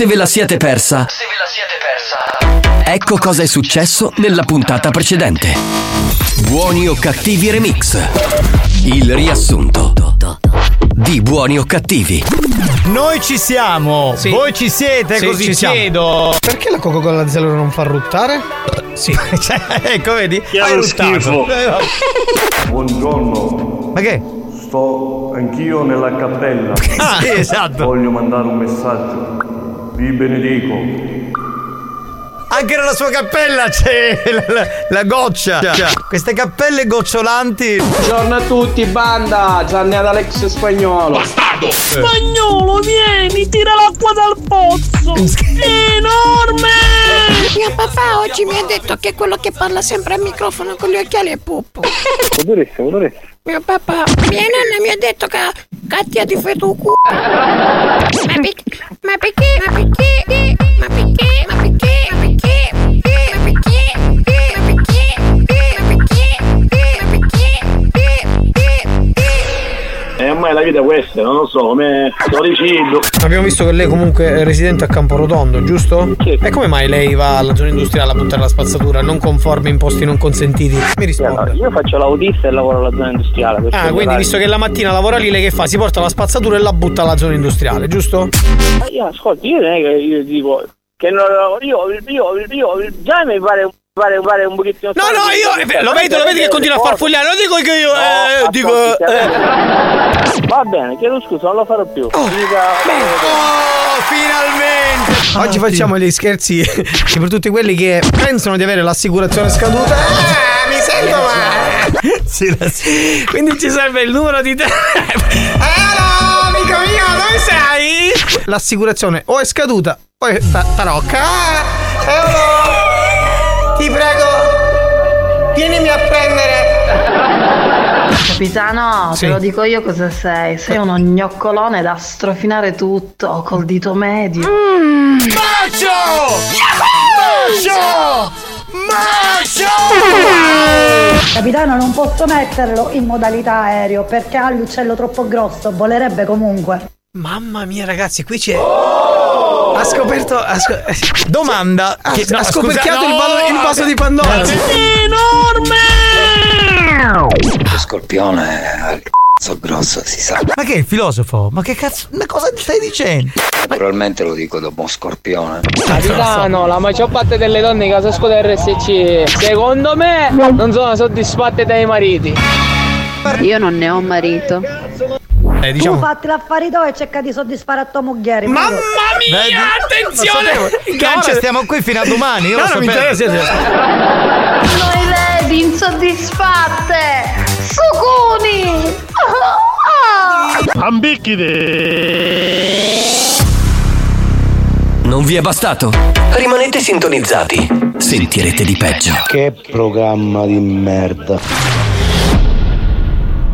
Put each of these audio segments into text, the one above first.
Se ve la siete persa, Se ve la siete persa. ecco cosa è successo nella puntata precedente. Buoni o cattivi remix. Il riassunto di Buoni o cattivi. Noi ci siamo, voi ci siete, Sì, così ci siamo. chiedo. Perché la Coca-Cola zero non fa ruttare? Sì, cioè, ecco, vedi? Che Hai ruttato. schifo. Eh, Buongiorno. Ma che? Sto anch'io nella cappella. Ah, sì, esatto. Voglio mandare un messaggio. Vi benedico. Anche nella sua cappella c'è la, la- la goccia. Queste cappelle gocciolanti. Buongiorno a tutti, banda! Gianni ad Alex Spagnolo. Bastardo! Spagnolo, vieni, tira l'acqua dal pozzo! È enorme! Mio papà oggi mi ha detto che quello che parla sempre al microfono con gli occhiali è Puppo. Odoressa, odoressa. Mio papà, mia nonna mi ha detto che Katia ti fai tu culo. Ma, perché? Ma perché? Ma perché? Ma perché? Ma perché? Ma perché? Ormai la vita è questa, non lo so, come sto dicendo. Abbiamo visto che lei comunque è residente a Camporotondo, giusto? E come mai lei va alla zona industriale a buttare la spazzatura non conforme in posti non consentiti? Mi risponde. Io faccio l'autista e lavoro alla zona industriale. Ah, quindi visto che la mattina lavora lì, lei che fa? Si porta la spazzatura e la butta alla zona industriale, giusto? Ma io ascolti, io non è che io dico che non io, io, io, io già mi pare pare, pare un pochettino No, no, io eh, lo vedi, lo vedi che continua a farfugliare, non dico che io eh, dico eh. Va bene, chiedo scusa, non lo farò più. Mica- Oh, finalmente! Oggi facciamo gli scherzi per tutti quelli che pensano di avere l'assicurazione scaduta. Ah, mi sento male! Sì, la- sì. Quindi ci serve il numero di telefono. Hello, amico mio, dove sei? L'assicurazione o è scaduta o è ta- tarocca. Hello! Ti prego, vienimi a prendere. Capitano, Sì. te lo dico io cosa sei. Sei uno gnoccolone da strofinare tutto col dito medio. Macio! Macio! Capitano, non posso metterlo in modalità aereo perché ha l'uccello troppo grosso, volerebbe comunque. Mamma mia, ragazzi, qui c'è. Ha scoperto. Ha scop- Domanda. Ha, che- no, ha scusa, scoperchiato no, il, valo- il vaso di Pandora. Lo scorpione ha il cazzo grosso, si sa. Ma che è il filosofo? Ma che cazzo? Ma cosa stai dicendo? Naturalmente lo dico dopo un scorpione. Capitano, la maggior parte delle donne che casasco RSC, secondo me, non sono soddisfatte dai mariti. Io non ne ho marito. Eh, Tu fatti l'affari tuoi e cerca di soddisfare a tua moglie. Mamma prego. Vedi? attenzione! Che ora stiamo qui fino a domani. Io No, non mi interessa. Noi vedi insoddisfatte! Sucuni! Non vi è bastato? Rimanete sintonizzati. Sentirete di peggio. Che programma di merda.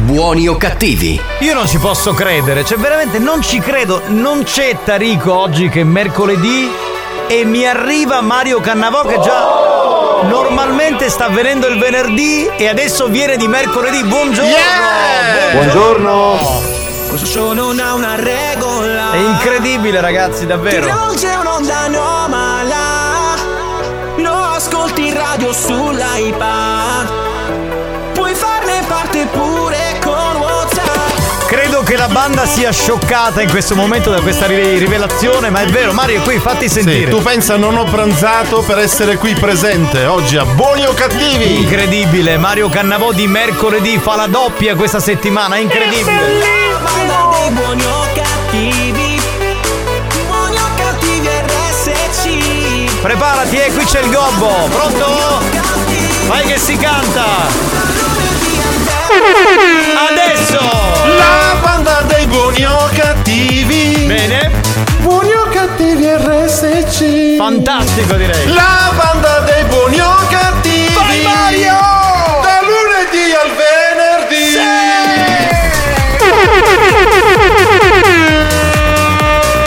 Buoni o cattivi? Io non ci posso credere, cioè veramente non ci credo. Non c'è Tarico oggi che è mercoledì e mi arriva Mario Cannavò che già normalmente sta venendo il venerdì e adesso viene di mercoledì. Buongiorno! Buongiorno. Questo show non ha una regola. È incredibile ragazzi, davvero. Non c'è un'onda anomala. Lo ascolti in radio sull'iPad. La banda sia scioccata in questo momento da questa ri- rivelazione, ma è vero, Mario, qui fatti sentire. Sì, tu pensa non ho pranzato per essere qui presente oggi a Buoni o Cattivi? Incredibile, Mario Cannavò di mercoledì fa la doppia questa settimana, incredibile. Banda dei buoni o cattivi. Buoni o cattivi RSC. Preparati, eh, qui c'è il gobbo, pronto? Vai che si canta! Adesso la banda dei buoni o cattivi. Bene. Buoni o cattivi RSC. Fantastico direi. La banda dei buoni o cattivi. Vai Mario! Da lunedì al venerdì. Sì!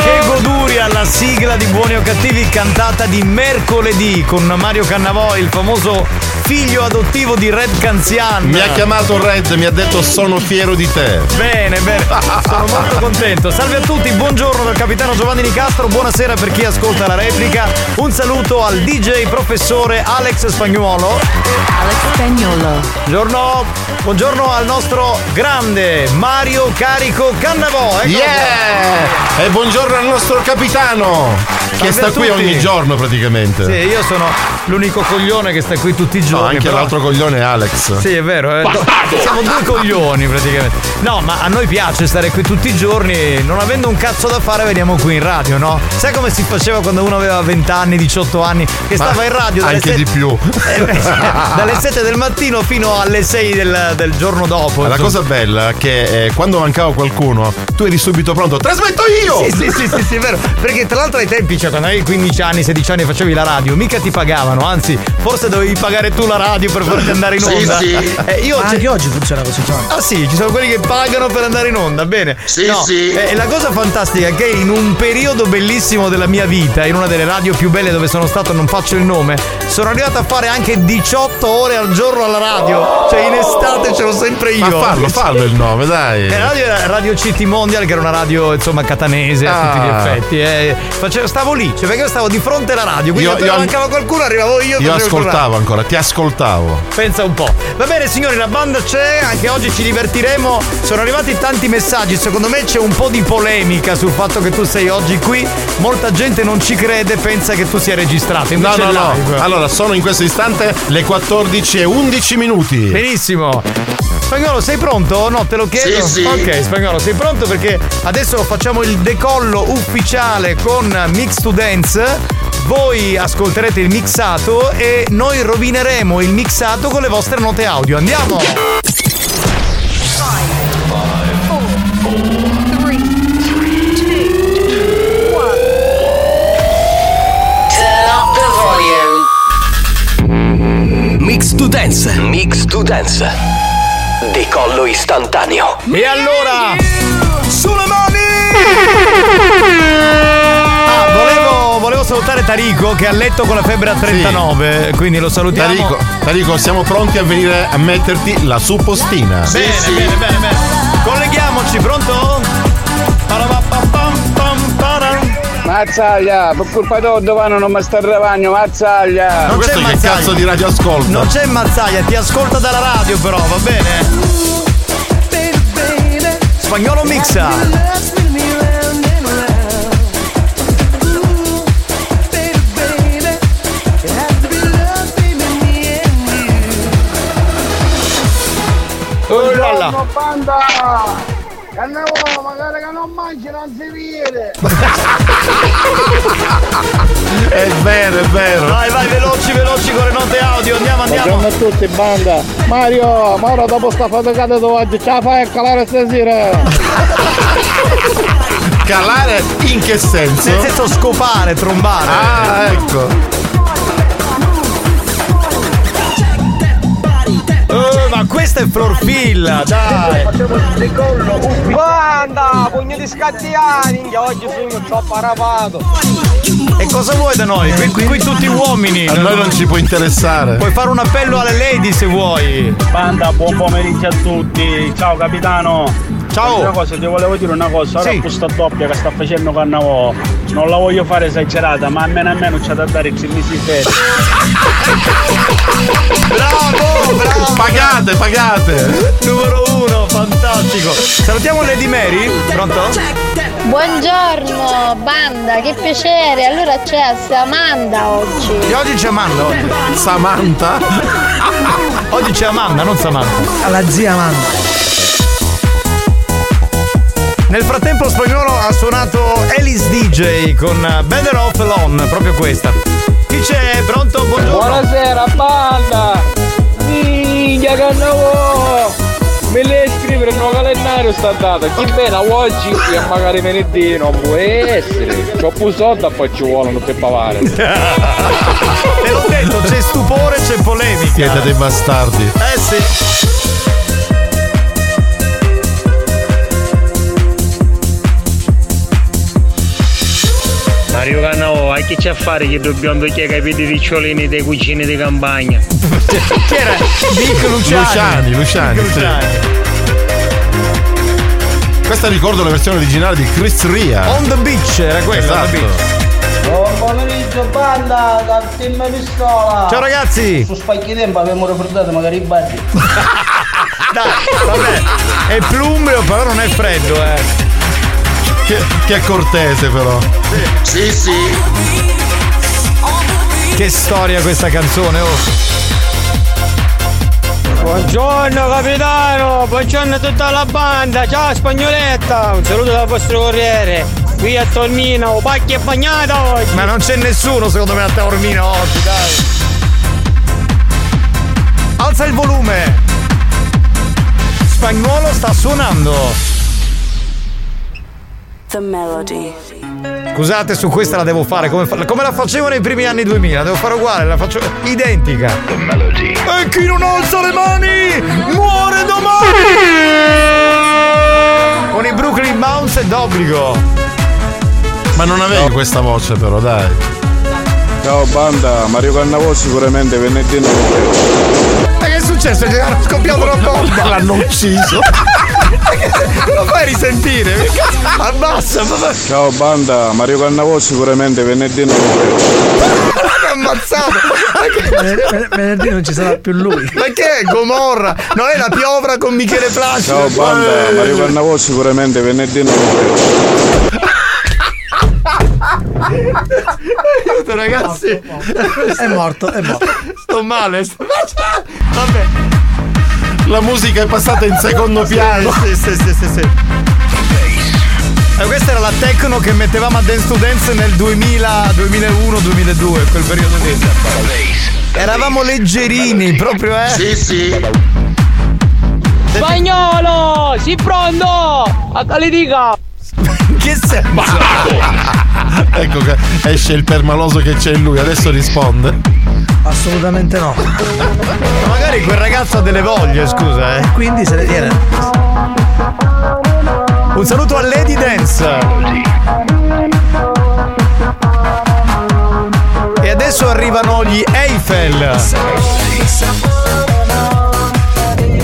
Che goduria la sigla di buoni o cattivi cantata di mercoledì con Mario Cannavò, il famoso figlio adottivo di Red Canzian. Mi ha chiamato Red, mi ha detto sono fiero di te. Bene, bene, sono molto contento. Salve a tutti, buongiorno dal capitano Giovanni Nicastro, buonasera per chi ascolta la replica. Un saluto al DJ professore Alex Spagnuolo. Alex Spagnolo. Buongiorno, buongiorno al nostro grande Mario Carico Cannavò. Eccolo Yeah! E buongiorno al nostro capitano, che Salve sta qui ogni giorno praticamente. Sì, io sono l'unico coglione che sta qui tutti i No, giorni. anche però- l'altro coglione è Alex. Sì, è vero, eh. siamo due coglioni praticamente. No, ma a noi piace stare qui tutti i giorni, non avendo un cazzo da fare veniamo qui in radio, no? Sai come si faceva quando uno aveva 20 anni, 18 anni, che Ma stava in radio dalle anche sette- di più. Eh, dalle 7 del mattino fino alle 6 del, del giorno dopo. La cosa bella è che eh, quando mancava qualcuno, tu eri subito pronto. Trasmetto io! Sì, sì, sì, sì, sì, è vero. Perché tra l'altro ai tempi, cioè quando avevi 15 anni, 16 anni e facevi la radio, mica ti pagavano, anzi, forse dovevi pagare tu la radio per farti andare in Sì, onda. sì. Eh, io Ma anche oggi funziona così, Giovanni. Ah sì, ci sono quelli che pagano per andare in onda, bene. Sì, No, sì. eh, la cosa fantastica è che in un periodo bellissimo della mia vita, in una delle radio più belle dove sono stato, non faccio il nome, sono arrivato a fare anche 18 ore al giorno alla radio. Cioè in estate ce l'ho sempre io. Ma fallo, fallo il nome, dai. Eh, La radio era Radio City Mondial, che era una radio insomma catanese a tutti gli Ah. effetti. eh. Facevo- stavo lì, cioè perché io stavo di fronte alla radio. Quindi Io- io- mancava qualcuno, arrivavo io. Io ascoltavo ancora, ti ascoltavo. Pensa un po'. Va bene signori, la banda c'è, anche oggi ci divertiremo. Sono arrivati tanti messaggi, secondo me c'è un po' di polemica sul fatto che tu sei oggi qui. Molta gente non ci crede, pensa che tu sia registrato. No, Invece no, no. live. Allora, sono in questo istante le 14 e 11 minuti. Benissimo. Spagnolo, sei pronto? No, te lo chiedo. Sì, sì. Ok, Spagnolo, sei pronto perché adesso facciamo il decollo ufficiale con Mix to Dance. Voi ascolterete il mixato e noi rovineremo il mixato con le vostre note audio. Andiamo! Mix to dance. Mix to dance. Decollo istantaneo. E allora, sulle mani! Volevo, salutare Tarico che è a letto con la febbre a 39, quindi lo salutiamo. Tarico, Tarico, siamo pronti a venire a metterti la suppostina. bene, bene, bene, bene. Colleghiamoci, pronto? Mazzaglia, per colpa tua dove non mi sta arrivando, mazzaglia. Non c'è Mazzaglia. radio ascolta? Non c'è Mazzaglia, ti ascolta dalla radio però, va bene? Spagnolo mixa. banda! Che ne vuoi, magari che non mangi non si vede! è vero, è vero! Vai, vai, veloci, veloci con le note audio, andiamo, andiamo! Buongiorno a tutti, banda! Mario, ma ora dopo sta faticata tu oggi, ce la fai a calare stasera! calare in che senso? Nel senso scopare, trombare! Ah, ecco! Questa è Florfilla, dai. Banda, pugno di scattiani, oggi sono troppo arrabbiato! E cosa vuoi da noi? Qui, qui- qui tutti uomini. A noi non ci può interessare. Puoi fare un appello alle lady se vuoi. Banda, buon pomeriggio a tutti. Ciao capitano. Ciao. Una cosa, ti volevo dire una cosa. Ora Sì. questa doppia che sta facendo Cannavò. Non la voglio fare esagerata, ma almeno a me c'è da dare i mesi ferie. Bravo, bravo. Pagate, pagate. Numero uno, fantastico. Salutiamo Lady Mary. Pronto? Buongiorno banda, che piacere. Allora c'è Samanda oggi. E oggi c'è Amanda. oggi. Samantha? Oggi c'è Amanda, non Samantha. Alla zia Amanda. Nel frattempo spagnolo ha suonato Alice DJ con Better Off Alone, proprio questa. Chi c'è? Pronto? Buongiorno. Buonasera banda! Minchia Cannavo! Me le scrivere il nuovo calendario sta data, chi bene oggi e magari venerdì non può essere. C'ho più soldi poi ci vuole non per pavare. Te l'ho detto, c'è stupore, c'è polemica. Siete dei bastardi. Eh sì. Mario Cannavo, a che c'è a fare che dobbiamo capite i ricciolini dei cugini di campagna? Chi era? Dick Luciani. Luciani, Luciani, Dick sì. Luciani. Questa ricordo la versione originale di Chris Ria. On the beach era the Esatto. beach. Buon pomeriggio, banda dal team pistola. Ciao, ragazzi. Su spacchi tempo abbiamo raffreddato magari i baggi. Dai, vabbè. È plumbeo, però non è freddo, eh. Che, che cortese però. Sì, sì. Che storia questa canzone, oh. Buongiorno capitano, buongiorno a tutta la banda, ciao spagnoletta, un saluto dal vostro corriere. Qui a Tormino, pacchi e bagnata oggi. Ma non c'è nessuno secondo me a Taormina oggi, dai. Alza il volume. Spagnuolo sta suonando. The melody. Scusate, su questa la devo fare come, fa- come la facevo nei primi anni 2000. La devo fare uguale, la faccio identica. E chi non alza le mani muore domani! Con i Brooklyn Bounce è d'obbligo. Ma non avevi questa voce però, dai. Ciao banda, Mario Cannavò sicuramente venerdì notte. Ma che è successo? Gli hanno scoppiato una bomba! L'hanno ucciso! Lo fai risentire? Abbassa, ma Ciao banda, Mario Cannavò sicuramente venerdì notte. ammazzato! Venerdì non ci sarà più lui. Ma che è Gomorra? Non è la piovra con Michele Placido? Ciao banda, Eh. Mario Cannavò sicuramente venerdì notte. Aiuto ragazzi! È morto, è morto. Sto male, sto... Vabbè. La musica è passata in secondo piano. Sì, sì, sì, sì, sì. Eh, questa era la techno che mettevamo a Dance to Dance nel 2000, 2001, 2002, quel periodo lì. Eravamo leggerini, proprio, eh? Sì, sì. Spagnolo, si pronto! A litica! che senso? ecco che esce il permaloso che c'è in lui, adesso risponde. Assolutamente no. Magari quel ragazzo ha delle voglie, scusa, eh. Quindi se ne tiene. Un saluto a Lady Dance. E adesso arrivano gli Eiffel.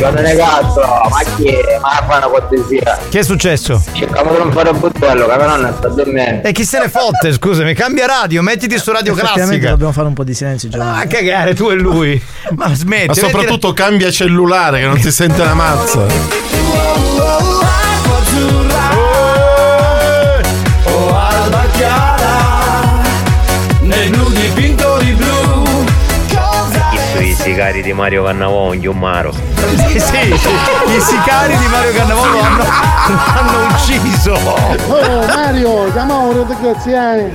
Buongiorno ragazzo, ma chi è? Ma fa una cortesia. Che è successo? Cercavo di non fare un buttello, che nonna sta dormendo. E chi se ne fotte, scusami, cambia radio, mettiti su radio classica. dobbiamo fare un po' di silenzio, Giovanni. Ma cagare tu e lui. Ma smetti. Ma soprattutto cambia cellulare che non si sente la mazza. Sicari di Mario Cannavò, un chiumaro? Sì, sì, i sicari di Mario Cannavolo hanno, hanno ucciso. Oh Mario, chiamiamo Red Graziani.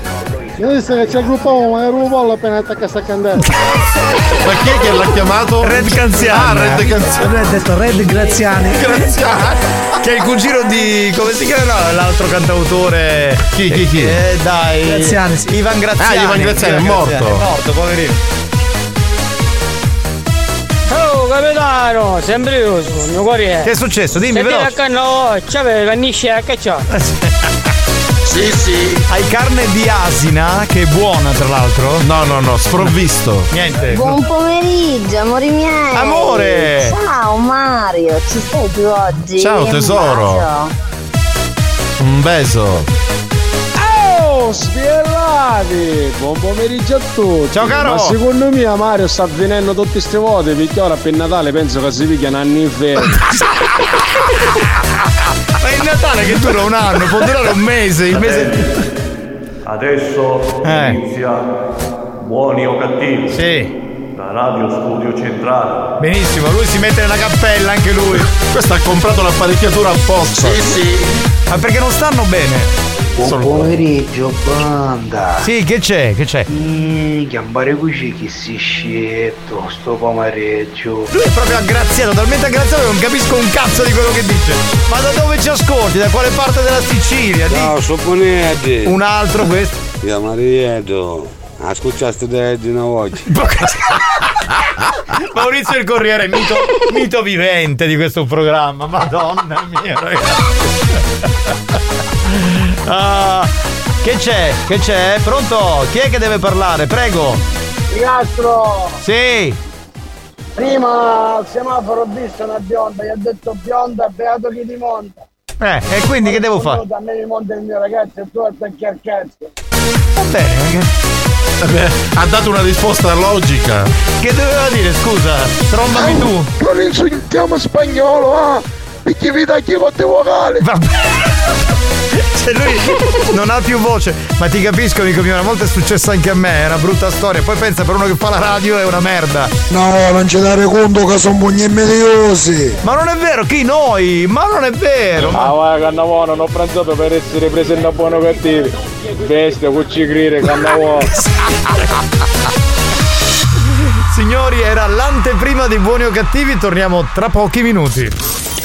Io disse che c'è il gruppo, ma era un pollo appena attacca sta candela. Ma chi è che l'ha chiamato? Red Canziano. Ah, Red Canziano. Lui ha detto Red Graziani. Che è il cugino di. come si chiama no, l'altro cantautore? Chi, chi, chi? Eh, dai. Graziani, sì. Ivan Graziani. Ah, Ivan Graziani, è morto. È morto, poverino. Capitano, sempre io sono mio corriere. Che è successo? Dimmi, Se veloce. a canno, c'aveva cannisce a cacciare. Sì, sì. Hai carne di asina, che è buona tra l'altro. No, no, no, sprovvisto. Niente. Buon pomeriggio, amori miei. Amore. Ciao Mario, ci sei tu oggi? Ciao, tesoro. Un beso. Spiellati! Buon pomeriggio a tutti! Ciao, caro. Ma secondo me Mario sta avvenendo tutte queste volte perché ora per Natale penso che si picchiano anni in ferie. Ma è il Natale che dura un anno, può durare un mese. Il mese. Adesso Eh. inizia Buoni o cattivi. Sì. Da Radio Studio Centrale. Benissimo, lui si mette nella cappella anche lui. Questo ha comprato l'apparecchiatura apposta. Sì, sì. Ma perché non stanno bene? Buon pomeriggio, banda. Sì, che c'è? Che c'è? Chiambare così che si scelto, sto pomeriggio. Lui è proprio aggraziato, talmente aggraziato che non capisco un cazzo di quello che dice. Ma da dove ci ascolti? Da quale parte della Sicilia? Di- Ciao, sono Bonetti. Un altro questo. Io Marieto. Ascoltaste da di una volta. Maurizio il Corriere, mito, mito vivente di questo programma. Madonna mia, ragazzi. Ah, Che c'è? Che c'è? Pronto? Chi è che deve parlare? Prego. Castro, Sì. prima al semaforo ho visto una bionda, gli ha detto bionda, beato chi ti monta. Eh, e quindi che devo fare? A me mi monta il mio ragazzo e tu attacchi al cazzo. Va bene. Vabbè, ha dato una risposta logica. Che doveva dire, scusa? Trombami tu. Non insultiamo spagnolo, ah! Perché vi tagli con te vocali. Cioè lui non ha più voce. Ma ti capisco, amico mio, una volta è successo anche a me, è una brutta storia. Poi pensa per uno che fa la radio è una merda. No, non ci dare conto che sono bugni mediosi. Ma non è vero, chi noi? Ma non è vero. Ma... Ah, vai, Cannavò, non ho pranzato per essere presente a buono cattivi. Bestia, cucci grire, Cannavò. Signori, era l'anteprima di buoni o cattivi, torniamo tra pochi minuti.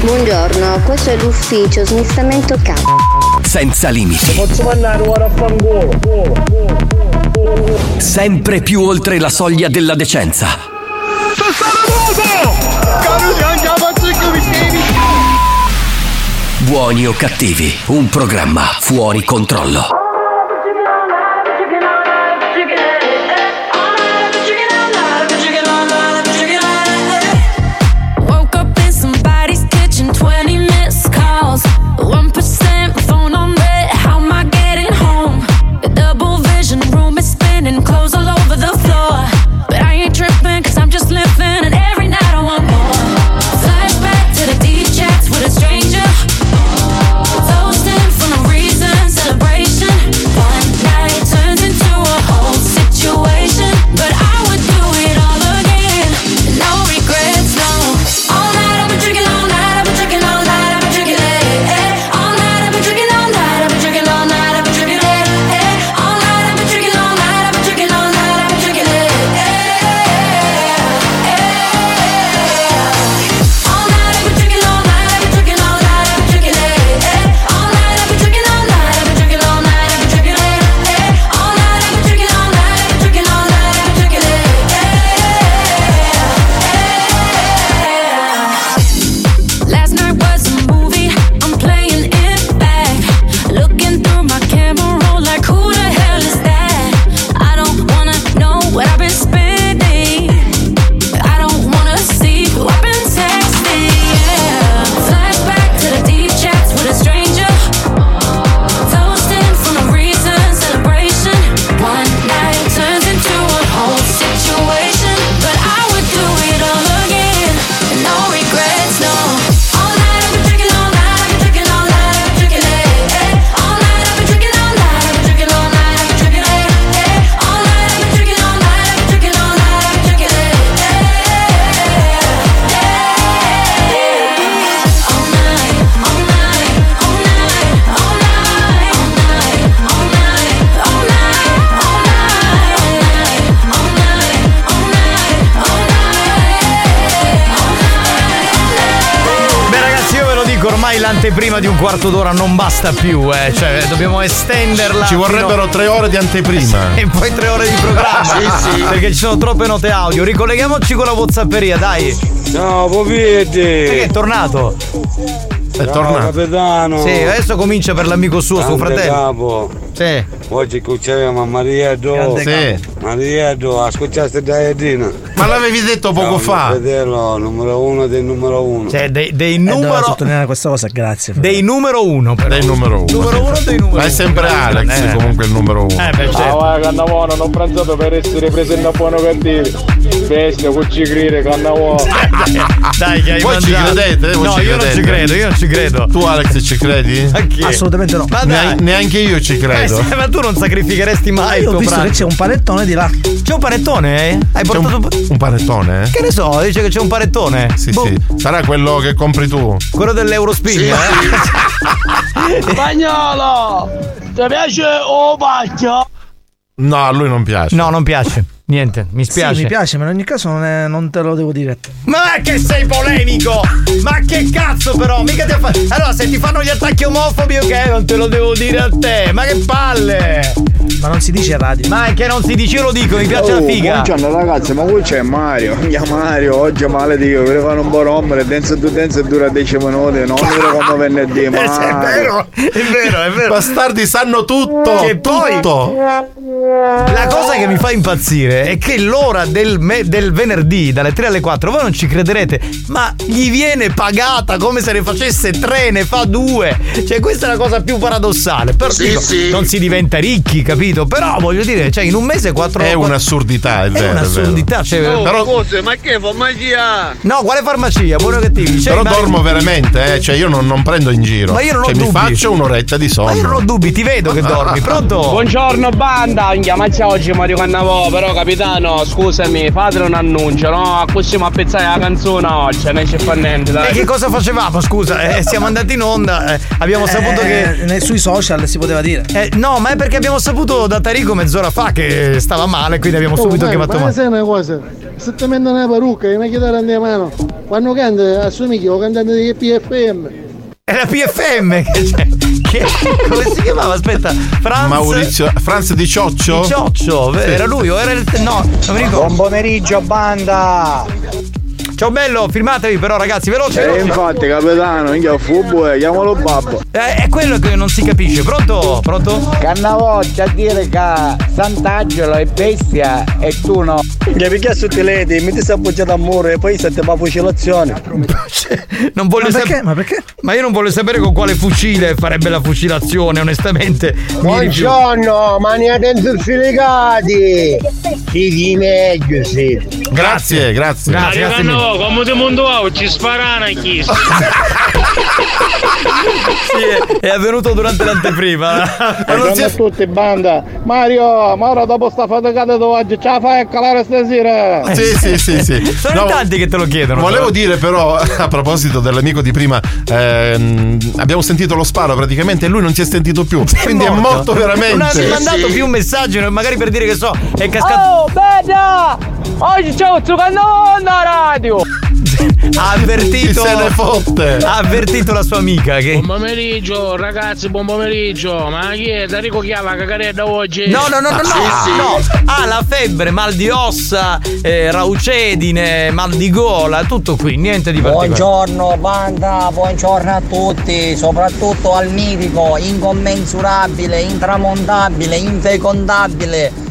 Buongiorno, questo è l'ufficio smistamento K. senza limiti, Posso mandare ora a fangolo? sempre più oltre la soglia della decenza. Buoni o cattivi, un programma fuori controllo. Quarto d'ora non basta più, eh. Cioè, dobbiamo estenderla. Ci vorrebbero fino- tre ore di anteprima. E poi tre ore di programma. Sì, sì. Perché ci sono troppe note audio. Ricolleghiamoci con la Whatsapperia, dai. Ciao, Povietti! Perché è tornato? È tornato. capitano! Sì, adesso comincia per l'amico suo, suo Grande fratello. capo! Sì. Oggi cucciamo a Marietto! Grande Sì. Marietto, ascoltaste Diadina! Ma l'avevi detto poco fa. Fratello, numero uno del numero uno! Cioè, dei, dei Eh, numero. sottolineare questa cosa, grazie. Dei numero uno, però. Dei numero uno. Numero uno dei numero Ma è sempre Alex Eh. comunque il numero uno. Eh, beh, Ah, certo. vai, Cannavò, non ho pranzato per essere presente a buono cattivi. Bestia, cucci grire, Cannavò. Dai, che hai Voi ci credete? Voi No, ci io non credete? ci credo, io non ci credo. Tu Alex ci credi? Ma? Assolutamente no. Ma dai. Ne- neanche io ci credo. Eh, sì, ma tu non sacrificheresti mai il Io ho tuo visto che c'è un panettone di là. C'è un panettone? eh? Hai portato un, un panettone? Che ne so, dice che c'è un panettone. Sì, Boh, sì. Sarà quello che compri tu. Quello dell'Eurospin, eh? Spagnolo! Ti piace o pacchio? No, a lui non piace. No, non piace. Niente, mi spiace. Sì, mi piace, ma in ogni caso non, è- non te lo devo dire. Ma che sei polemico! Ma che cazzo però! Mica ti ha fatto. Allora, se ti fanno gli attacchi omofobi, ok, non te lo devo dire a te. Ma che palle! Ma non si dice radio. Ma è che non si dice, io lo dico, mi piace la Oh, figa. Buongiorno ragazzi, ma qui c'è Mario. Mia Mario, oggi è male di io, vorrei fare un po' rompere, dance to dance dura 10 minuti, non vero come venerdì, Eh, sì, è vero, è vero, è vero. Bastardi sanno tutto. Che poi- tutto. La cosa che mi fa impazzire è che l'ora del, me- del venerdì dalle 3 alle 4, voi non ci crederete, ma gli viene pagata come se ne facesse 3, ne fa 2. Cioè, questa è la cosa più paradossale. Però Sì, dico, sì. non si diventa ricchi, capito? Però voglio dire, cioè, in un mese 4 È un'assurdità, è vero. un'assurdità, cioè, È vero. però, scusa, ma che farmacia? No, quale farmacia? Buono cattivi? Cioè, però ma- dormo veramente, eh. Cioè, io non, non prendo in giro. Ma io non ho cioè, mi dubbi. faccio un'oretta di sonno. Ma io non ho dubbi, ti vedo che dormi. Pronto? Buongiorno banda, c'è oggi Mario Cannavò, però capitano, scusami, fatelo un annuncio, no? Così mi appezzare la canzone oggi, non c'è fa niente, E dai. che cosa facevamo? Scusa, eh, siamo andati in onda, eh, abbiamo saputo Eh, che. ne- sui social si poteva dire. Eh, no, ma è perché abbiamo saputo da Tarico mezz'ora fa che stava male, quindi abbiamo subito Oh, chiamato ma male. sai una cosa? Se ti mettono una parrucca e una chitarra in mano, quando canta assomiglia al cantante di PFM. È la PFM che c'è. Che, come si chiamava? Aspetta, Franz. Maurizio Franz di Cioccio? Di Cioccio, Sì. era lui o era il. No, non mi ricordo. Buon pomeriggio banda! Ciao bello, firmatevi però ragazzi, veloce. E veloce. infatti capitano, io fubbo e chiamalo babbo. Eh, è quello che non si capisce. Pronto? Pronto? Cannavoccia a dire che Sant'Angelo è bestia e tu no. Che perché su te ledi, mi ti sei appoggiato a muro e poi sente ma fucilazione. Non voglio Ma perché? sap- Ma perché? Ma io non voglio sapere con quale fucile farebbe la fucilazione, onestamente. Mi. Buongiorno, mani a dentro sfilegati! Figli meglio siete. Grazie, grazie. Grazie, grazie mille. No, come ti mondo ci sparano a chi? Sì, è, avvenuto durante l'anteprima. Ma non si Buongiorno è- a tutti, banda. Mario, ma ora dopo sta faticata di oggi, ce la fai a calare stasera? Sì, sì, sì, sì. Sono in tanti che te lo chiedono. Volevo dire però, a proposito dell'amico di prima, ehm, abbiamo sentito lo sparo praticamente e lui non si è sentito più. Quindi è morto veramente. Non ha mandato più messaggi, magari per dire che so, è cascato. Oh, bella! Oggi c'è un zuccannone alla radio! Ha avvertito. Chi se ne fotte? Ha avvertito la sua amica che. Buon pomeriggio, ragazzi, buon pomeriggio. Ma chi è? Tarico chi ha la cacaretta oggi? No, no, no, no, no, no. Ha la febbre, mal di ossa, eh, raucedine, mal di gola, tutto qui, niente di particolare. Buongiorno banda, buongiorno a tutti, soprattutto al mitico, incommensurabile, intramontabile, infecondabile.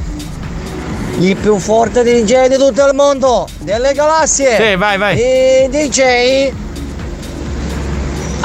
Il più forte DJ di tutto il mondo, delle galassie. Sì, vai, vai. E DJ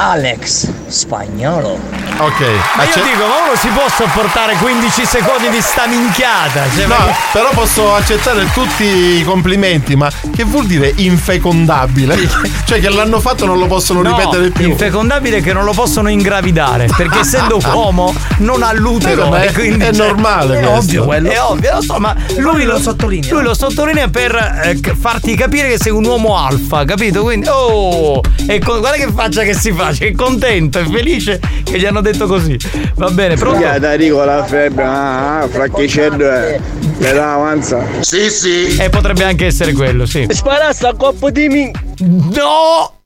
Alex Spagnolo. Ok. Ma io acce- dico, ma uno si può sopportare 15 secondi di sta minchiata? Cioè, No, ma- però posso accettare tutti i complimenti, ma che vuol dire infecondabile? cioè che l'hanno fatto non lo possono No, ripetere più. infecondabile che non lo possono ingravidare perché essendo uomo non ha l'utero Eh, è- quindi è cioè, normale è questo. ovvio quello è ovvio lo so ma lui lo sottolinea lui lo sottolinea per eh, farti capire che sei un uomo alfa capito quindi oh e co- guarda che faccia che si fa cioè, è contento è felice che gli hanno detto così va bene pronto Minchia, Tarico la febbre, ah, ah, fracchiccello è. Le dà avanza. sì sì e potrebbe anche essere quello sì Sparasse a coppa di mi. no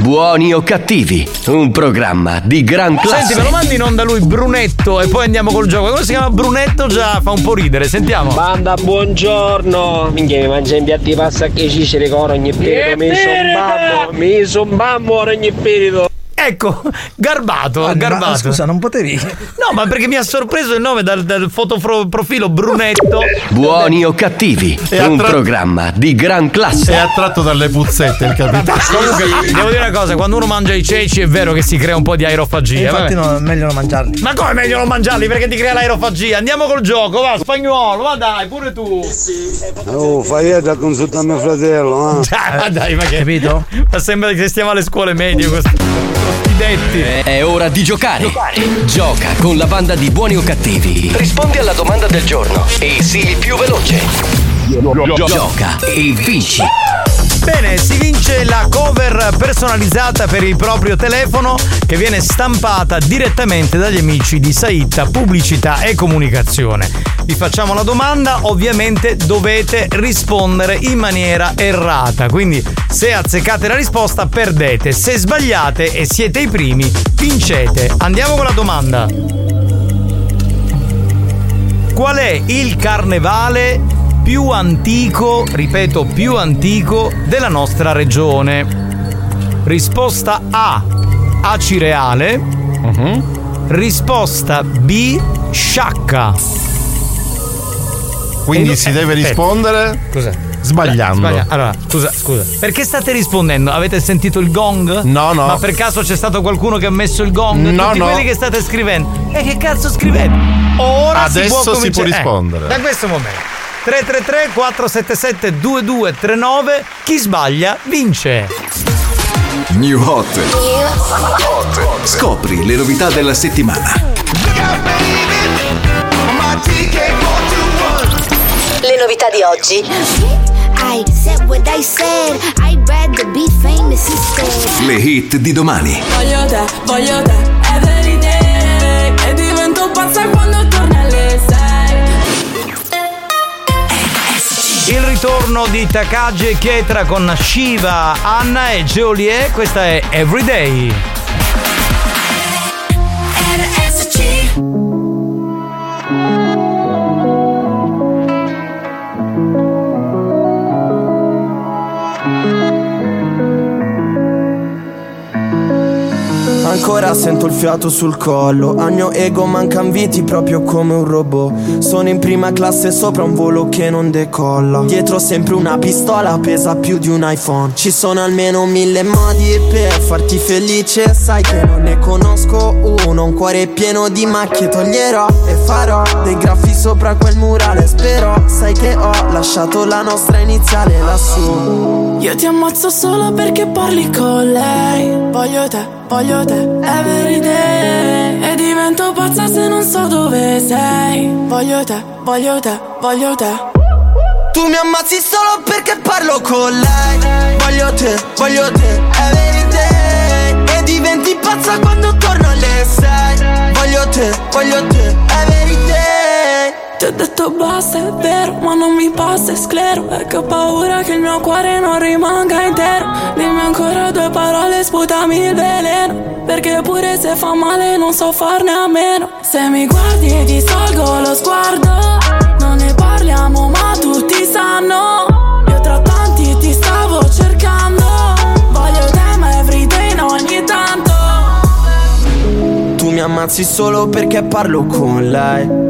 Buoni o cattivi, un programma di gran classe. Senti, me lo mandi in onda lui Brunetto e poi andiamo col gioco. Quello si chiama Brunetto già fa un po' ridere, sentiamo. Banda, buongiorno! Minchia, mi mangia in piatti passa che ci si ricorda ogni periodo, mi son bambo, mi son bambo ogni periodo. Ecco, garbato, Ah, garbato. ma scusa, non potevi. No, ma perché mi ha sorpreso il nome dal, dal fotoprofilo Brunetto. Buoni o cattivi, E un attra- programma di gran È classe. attratto dalle puzzette il capitano. Comunque, devo dire una cosa, quando uno mangia i ceci è vero che si crea un po' di aerofagia. Infatti vabbè. no, è meglio non mangiarli. Ma come è meglio non mangiarli perché ti crea l'aerofagia? Andiamo col gioco, va, spagnolo, va dai, pure tu. Oh, fai a consultare mio fratello, eh? Ah, dai, ma che. Capito? Ma sembra che stiamo alle scuole medie questo. Maledetti. È ora di giocare. Gioca con la banda di buoni o cattivi. Rispondi alla domanda del giorno e sii il più veloce. Gioca e vinci. Bene, si vince la cover personalizzata per il proprio telefono che viene stampata direttamente dagli amici di Saitta Pubblicità e Comunicazione. Vi facciamo la domanda, ovviamente dovete rispondere in maniera errata, quindi se azzeccate la risposta perdete, se sbagliate e siete i primi vincete. Andiamo con la domanda. Qual è il carnevale più antico, ripeto, più antico della nostra regione? Risposta A, Acireale. Risposta B, Sciacca. Quindi E- si eh, deve aspetta. rispondere Cos'è? sbagliando. Sbaglia- Allora, scusa, scusa. Perché state rispondendo? Avete sentito il gong? No, no. Ma per caso c'è stato qualcuno che ha messo il gong? No, Tutti no. quelli che state scrivendo. E che cazzo scrivete? Ora si Adesso può, si può cominciare- eh, rispondere. da questo momento. 333 477 2239 Chi sbaglia vince. New Hot. Scopri le novità della settimana. Le novità di oggi. I said what I said. I'd rather be famous instead. Le hit di domani. Voglio te, voglio te, Il ritorno di Takagi e Chietra con Shiva, Anna e Joliet. Questa è Everyday. Ancora sento il fiato sul collo. Al mio ego mancan viti proprio come un robot. Sono in prima classe sopra un volo che non decolla. Dietro sempre una pistola pesa più di un iPhone. Ci sono almeno mille modi per farti felice. Sai che non ne conosco uno Un cuore pieno di macchie. Toglierò E farò dei graffi sopra quel murale. Spero sai che ho lasciato la nostra iniziale lassù Io ti ammazzo solo perché parli con lei. Voglio te, voglio te, every day E divento pazza se non so dove sei. Voglio te, voglio te, voglio te. Tu mi ammazzi solo perché parlo con lei. Voglio te, voglio te, every day E diventi pazza quando torno alle sei. Voglio te, voglio te, every day Ti ho detto basta, è vero, ma non mi passa, è sclero. E che ho paura che il mio cuore non rimanga intero. Dimmi ancora due parole, sputami il veleno. Perché pure se fa male non so farne a meno. Se mi guardi ti salgo lo sguardo Non ne parliamo ma tutti sanno. Io tra tanti ti stavo cercando. Voglio te ma everyday no, ogni tanto. Tu mi ammazzi solo perché parlo con lei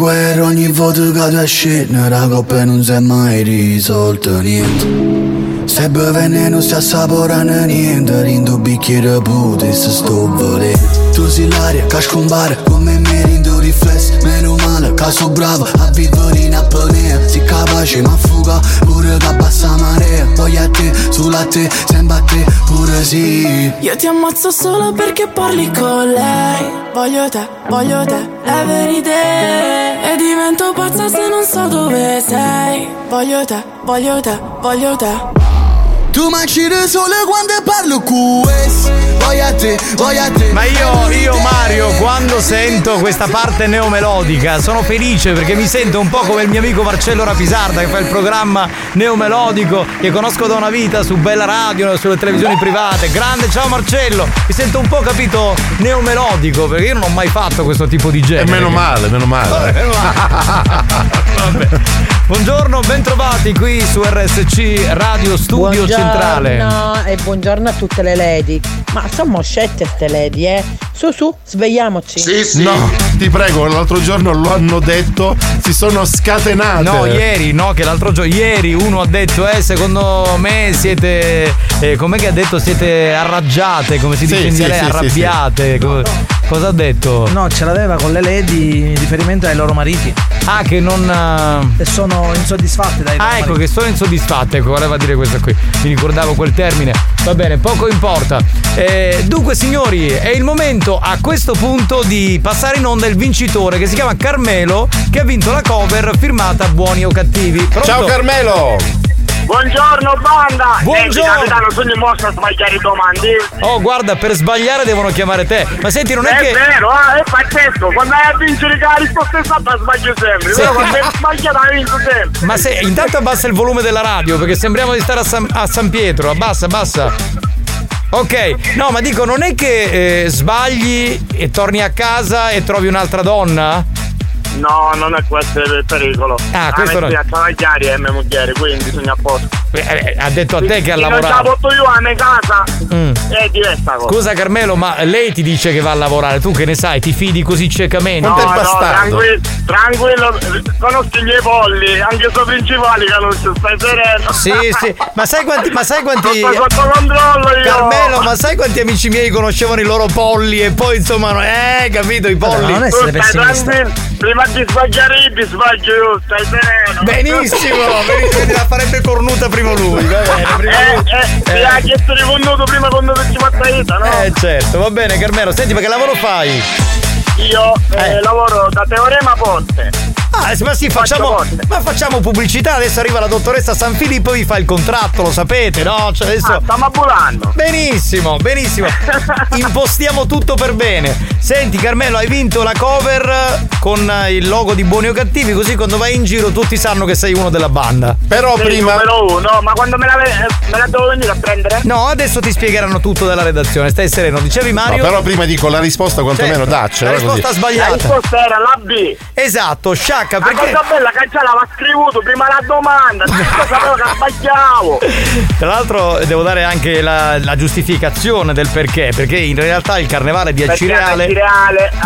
guerra ogni volta che tu esci La coppa non si è mai risolta niente. Se beve non si assaporano niente Rindo un bicchiere pute se sto volendo Tu sei l'aria che scompare come me rindo riflesso Meno male che sono bravo a vivere in apnea Si capace ma fuga pure che bassa marea Poi a te, sulla te, sembra a te pure sì. Io ti ammazzo solo perché parli con lei. Voglio te, voglio te, every day E divento pazza se non so dove sei. Voglio te, voglio te, voglio te Tu mangi da sole quando parlo questo Voglio a te, voglio a te Ma io, io Mario, quando sento questa parte neomelodica, sono felice perché mi sento un po' come il mio amico Marcello Rapisarda che fa il programma neomelodico che conosco da una vita su Bella Radio, sulle televisioni private. Grande, ciao Marcello! Mi sento un po' capito neomelodico perché io non ho mai fatto questo tipo di genere. E meno male, meno male. Vabbè. Buongiorno, bentrovati qui su RSC Radio Studio Centrale. Buongiorno e buongiorno a tutte le lady. Ma sono scette ste lady, eh? Su su, svegliamoci. No, ti prego, l'altro giorno lo hanno detto, si sono scatenate. No, ieri, no, che l'altro giorno, ieri uno ha detto, eh, secondo me siete, eh, com'è che ha detto, siete arraggiate, come si Sì, dice in sì, dialetto, sì, sì, arrabbiate. co- Cosa ha detto? No, ce l'aveva con le lady in riferimento ai loro mariti. Ah, che non. E sono insoddisfatte dai loro Ah, ecco, mariti. che sono insoddisfatte, ecco, voleva dire questo qui. Mi ricordavo quel termine. Va bene, poco importa. Eh, dunque, signori, è il momento a questo punto di passare in onda il vincitore che si chiama Carmelo, che ha vinto la cover firmata Buoni o Cattivi. Pronto? Ciao Carmelo! Buongiorno banda! Buongiorno. Senti, capitano, sono mostra a sbagliare i domande. Oh, guarda, per sbagliare devono chiamare te. Ma senti, non è, che. vero, ah, è pazzesco. Quando vai a vincere che la risposta è esatta sbaglio sempre. Sì. Però quando è sbagliata hai vinto sempre. Ma se intanto abbassa il volume della radio perché sembriamo di stare a San, a San Pietro. Abbassa, abbassa. Ok, no, ma dico, non è che eh, sbagli e torni a casa e trovi un'altra donna? No, non è questo il pericolo. Ah, questo no. no. a travagliare è mia moglie, quindi sono a posto. Eh, ha detto a te che ha Se non ce la lavorato. porto io a mia casa, Mm. è diversa cosa. Scusa Carmelo, ma lei ti dice che va a lavorare, tu che ne sai, ti fidi così ciecamente? No, no, tranquillo, tranquillo, conosco i miei polli, anche i suoi principali conosco, stai sereno. Sì, sì, ma sai quanti, ma sai quanti Tutto sotto controllo io. Carmelo, ma sai quanti amici miei conoscevano i loro polli e poi insomma, eh, capito, i polli. Tu stai tranquillo, prima ti sbaglio io, stai sereno. Benissimo, benissimo, la farebbe cornuta prima lui, va bene, prima Eh, lui. eh, ti ha chiesto di connuto prima quando ti ita, no? Eh certo, va bene Carmelo, senti ma che lavoro fai? Io eh, lavoro da Teorema Ponte. Ah, ma sì, facciamo, ma facciamo pubblicità, adesso arriva la dottoressa San Filippo vi fa il contratto, lo sapete, no? Cioè adesso... Ah, stiamo ambulando. Benissimo, benissimo. Impostiamo tutto per bene. Senti Carmelo, hai vinto la cover con il logo di Buoni o Cattivi, così quando vai in giro tutti sanno che sei uno della banda. Però Sei il numero uno, ma quando me la, eh, me la devo venire a prendere? No, adesso ti spiegheranno tutto dalla redazione, stai sereno. Dicevi No, Mario? però prima dico la risposta quantomeno Certo. daccela. La così. risposta sbagliata. La risposta era la B. Esatto, sciacca, La perché... cosa bella che già l'aveva scritto prima la domanda, io sapevo che sbagliavo. Tra l'altro devo dare anche la, la giustificazione del perché, perché in realtà il carnevale di Acireale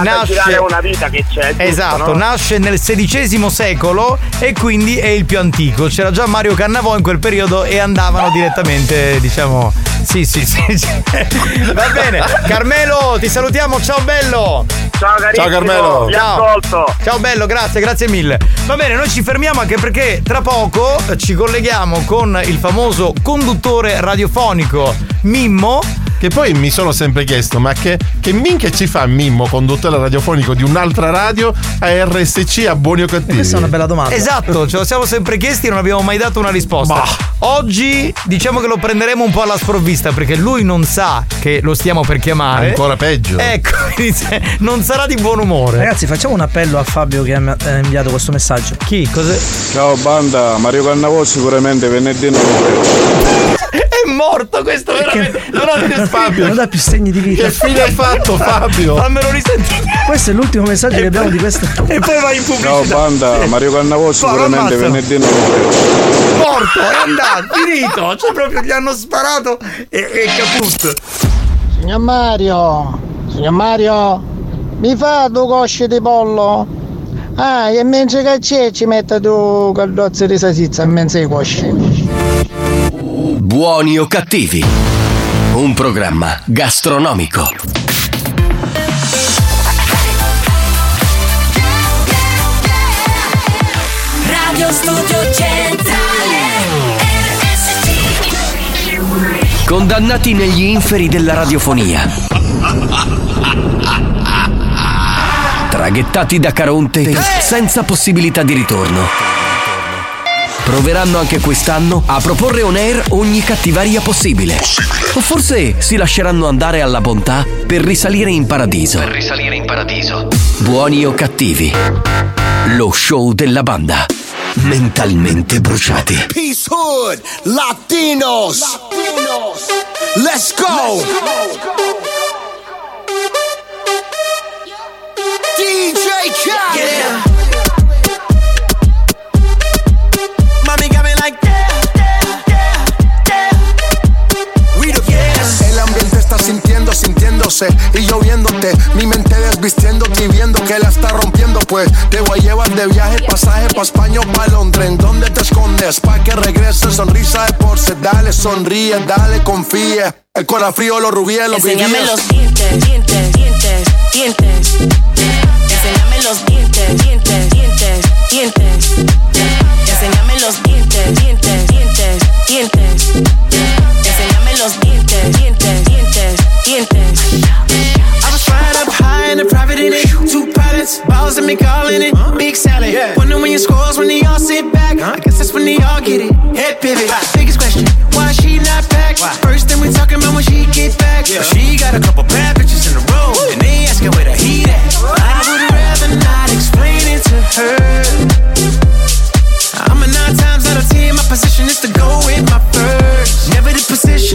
nasce è una vita che c'è. giusto, Esatto, no? nasce nel XVI secolo e quindi è il più antico. C'era già Mario Cannavò in quel periodo e andavano direttamente, diciamo. Sì, sì, sì. sì. Va bene. Carmelo, ti salutiamo, ciao bello. Ciao carissimo, vi ascolto. Ciao bello, grazie, grazie mille. Va bene, noi ci fermiamo anche perché tra poco ci colleghiamo con il famoso conduttore radiofonico Mimmo. Che poi mi sono sempre chiesto, ma che, che minchia ci fa Mimmo, conduttore radiofonico di un'altra radio, a RSC a buoni o cattivi? Questa è una bella domanda. Esatto, ce lo siamo sempre chiesti e non abbiamo mai dato una risposta. Oggi diciamo che lo prenderemo un po' alla sprovvista perché lui non sa che lo stiamo per chiamare. Ancora peggio. Ecco, non sarà di buon umore. Ragazzi, facciamo un appello a Fabio che ha ha inviato questo messaggio. Chi? Cos'è? Ciao banda, Mario Cannavò sicuramente venerdì. È morto questo veramente. Non ho più Fabio non dà più segni di vita. Che fine hai fatto, Fabio? Fammelo risentire. Questo è l'ultimo messaggio che abbiamo di questa. E poi vai in Ciao banda, Mario Cannavò sicuramente venerdì notte. Morto, è andato, finito. Cioè proprio gli hanno sparato e, e caput. Signor Mario, signor Mario, mi fa due cosce di pollo? Ah, e mentre che c'è ci mette due caldozze di salsiccia in mezzo ai cosci. Buoni o cattivi? Un programma gastronomico. Radio Studio Centrale Condannati negli inferi della radiofonia. Traghettati da Caronte senza possibilità di ritorno. Proveranno anche quest'anno a proporre on air ogni cattiveria possibile. O forse si lasceranno andare alla bontà per risalire in paradiso. Per risalire in paradiso. Buoni o cattivi. Lo show della banda. Mentalmente bruciati. Peace Hood, Latinos. Let's go. DJ Khaled. sintiéndose y yo viéndote. Mi mente desvistiéndote y viendo que la está rompiendo, pues te voy a llevar de viaje, pasaje pa' España o pa' Londres. ¿En dónde te escondes? Pa' que regrese sonrisa de porce. Dale, sonríe, dale, confía. El cora frío, los rubíes, los Enséñame vivíes. los dientes, dientes, dientes, dientes. Enséñame los dientes, dientes, dientes, dientes. Enséñame los dientes, dientes, dientes, dientes. Balls and me calling it. Big salad. Wonder when your scores when they all sit back. I guess that's when they all get it. Head pivot. Biggest question, why she not back? First thing we talking about when she get back. But she got a couple bad bitches in the row.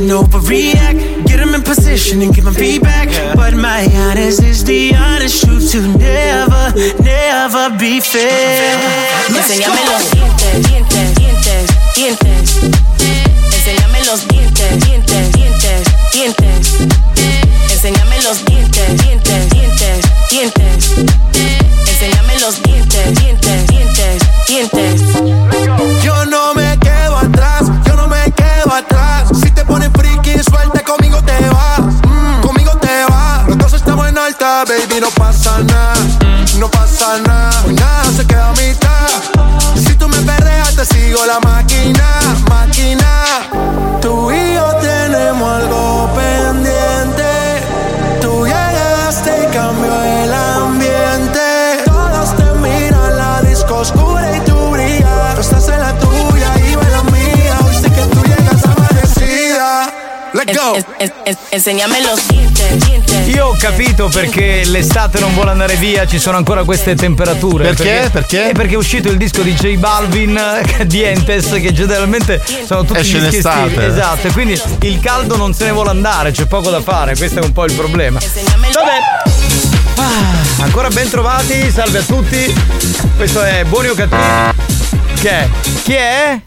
Position, overreact. Get them in position and give them feedback. But my honest is the honest truth to never, never be fair. Go. los dientes, dientes, dientes, dientes. Enséñame los dientes, dientes, dientes, dientes. Baby, no pasa nada. No pasa nada, hoy nada se queda a mitad. Si tú me perreas, te sigo la máquina, máquina. Tú y yo tenemos algo go. En- en- en- enséñame los dientes. Io ho capito perché l'estate non vuole andare via, ci sono ancora queste temperature. Perché? Perché? Eh, perché è uscito il disco di J Balvin, Dientes, che generalmente sono tutti Esce dischi estivi. Esatto, e quindi il caldo non se ne vuole andare, c'è poco da fare, questo è un po' il problema. Vabbè. Ah, ancora ben trovati, salve a tutti. Questo è Buoni o Cattivi. Che è? Chi è?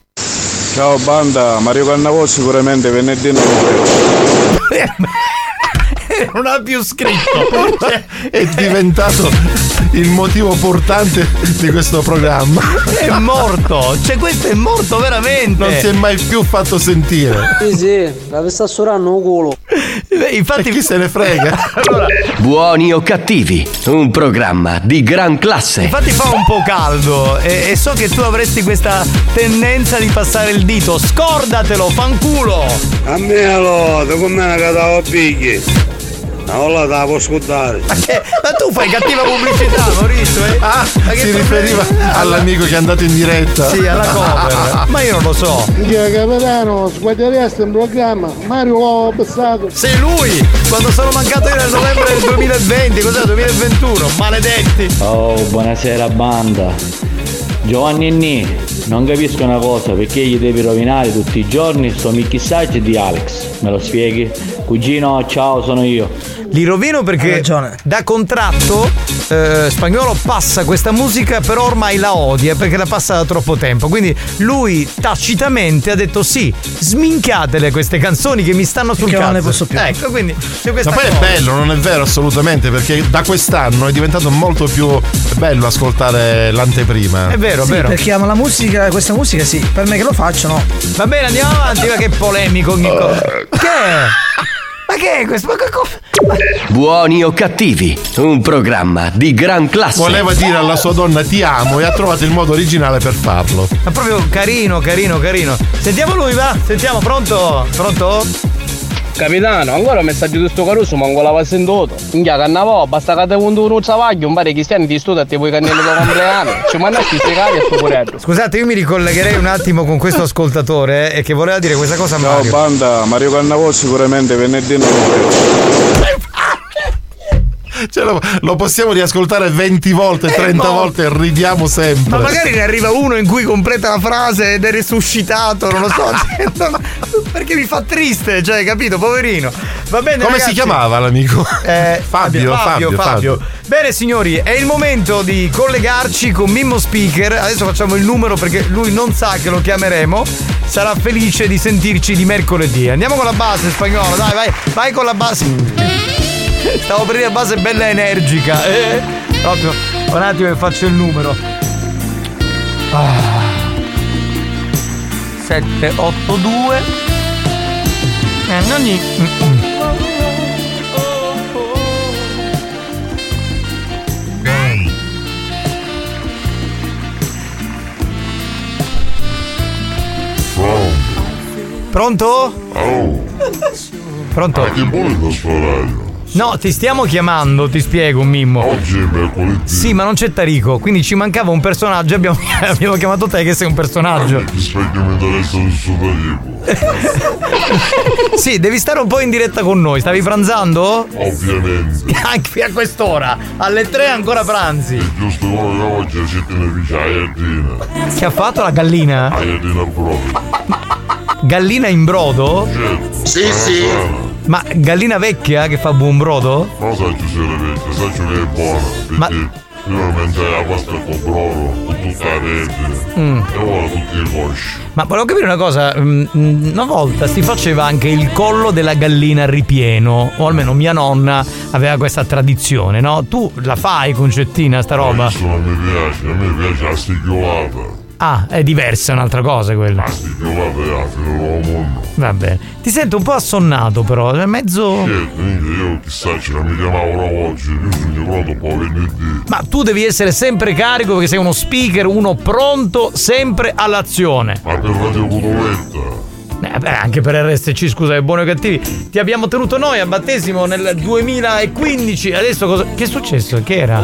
Ciao banda, Mario Cannavò sicuramente venerdì notte. non ha più scritto. È diventato il motivo portante di questo programma. È morto, cioè questo è morto veramente. Non si è mai più fatto sentire. Sì, sì, la sta surando un culo. Infatti, chi se ne frega? Buoni o cattivi, un programma di gran classe. Infatti fa un po' caldo e, e so che tu avresti questa tendenza di passare il dito. Scordatelo, fanculo! A me lo, da come me la bigli. Allora la può scordare. Ma, che- ma tu fai cattiva pubblicità, Maurizio, eh? Ah, Ma che si riferiva all'amico che è andato in diretta. Sì, alla cover. Ma io non lo so. Minchia capitano, sguarderesti in programma. Mario l'ho passato. Sei lui! Quando sono mancato io nel novembre del 2020, cos'è? 2021? Maledetti! Oh, buonasera banda. Giovanni Nni, non capisco una cosa, perché gli devi rovinare tutti i giorni sto mixaggio di Alex? Me lo spieghi? Cugino, ciao, sono io. Li rovino perché da contratto eh, Spagnolo passa questa musica, però ormai la odia perché la passa da troppo tempo. Quindi lui tacitamente ha detto sì, sminchiatele queste canzoni che mi stanno sul Perché cazzo. non ne posso più. Ecco, quindi Ma poi è cosa. bello, non è vero assolutamente, perché da quest'anno è diventato molto più bello ascoltare l'anteprima. È vero, Sì, vero. perché ama la musica, questa musica sì, per me che lo faccio no. Va bene, andiamo avanti, ma che polemico ogni cosa. Che è? Ma che è questo? Ma che co- Buoni o cattivi, un programma di gran classe. Voleva dire alla sua donna ti amo e ha trovato il modo originale per farlo. Ma proprio carino, carino, carino. Sentiamo lui, va? Sentiamo, pronto? Pronto? Capitano, ancora un messaggio di sto caruso, ma ancora l'aveva sentito. Minchia, cannavo, basta che te vundo un travaglio, un pare cristiani ti studia e ti puoi cannello da compleanno. Ci mandasti spiegare a sto poretto. Scusate, io mi ricollegherei un attimo con questo ascoltatore eh, e che voleva dire questa cosa a Ciao Mario. banda, Mario Cannavò sicuramente venerdì notte. Cioè, lo, lo possiamo riascoltare 20 volte, 30 volte e ridiamo sempre. Ma magari ne arriva uno in cui completa la frase ed è risuscitato, non lo so. perché mi fa triste, cioè, capito, poverino. Va bene, Come ragazzi. si chiamava l'amico? Eh, Fabio, Fabio, Fabio. Bene signori, è il momento di collegarci con Mimmo Speaker. Adesso facciamo il numero perché lui non sa che lo chiameremo. Sarà felice di sentirci di mercoledì. Andiamo con la base spagnolo, dai, vai, vai con la base. Stavo per dire base bella energica. Eh? Proprio un attimo che faccio il numero. 782 eh, non gli... mm, mm. Pronto? Pronto? Che vuole da sparaio? No, ti stiamo chiamando, ti spiego, Mimmo. Oggi è mercoledì. Sì, ma non c'è Tarico, quindi ci mancava un personaggio. Abbiamo, abbiamo chiamato te che sei un personaggio. Ti spiego mi interessa il suo Tarico. Sì, devi stare un po' in diretta con noi. Stavi pranzando? Ovviamente. Anche a quest'ora. Alle tre ancora pranzi. Giusto come che oggi ci tiene vicino a Iardina. Che ha fatto la gallina? A Iardina proprio. Gallina in brodo? Sì, sì. Ma gallina vecchia che fa buon brodo? Non so se siete vecchia, sai che è buona. Ma- mangiai la pasta con brodo, con tutta la rete. Mm. E ora tutti i cosci. Ma volevo capire una cosa, mm, mm, una volta si faceva anche il collo della gallina ripieno, o almeno mia nonna aveva questa tradizione, no? Tu la fai concettina sta roba? Questo non mi piace, a me piace la stigliolata. Ah, è diversa, è un'altra cosa quella. Fine dell'uomo. Va bene. Ti sento un po' assonnato però, è mezzo... Niente, niente, io chissà ce la mi chiamavano oggi, io sono pronto poi venerdì. Ma tu devi essere sempre carico perché sei uno speaker, uno pronto sempre all'azione. Ma per Radio Cotoletta. Eh, beh, anche per RSC, scusa, è buono e cattivi. Ti abbiamo tenuto noi a battesimo nel 2015. Adesso cosa. Che è successo? Che era?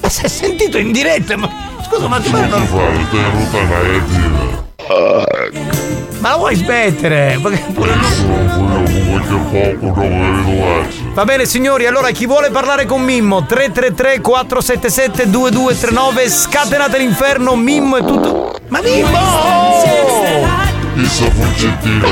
Ma si è sentito in diretta? Ma scusa, ma ti Non non- fare, stai ruttando a Iardina. Ma la vuoi smettere? Va bene signori, allora chi vuole parlare con Mimmo 333 477 2239 scatenate l'inferno, Mimmo e tutto. Ma Mimmo! Chissà Fulgettina.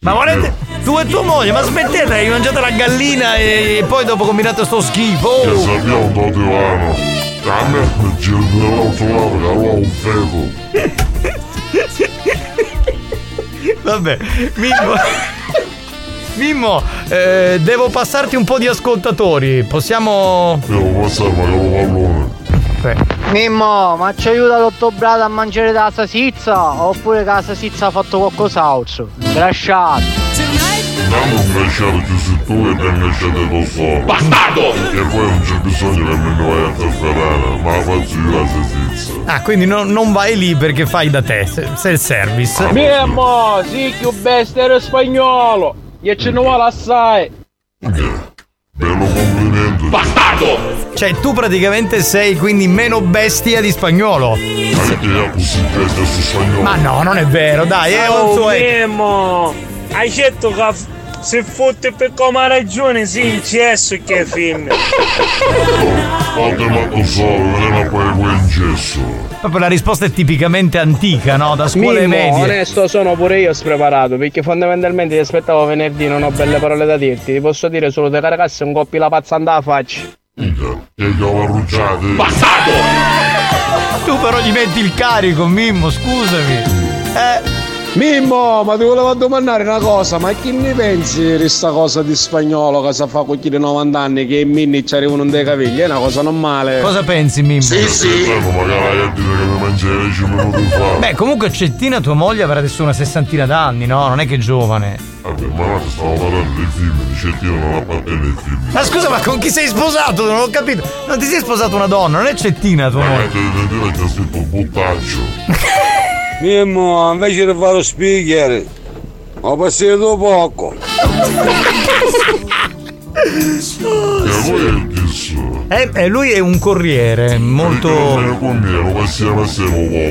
Ma volete tu e tua moglie, ma smettete, hai mangiato la gallina e poi dopo combinate sto schifo. Che sappiamo un po' di A me dall'altro lato che avevo un feto. Vabbè, Mimmo. Mimmo, eh, devo passarti un po' di ascoltatori. Possiamo. Devo passare magari un pallone. Mimmo, ma ci aiuta l'ottobrata a mangiare da salsiccia? Oppure che la salsiccia ha fatto qualcos'altro? Lasciate. Ci sei tu e ben cresciato lo so. Bastardo! E poi non c'è bisogno che ne vai a interferire, ma la faccio io la salsiccia. Ah, quindi no- non vai lì perché fai da te, se- self service. Mimmo, sì, più bestia era spagnolo. E ce ne vuole assai. Bello complimento. Bastardo! Cioè, tu praticamente sei quindi meno bestia di spagnolo. Anche io così bestia su spagnolo. Ma no, non è vero, dai, è un suo. Mimmo, hai detto che se fotte per come ragione sì, in cesso che è film. Solo, non è poi quel incesso. Proprio la risposta è tipicamente antica, no? Da scuole Mimmo, medie. onesto sono pure io spreparato perché fondamentalmente ti aspettavo venerdì non ho belle parole da dirti ti posso dire solo te caricassi un coppi la pazzanda alla faccia E che ho arrucciate. Tu però gli metti il carico, Mimmo, scusami. Eh. Mimmo, ma ti volevo domandare una cosa, ma che ne pensi di questa cosa di spagnolo che sa fa con chi di 90 anni che in minni ci arrivano dei capelli? È una cosa normale. Cosa pensi, Mimmo? Sanno magari a dire che mi mangiai 10 minuti fa. Beh, comunque Cettina, tua moglie, avrà adesso una sessantina d'anni, no? Non è che è giovane. Vabbè, ma stavo parlando dei film, dice io non appartiene ai film. Ma scusa, ma con chi sei sposato? Non ho capito. Non ti sei sposato una donna, non è Cettina tua Ma moglie. che devi dire che ha scritto buttaccio. Mimmo, invece di fare lo speaker, ho passato poco. E lui è chissà. Eh, eh, lui è un corriere, molto.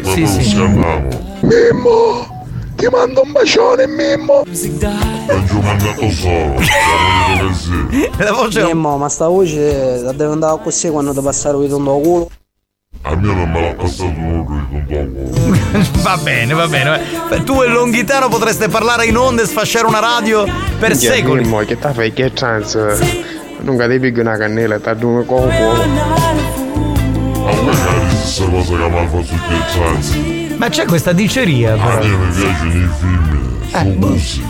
Sì, sì. Mimmo, ti mando un bacione, Mimmo. Non ci ho mangiato solo. La voce Mimmo, ma sta voce la devo andare così quando ti passare il tondo culo. A me non me l'ha passato con dopo. va bene, va bene. Tu e Longhitano potreste parlare in onde e sfasciare una radio per Minchia, secoli. Mimmo, che ta fai che chance? Non pigli una cannella, ti due con fuoco. A me cari stessa cosa che mi ha fatto scherzarsi. Ma c'è questa diceria, A però. me mi piacciono i film, Eh, su bussi.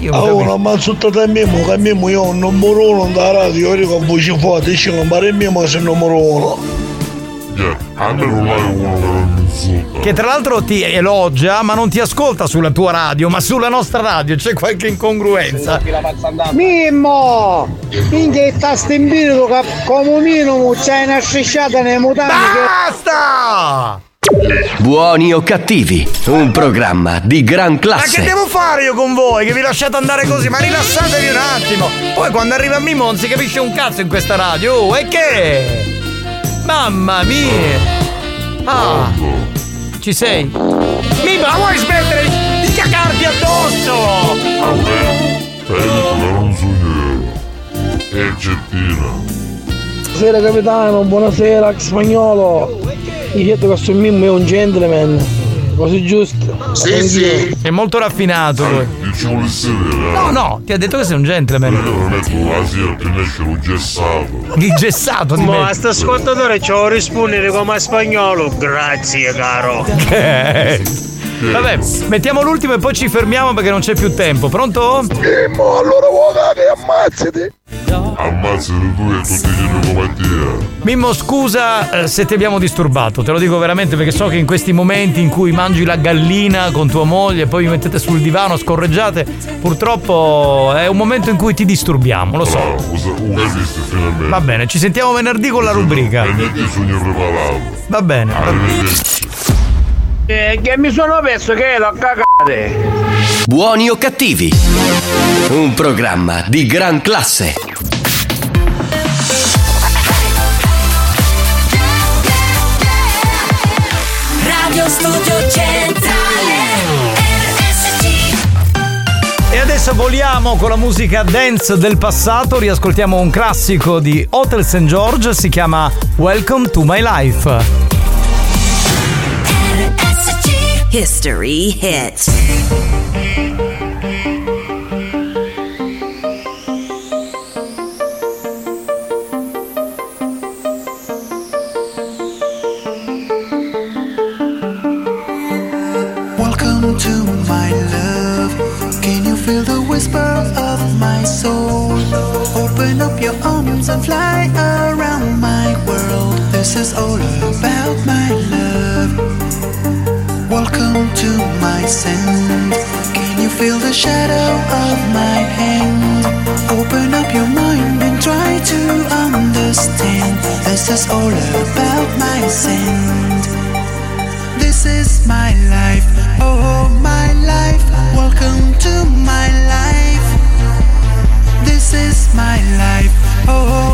Io Ah, oh, ma sotto da Mimmo, che Mimmo io ho un numero uno da radio, io dico voce forte, dice non pare Mimmo se numero uno. Che. Che tra l'altro ti elogia, ma non ti ascolta sulla tua radio, ma sulla nostra radio. C'è qualche incongruenza. Mimmo! Minchia il tasto in che come minimo c'hai una strisciata nei mutani Basta! Buoni o cattivi, un programma di gran Ma che classe. devo fare io con voi? Che vi lasciate andare così? Ma rilassatevi un attimo! Poi quando arriva Mimmo non si capische un cazzo in questa radio. Oh, e che? Mamma mia! Ah! Ci sei? Mimmo, ma vuoi smettere di- cagarti addosso? A me, penso che non so niente. È gettina. Buonasera capitano, buonasera spagnolo. Io detto che questo mimmo è un gentleman. Così giusto. Anch'io. È molto raffinato lui. Io vedere. No, no, ti ha detto che sei un Io gentleman. non metto la sera che ne esce un gessato. Il gessato di Ma me. sto ascoltatore ci vuole rispondere come spagnolo. Grazie, caro. Eh. Vabbè, mettiamo l'ultimo e poi ci fermiamo perché non c'è più tempo. Pronto? mo allora vuoi ammazzati. Ammazzati tu e tutti i giorni come te. Mimmo, scusa eh, se ti abbiamo disturbato, te lo dico veramente perché so che in questi momenti in cui mangi la gallina con tua moglie e poi vi mettete sul divano, scorreggiate, purtroppo è un momento in cui ti disturbiamo, lo so. Finalmente. Va bene, ci sentiamo venerdì con la rubrica. Venerdì sogno preparato. Va bene. Arrivederci. Eh, che mi sono perso che l'ho cagate. Buoni o cattivi, un programma di gran classe. Radio Studio Centrale RSC E adesso voliamo con la musica dance del passato, riascoltiamo un classico di Hotel St. George, si chiama Welcome to My Life. History hits. The shadow of my hand? Open up your mind and try to understand. This is all about my scent. This is my life, oh my life. Welcome to my life. This is my life, oh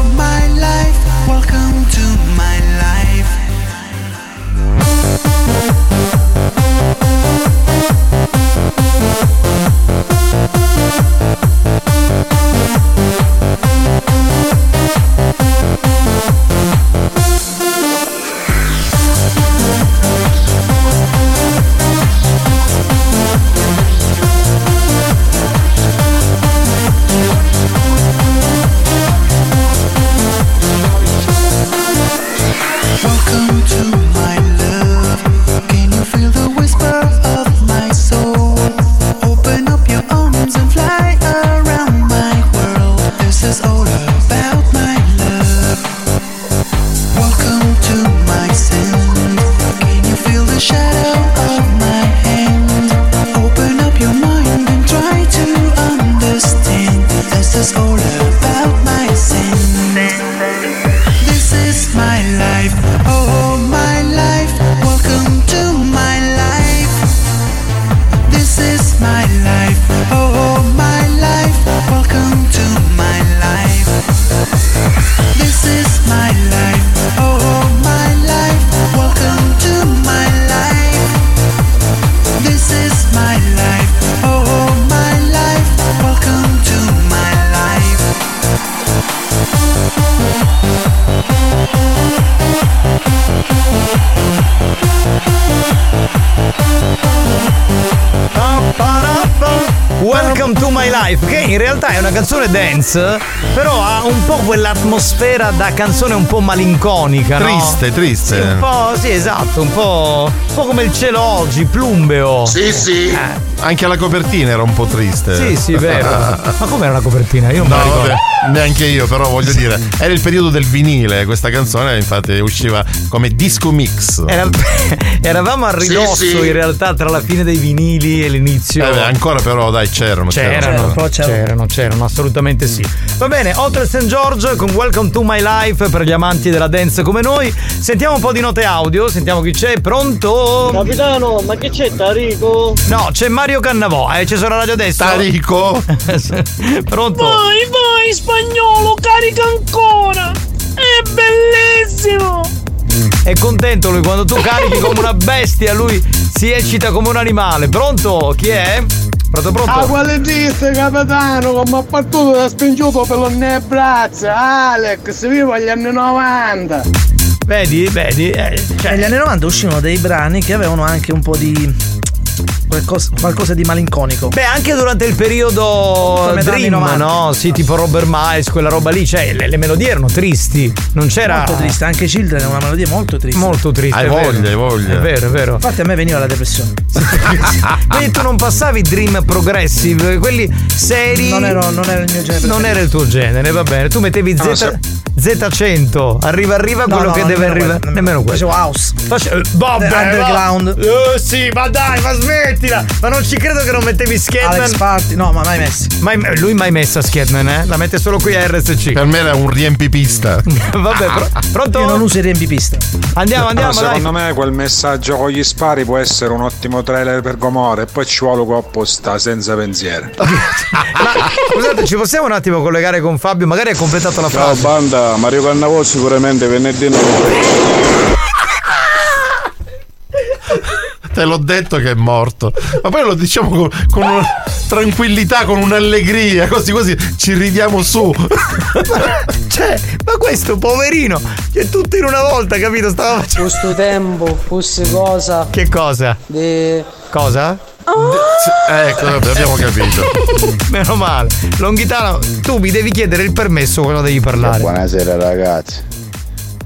dance, però ha un po' quell'atmosfera da canzone un po' malinconica, no? Triste, triste. Sì, un po', sì, esatto, un po', un po' come il cielo oggi, plumbeo. Sì, sì. Eh. Anche la copertina era un po' triste. Sì, sì, vero. Ma com'era la copertina? Io non No, me la ricordo. vabbè, neanche io, però voglio dire, era il periodo del vinile, questa canzone infatti usciva come disco mix. Era- eravamo a ridosso Sì, sì. in realtà tra la fine dei vinili e l'inizio. Eh beh, ancora però dai, c'erano. C'erano, c'erano, c'erano, assolutamente sì. Va bene, oltre St. George con Welcome to My Life per gli amanti della dance come noi. Sentiamo un po' di note audio, sentiamo chi c'è. Pronto? Capitano, ma che c'è Tarico? No, c'è Mario Cannavò, hai acceso la radio adesso? Tarico? Pronto? Vai, vai, spagnolo, carica ancora! È bellissimo! È contento lui quando tu carichi come una bestia, lui si eccita come un animale. Pronto? Chi è? Pronto, pronto? Ah, quale disse capitano, come ha partito da spingiuto per le mie braccia, Alex, vivo agli anni 90. Vedi, vedi. eh, cioè- Negli anni 90 uscivano dei brani che avevano anche un po' di. Qualcosa, qualcosa di malinconico. Beh, anche durante il periodo Dream, 90. no? Sì, tipo Robert Miles, quella roba lì, cioè le, le melodie erano tristi. Non c'era. Molto triste, anche Children è una melodia molto triste. Molto triste. Hai voglia, hai voglia. È vero, è vero. Infatti a me veniva la depressione. Vedi, tu non passavi Dream Progressive, quelli seri. Non ero- non era il mio genere. Non era il tuo genere, va bene. Tu mettevi Z, Z100. Arriva, arriva No, quello no, che deve nemmeno arrivare. quello, Nemmeno quello. Facevo house. Face- eh, vabbè, Underground. va. Eh, sì, ma dai, ma smettila. Ma non ci credo che non mettevi Scatman. Alex Party, no, ma mai messi. Mai- lui mai messa Scatman, eh? La mette solo qui a RSC. Per me era un riempipista. Vabbè, pro- pronto? Io non uso i riempipista. Andiamo, andiamo, No, dai. secondo me quel messaggio con gli spari può essere un ottimo trailer per Gomorra e poi ci vuole qua apposta senza pensiero. Scusate, ci possiamo un attimo collegare con Fabio? Magari ha completato la Ciao frase. Mario Cannavò sicuramente venerdì non Te l'ho detto che è morto. Ma poi lo diciamo con, con una tranquillità, con un'allegria, così così ci ridiamo su. Cioè, ma questo poverino, che tutto in una volta, capito? Stava facendo. Questo tempo fosse cosa Che cosa? di. Cosa? Ecco, vabbè, abbiamo capito. Meno male. Longhitano, tu mi devi chiedere il permesso quando devi parlare. Buonasera ragazzi,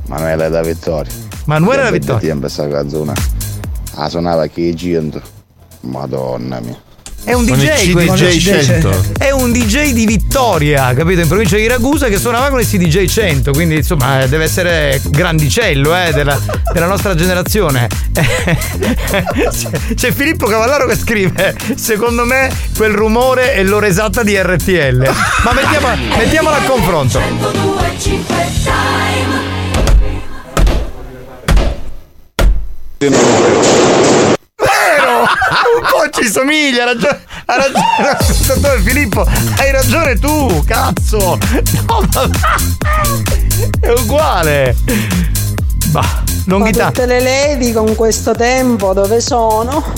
Manuele da Vittoria. Manuele da Vittoria. tempo questa canzone. La suonava che 100. Madonna mia. È un Con il DJ CDJ questo. 100. È un DJ di Vittoria, capito? In provincia di Ragusa che suonava con il CDJ 100. Quindi insomma eh, deve essere grandicello eh, della, della nostra generazione. C'è- C'è Filippo Cavallaro che scrive: Secondo me quel rumore è l'ora esatta di RTL. Ma mettiamola, mettiamola a confronto. Vero! Un po' ci somiglia, ha ragione, ha ragione l'ascoltatore Filippo, hai ragione tu, cazzo! No, ma è uguale! Bah, non Ma tutte le lady con questo tempo dove sono?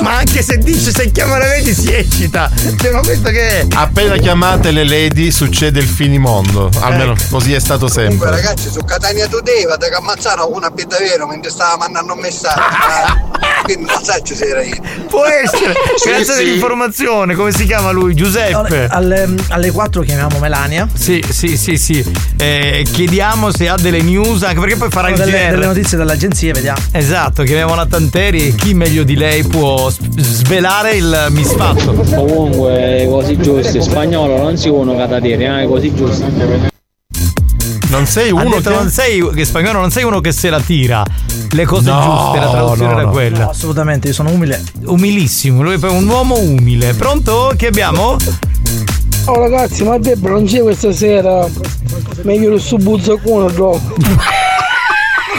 Ma anche se dice se chiama la vedi si eccita. Cioè, ma questo che è? Appena chiamate le lady succede il finimondo. Almeno così è stato Comunque sempre. ragazzi su Catania Today vado che ammazzarono una a vero mentre stava mandando un messaggio eh. quindi non so se era io Può essere. Grazie dell'informazione, come si chiama lui? Giuseppe. Alle, alle 4 chiamiamo Melania. Sì, sì, sì, sì. Eh, chiediamo se ha delle news, anche perché poi farà il delle, GR. delle notizie dall'agenzia, vediamo. Esatto, chiamiamo la Tanteri e chi meglio di lei può svelare il misfatto. Comunque, così giusti. Spagnolo non si uno catatieri, eh, così giusti. Non sei uno detto, che. non sei che spagnolo, non sei uno che se la tira. Le cose No, giuste, la traduzione no, era no. quella. No, assolutamente, io sono umile. Umilissimo, lui è un uomo umile. Pronto? Che abbiamo? Oh ragazzi, ma Debra non c'è questa sera. Meglio il suo buzzacone, bro.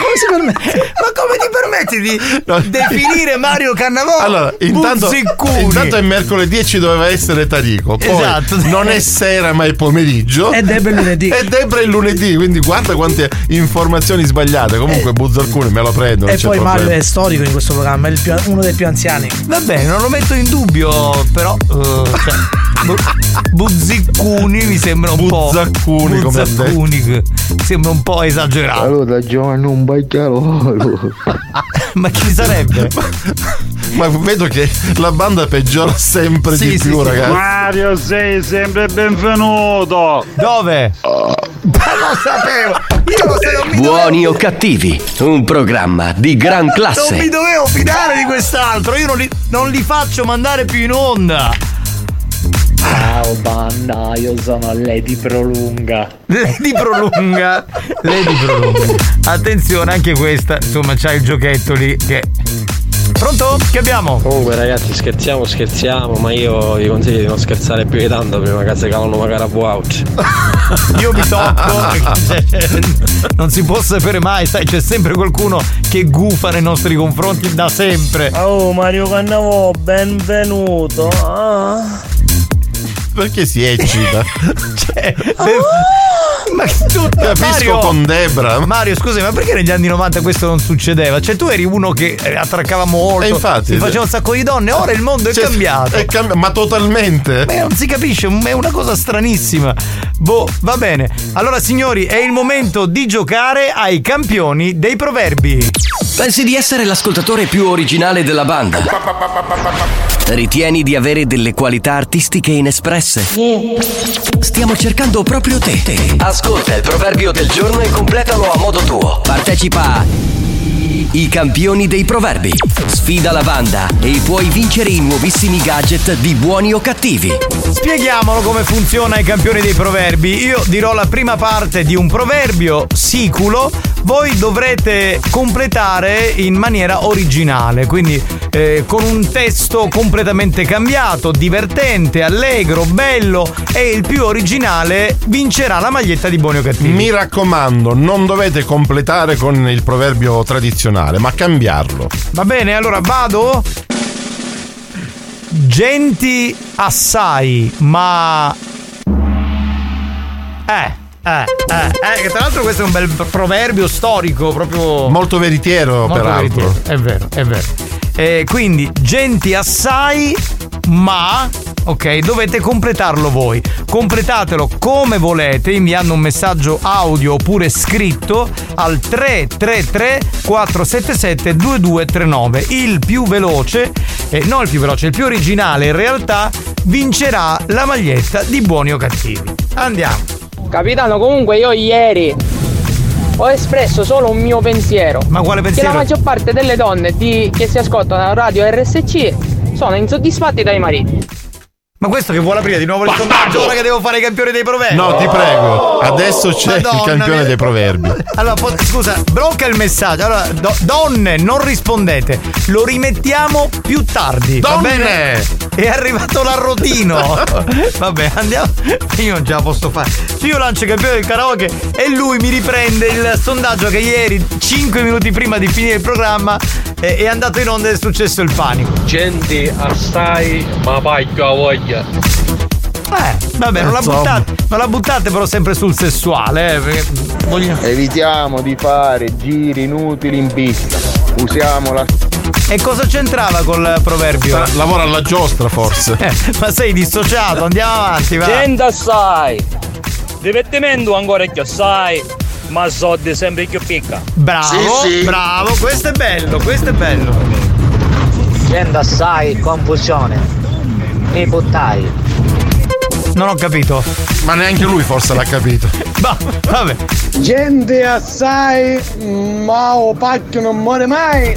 Come si permette? Ma come ti permetti di definire Mario Cannavò? Allora, intanto, intanto è mercoledì e ci doveva essere Tarico. Poi Esatto. non è sera ma è pomeriggio. E Debra è lunedì. E Debra è lunedì, quindi guarda quante informazioni sbagliate. Comunque Buzzarcuni me lo prendo. E poi problema. Mario è storico in questo programma, è il più- uno dei più anziani. Va bene, non lo metto in dubbio, però. eh, cioè, buzziccuni mi sembra un po'. Buzzaccuni, come. Buzzaccuni, sembra un po' esagerato. Allora Giovanni un baicalolo. Ma chi sarebbe? Ma vedo che la banda peggiora sempre Sì, di sì, più, sì. ragazzi. Mario, sei sempre benvenuto. Dove? Ma lo sapevo! Io lo sapevo! Buoni o cattivi, un programma di gran Non classe. mi dovevo fidare di quest'altro, io non li, non li faccio mandare più in onda. Ciao banda, io sono Lady Prolunga. Lady Prolunga. Lady Prolunga. Attenzione, anche questa, insomma, c'ha il giochetto lì che. Pronto? Che abbiamo? Comunque ragazzi scherziamo scherziamo ma io vi consiglio di non scherzare più di tanto prima che si calano magari a out. Io mi tocco non si può sapere mai, sai, c'è sempre qualcuno che gufa nei nostri confronti da sempre. Oh Mario Cannavo, benvenuto. Ah. Perché si eccita? cioè, ma tu Capisco Mario- con Debra. Mario, scusi, ma perché negli anni 90 questo non succedeva? Cioè, tu eri uno che eh, attraccava molto, E infatti- si faceva un sacco di donne, ora il mondo è Cioè, cambiato. è cambi- ma totalmente. Beh, non si capisce, è una cosa stranissima. Boh, va bene. Allora, signori, è il momento di giocare ai campioni dei proverbi. Pensi di essere l'ascoltatore più originale della banda? Ritieni di avere delle qualità artistiche inespresse? Stiamo cercando proprio te. Ascolta il proverbio del giorno e completalo a modo tuo. Partecipa a I campioni dei proverbi. Sfida la banda e puoi vincere i nuovissimi gadget di buoni o cattivi. Spieghiamolo come funziona i campioni dei proverbi. Io dirò la prima parte di un proverbio siculo, voi dovrete completare in maniera originale, quindi eh, con un testo completamente cambiato, divertente, allegro, bello e il più originale vincerà la maglietta di buoni o cattivi. Mi raccomando, non dovete completare con il proverbio tradizionale, ma cambiarlo. Va bene, allora vado. Genti assai, ma. Eh, eh, eh, eh, che tra l'altro questo è un bel proverbio storico, proprio. Molto veritiero, Molto peraltro. veritiero, È vero, è vero. Eh, quindi, genti assai, ma. Ok, dovete completarlo voi. Completatelo come volete, inviando un messaggio audio oppure scritto al 333 477 2239. Il più veloce, eh, no il più veloce, il più originale in realtà vincerà la maglietta di buoni o cattivi. Andiamo. Capitano, comunque io ieri ho espresso solo un mio pensiero. Ma quale Che pensiero? la maggior parte delle donne di- che si ascoltano la radio RSC sono insoddisfatte dai mariti. Ma questo che vuole aprire di nuovo il sondaggio ora che devo fare i campioni dei proverbi? No, ti prego, adesso c'è il Madonna campione mia. dei proverbi. Allora, po- scusa, blocca il messaggio. Allora, do- donne, non rispondete. Lo rimettiamo più tardi. Va Donne! bene? È arrivato l'arrotino. Vabbè, andiamo. Io non ce la posso fare. Se io lancio il campione del karaoke e lui mi riprende il sondaggio che ieri, 5 minuti prima di finire il programma, è, è andato in onda ed è successo il panico. Gente assai, ma paglio a voglia. Eh, vabbè, non la buttate, non la buttate però sempre sul sessuale, eh, perché voglio- Evitiamo di fare giri inutili in pista. Usiamo la. E cosa c'entrava col proverbio? Lavora alla giostra, forse. Eh, ma sei dissociato, andiamo avanti, va. Gente assai. Divertimento ancora più assai. Ma soldi sempre più picca. Bravo, bravo, questo è bello, questo è bello. Gente assai, confusione. Mi buttai. Non ho capito. Ma neanche lui forse l'ha capito. Ma, vabbè. Gente assai, ma o pacchio non muore mai.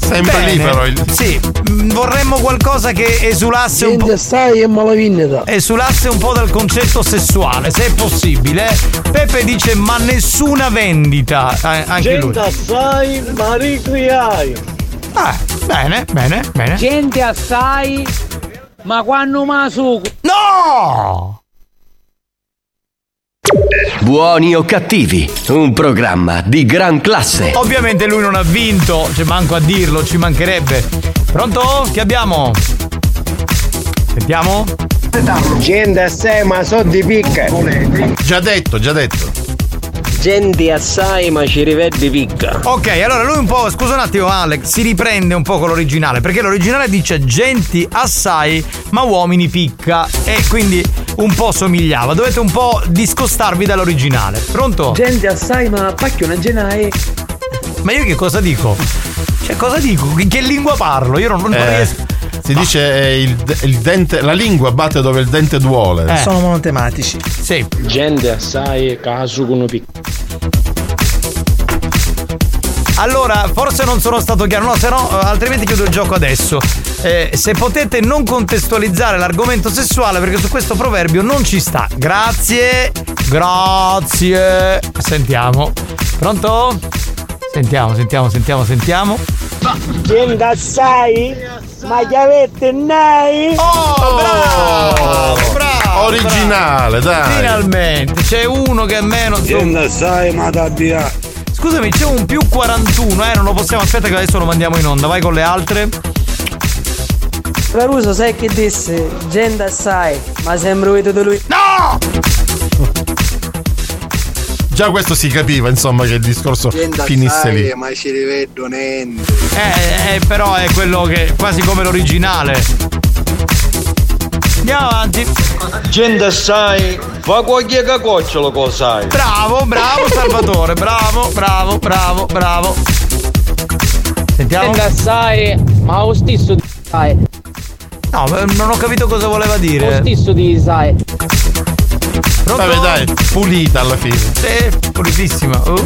Sempre Bene. lì però il... Sì, mm, vorremmo qualcosa che esulasse un po'. Gente assai e malavinneta. Esulasse un po' dal concetto sessuale, se è possibile. Peppe dice: Ma nessuna vendita. Eh, anche lui. Gente assai, ma ricriai. Ah, bene, bene, bene. Gente assai, ma quando ma su. No! Buoni o cattivi, un programma di gran classe. Ovviamente lui non ha vinto, cioè manco a dirlo, ci mancherebbe. Pronto? Che abbiamo? Sentiamo? Gente assai, ma so di picca. Già detto, già detto. Gente assai, ma ci rivedi picca. Ok, allora lui un po', scusa un attimo Alex, si riprende un po' con l'originale, perché l'originale dice genti assai, ma uomini picca. E quindi un po' somigliava. Dovete un po' discostarvi dall'originale. Pronto? Gente assai, ma pacchio non genai. Ma io che cosa dico? Cioè, Cioè, cosa dico? In che lingua parlo? Io non, non Eh, riesco. Si dice eh, il, il dente, la lingua batte dove il dente duole. Sono monotematici. Sì. Gente assai caso con piccolo. Allora, forse non sono stato chiaro, no, se no, eh, altrimenti chiudo il gioco adesso. Eh, se potete non contestualizzare l'argomento sessuale, perché su questo proverbio non ci sta. Grazie, grazie. Sentiamo. Pronto? Sentiamo, sentiamo, sentiamo, sentiamo. Gente assai? Ma chiavette nai? Oh, bravo, bravo. Originale, dai. Finalmente, c'è uno che è meno. Gente assai, ma da via. Scusami, c'è un più 41, eh, non lo possiamo. Aspetta che adesso lo mandiamo in onda. Vai con le altre. Caruso, sai che disse? Gente assai, ma sembra vedo di lui. No! Già questo si capiva, insomma, che il discorso Gente finisse lì. ma ci rivedo niente. Eh, eh, però è quello che quasi come l'originale. Andiamo avanti. Gente assai, fa qualche cacocciolo cos'hai? Bravo, bravo Salvatore, bravo, bravo, bravo, bravo. Sentiamo. Gente assai, ma lo stesso di sai. No, non ho capito cosa voleva Lo dire. stesso di sai. Vabbè, dai, pulita alla fine. Sì, pulitissima. Uh.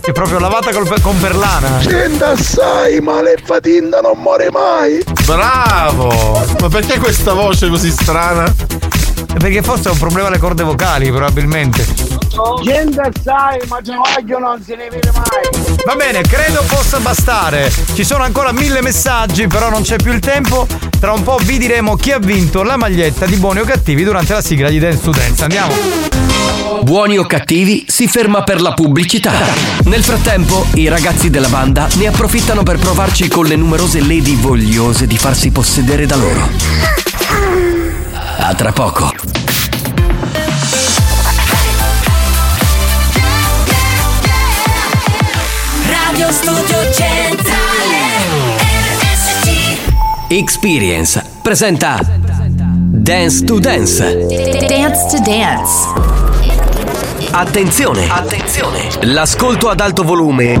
È proprio lavata col- con perlana. Gente assai, ma le fatinda non muore mai. Bravo! Ma perché questa voce così strana? Perché forse è un problema alle corde vocali, probabilmente. Gente assai, ma Giavaglio non se ne vede mai. Va bene, credo possa bastare. Ci sono ancora mille messaggi, però non c'è più il tempo. Tra un po' vi diremo chi ha vinto la maglietta di buoni o cattivi durante la sigla di Dance Dance. Andiamo. Buoni o cattivi si ferma per la pubblicità. Nel frattempo, i ragazzi della banda ne approfittano per provarci con le numerose lady vogliose di farsi possedere da loro. A tra poco. Radio Studio Centrale RSC Experience presenta Dance to Dance. Dance to Dance Attenzione! Attenzione! L'ascolto ad alto volume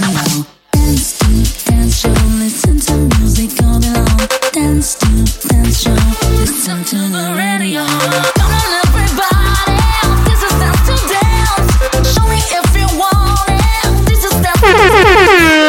Dance to Dance Show Listen to the radio. Come on everybody. This is Dance to Dance. Show me if you want it. This is Dance Siamo prontissimi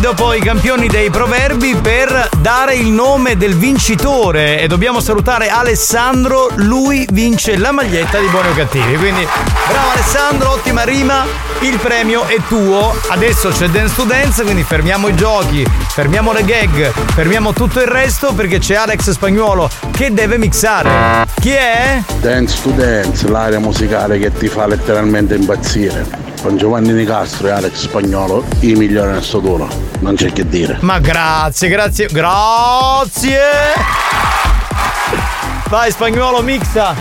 dopo i campioni dei proverbi per dare il nome del vincitore e dobbiamo salutare Alessandro, lui vince la maglietta di Buoni o Cattivi. Quindi bravo Alessandro, ottima rima, il premio è tuo. Adesso c'è Dance to Dance, quindi fermiamo i giochi, fermiamo le gag, fermiamo tutto il resto perché c'è Alex Spagnuolo che deve mixare. Chi è? Dance to Dance, l'area musicale che ti fa letteralmente impazzire. Con Giovanni Nicastro e Alex Spagnolo, i migliori nel suo turno. Non c'è che dire. Ma grazie, grazie, grazie! Vai Spagnuolo, mixa!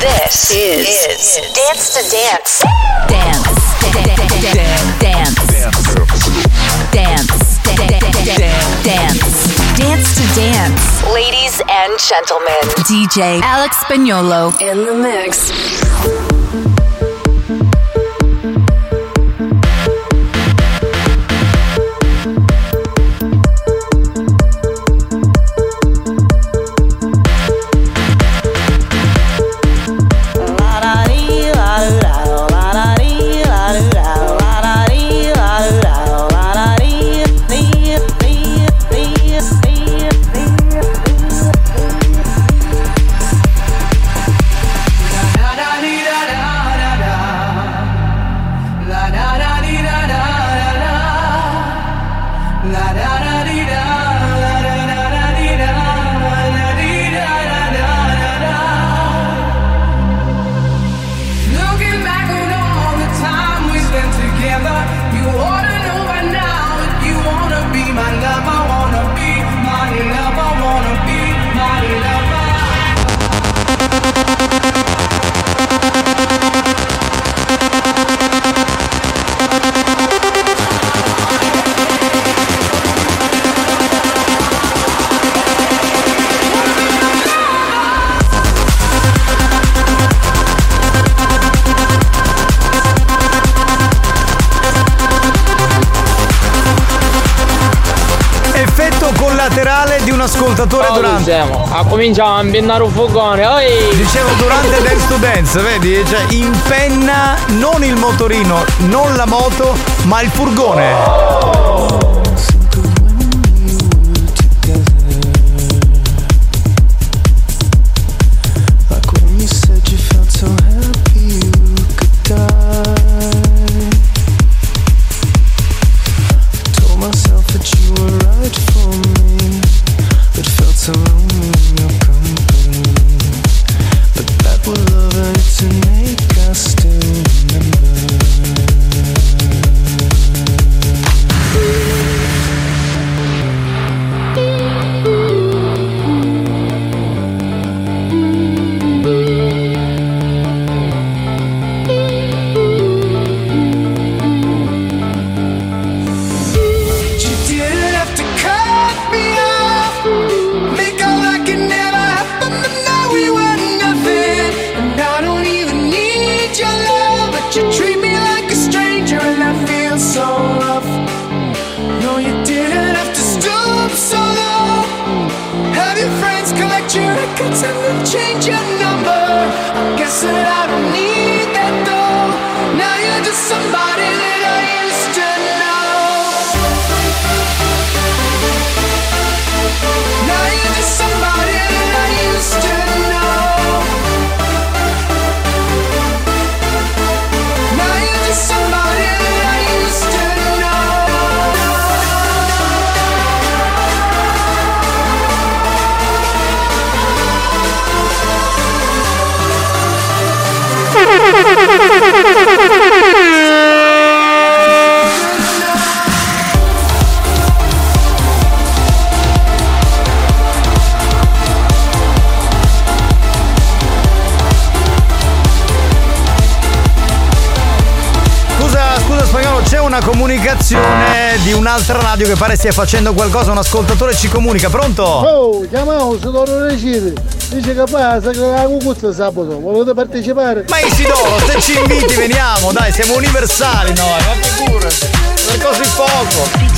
This is, Dance to Dance. Dance. Dance. Dance. Dance. Dance to Dance. Ladies and gentlemen, DJ Alex Spagnolo in the mix. cominciamo a ambientare un furgone. Oi! Dicevo durante Dance to Dance, vedi? Cioè, impenna non il motorino, non la moto, ma il furgone. Oh! che pare stia facendo qualcosa, un ascoltatore ci comunica, pronto? Oh, chiamiamo Sidoro Recite, dice che passa che la cucuzza sabato, volete partecipare? Ma Isidoro, se ci inviti veniamo, dai, siamo universali noi, eh, ma figura, per così poco.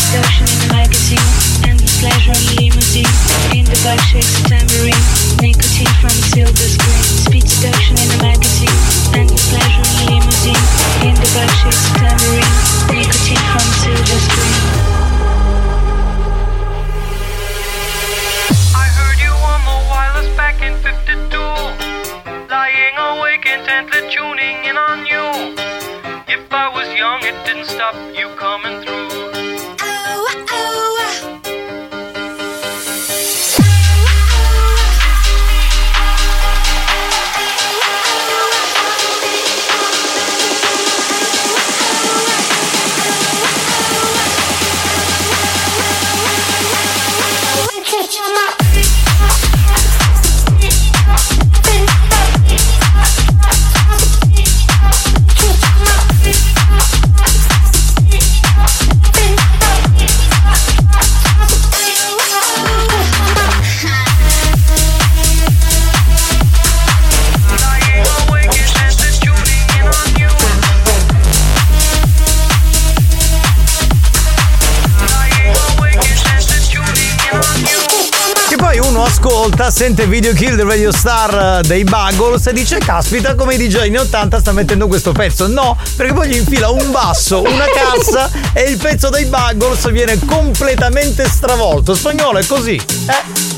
80 sente Video Kill del Radio Star eh, dei Buggles e dice caspita come i DJ anni 80 sta mettendo questo pezzo. No perché poi gli infila un basso una cassa e il pezzo dei Buggles viene completamente stravolto. Spagnolo è così eh?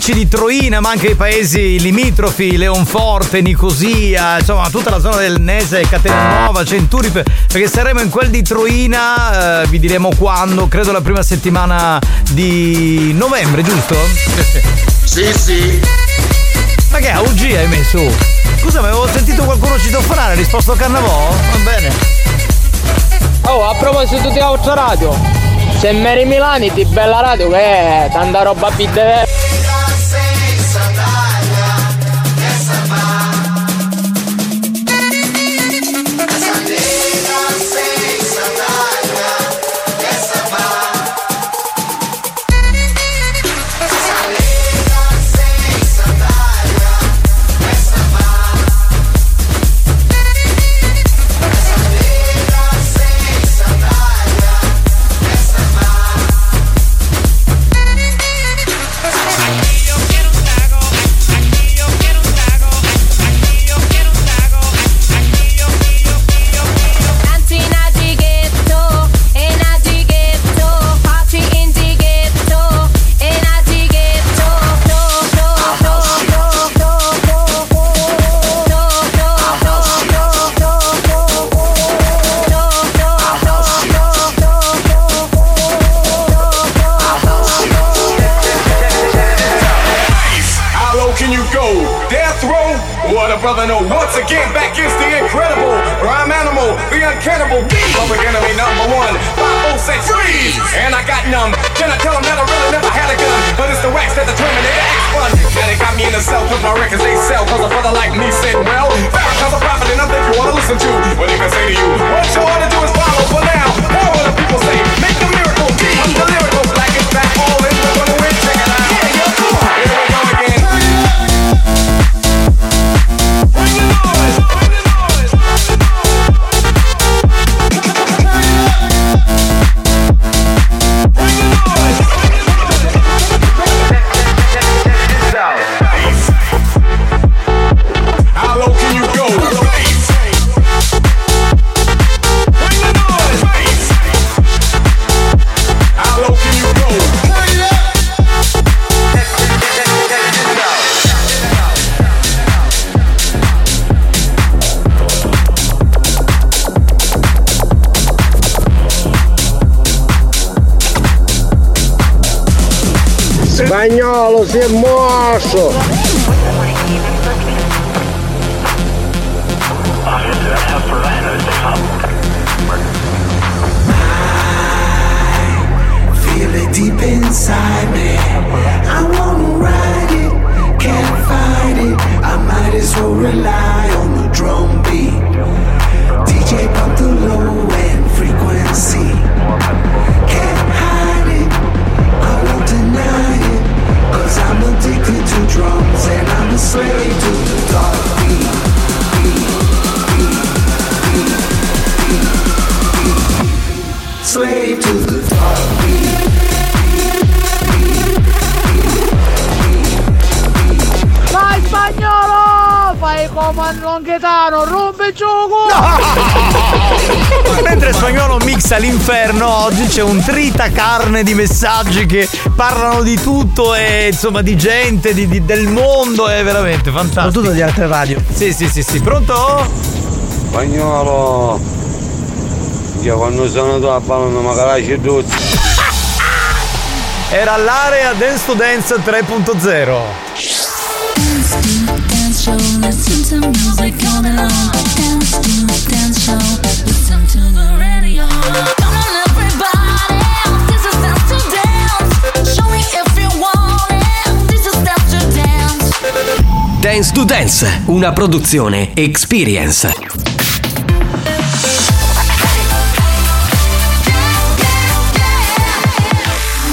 Amici di Troina, ma anche ai paesi limitrofi, Leonforte, Nicosia, insomma tutta la zona del Nese, Catenanuova, Centuri, per- perché saremo in quel di Troina, eh, vi diremo quando, credo la prima settimana di novembre, giusto? Sì, sì. Ma che ha UG hai messo? Scusa, ma avevo sentito qualcuno citofonare, ha risposto Cannavò? Va bene. Oh, a proposito di autoradio, se Mary Milani di bella radio che è tanta roba bidde. Dancing carne di messaggi che parlano di tutto e insomma di gente, di- di- del mondo, è veramente fantastico. Soprattutto di altre radio. Sì, sì, sì, sì. Pronto? Spagnolo, io quando sono tu a ballare magari ci duzzi. Era l'area Dance to Dance 3.0. Dance show, listen to music all day long. Dance to dance show, dance. To Dance, una produzione Experience.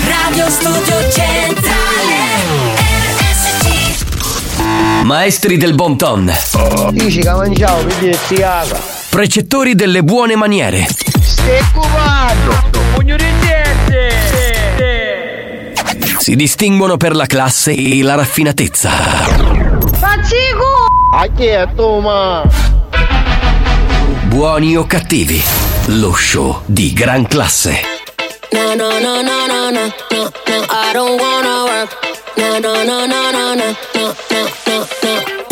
Radio Studio Centrale. Maestri del bon ton, Dici che mangiavo, mi dici caga. precettori delle buone maniere, Stai cubando! Pugno di niente! si distinguono per la classe e la raffinatezza. Pazzico! A chi è tu, ma? Buoni o cattivi, lo show di gran classe. No, no, no, no, no, no, no, no, I don't wanna work. no, no, no, no, no, no, no, no, no, no.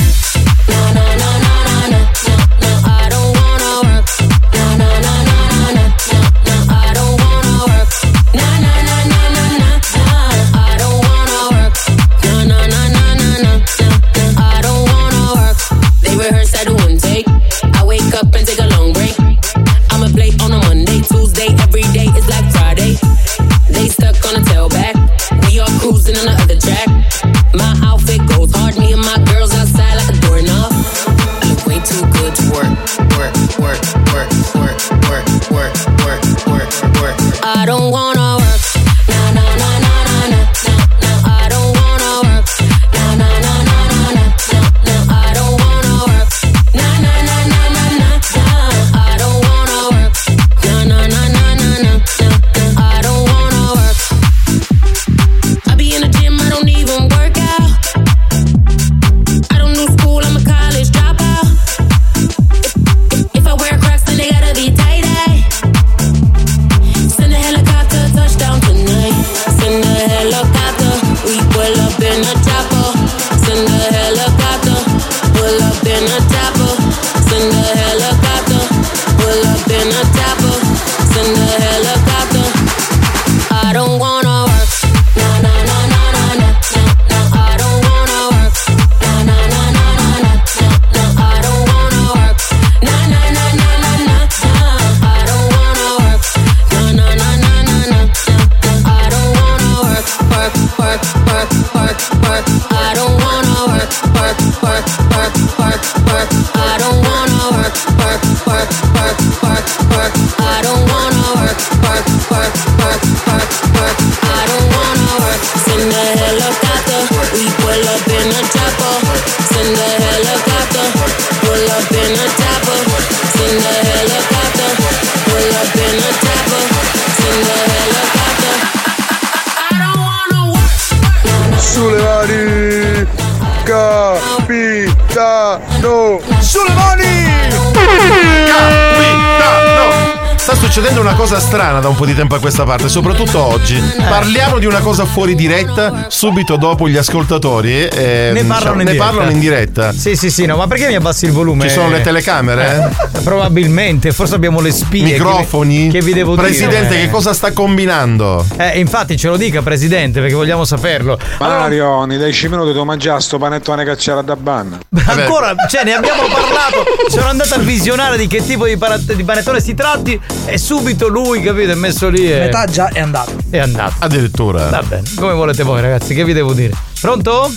den cosa strana da un po' di tempo a questa parte, soprattutto oggi. Parliamo di una cosa fuori diretta, subito dopo gli ascoltatori eh, Ne parlano, in, ne diretta. parlano in diretta. Sì, sì, sì, no, ma perché mi abbassi il volume? Ci sono le telecamere? Eh, probabilmente, forse abbiamo le spie. Microfoni? Che vi, che vi devo Presidente, dire? che cosa sta combinando? Eh, infatti ce lo dica, Presidente, perché vogliamo saperlo. Mario, nei 10 minuti tu mangiato sto panettone che c'era da banna. Ancora, cioè, ne abbiamo parlato. Sono andato a visionare di che tipo di panettone si tratti. E subito lui, capito, è messo lì. E... Metà già è andato. È andato. Addirittura. Va bene, come volete voi, ragazzi, che vi devo dire? Pronto?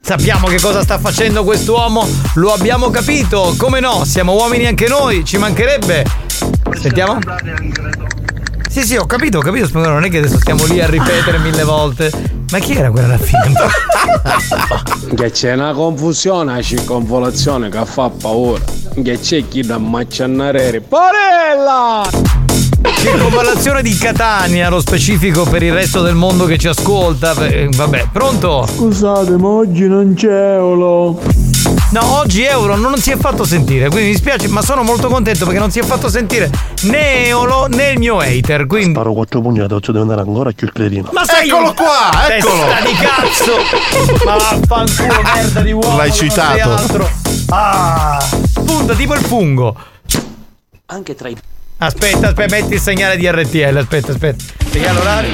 Sappiamo che cosa sta facendo quest'uomo, lo abbiamo capito, come no, siamo uomini anche noi, ci mancherebbe. Sentiamo? Sì, sì, ho capito, ho capito, Spagnolo, non è che adesso stiamo lì a ripetere mille volte. Ma chi era quella alla fine? Che c'è una confusione, una circonvolazione che fa paura. Che c'è chi da macciannare. Porella! Circonvallazione di Catania, lo specifico per il resto del mondo che ci ascolta. Eh, Vabbè, pronto? Scusate, ma oggi non c'è Eolo. No, oggi Euro non si è fatto sentire, quindi mi spiace, ma sono molto contento perché non si è fatto sentire né Eolo né il mio hater. Quindi... Sparo quattro pugnate, oggi devo andare ancora più il cretino. Ma sei Eccolo un- qua, eccolo! Testa di cazzo! Ma vaffanculo, merda di uomo! L'hai non sei citato. altro. Ah! Punta tipo il fungo. Anche tra i Aspetta, aspetta, metti il segnale di RTL, aspetta, aspetta. Segnale orario.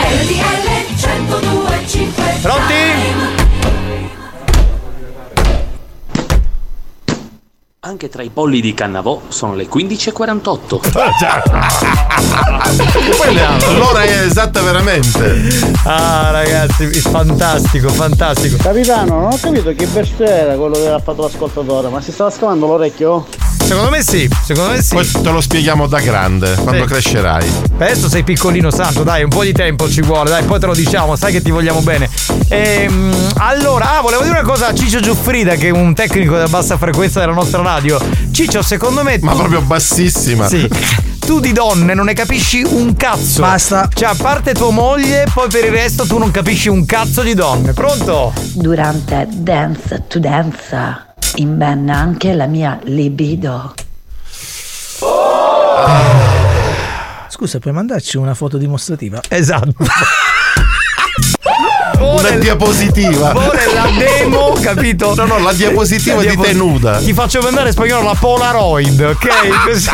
Pronti? Anche tra i polli di Cannavò sono le 15.48. L'ora è esatta veramente. Ah, ragazzi, fantastico, fantastico. Capitano, non ho capito che verso era quello che ha fatto l'ascoltatore, ma si stava scavando l'orecchio? Secondo me sì, secondo me sì. Questo te lo spieghiamo da grande, quando Sì. crescerai. Adesso sei piccolino santo, dai, un po' di tempo ci vuole, dai, poi te lo diciamo, sai che ti vogliamo bene. Ehm, allora, ah, volevo dire una cosa a Ciccio Giuffrida, che è un tecnico della bassa frequenza della nostra radio. Ciccio, secondo me. Ma tu- proprio bassissima. Sì. Tu di donne non ne capisci un cazzo. Basta. Cioè, a parte tua moglie, poi per il resto tu non capisci un cazzo di donne. Pronto? Durante Dance to Dance invenna anche la mia libido. Scusa, puoi mandarci una foto dimostrativa? Esatto. Vuole una diapositiva. Vuole la demo, capito? No, no, la diapositiva di te nuda. Ti faccio mandare in spagnolo la Polaroid, ok? Così.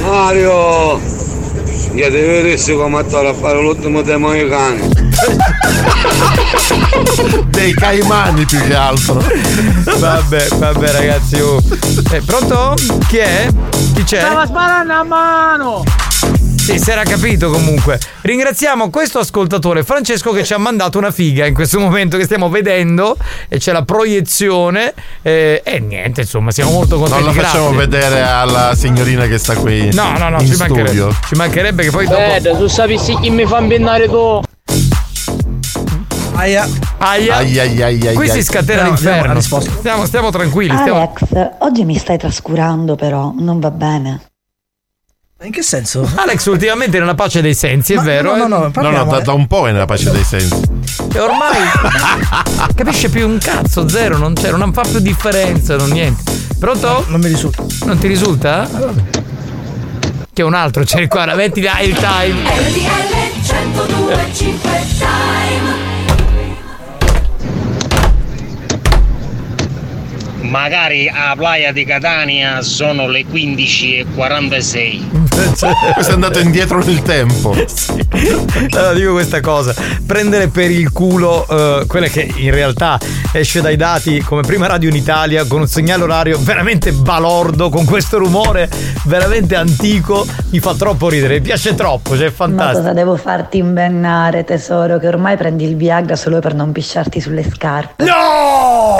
Mario! Io devi vedere come a fare l'ultimo dei Moicani. Dei caimani più che altro. Vabbè, vabbè ragazzi. oh. Eh, pronto? Chi è? Chi c'è? Stava sparando a mano! Sì, si era capito comunque. Ringraziamo questo ascoltatore Francesco che ci ha mandato una figa in questo momento che stiamo vedendo e c'è la proiezione eh, e niente, insomma, siamo molto contenti. Non la facciamo grazie. vedere alla signorina che sta qui. No, no, no, in ci mancherebbe. Ci mancherebbe che poi dopo Eh, tu sapessi chi mi fa impennare tu? Aia. Aia. Ai, ai, ai, ai, Qui si scatena No, l'inferno. Stiamo, stiamo tranquilli. Stiamo... Alex, oggi mi stai trascurando però, non va bene. In che senso? Alex ultimamente è nella pace dei sensi, è Ma- vero? no, no, no, eh? No, parliamo, no, da, eh. da un po' è nella pace dei sensi. E ormai capisce più un cazzo, zero, non c'è, non fa più differenza, non niente. Pronto? Non mi risulta. Non ti risulta? Che un altro c'è qua, metti là il time. RTL 1025 Time Magari a Playa di Catania sono le 15.46. Questo è andato indietro nel tempo. Allora dico questa cosa, prendere per il culo eh, quella che in realtà esce dai dati come prima radio in Italia con un segnale orario veramente balordo, con questo rumore veramente antico, mi fa troppo ridere, mi piace troppo, cioè è Ma fantastico. cosa devo farti imbennare, tesoro? Che ormai prendi il Viagra solo per non pisciarti sulle scarpe. No!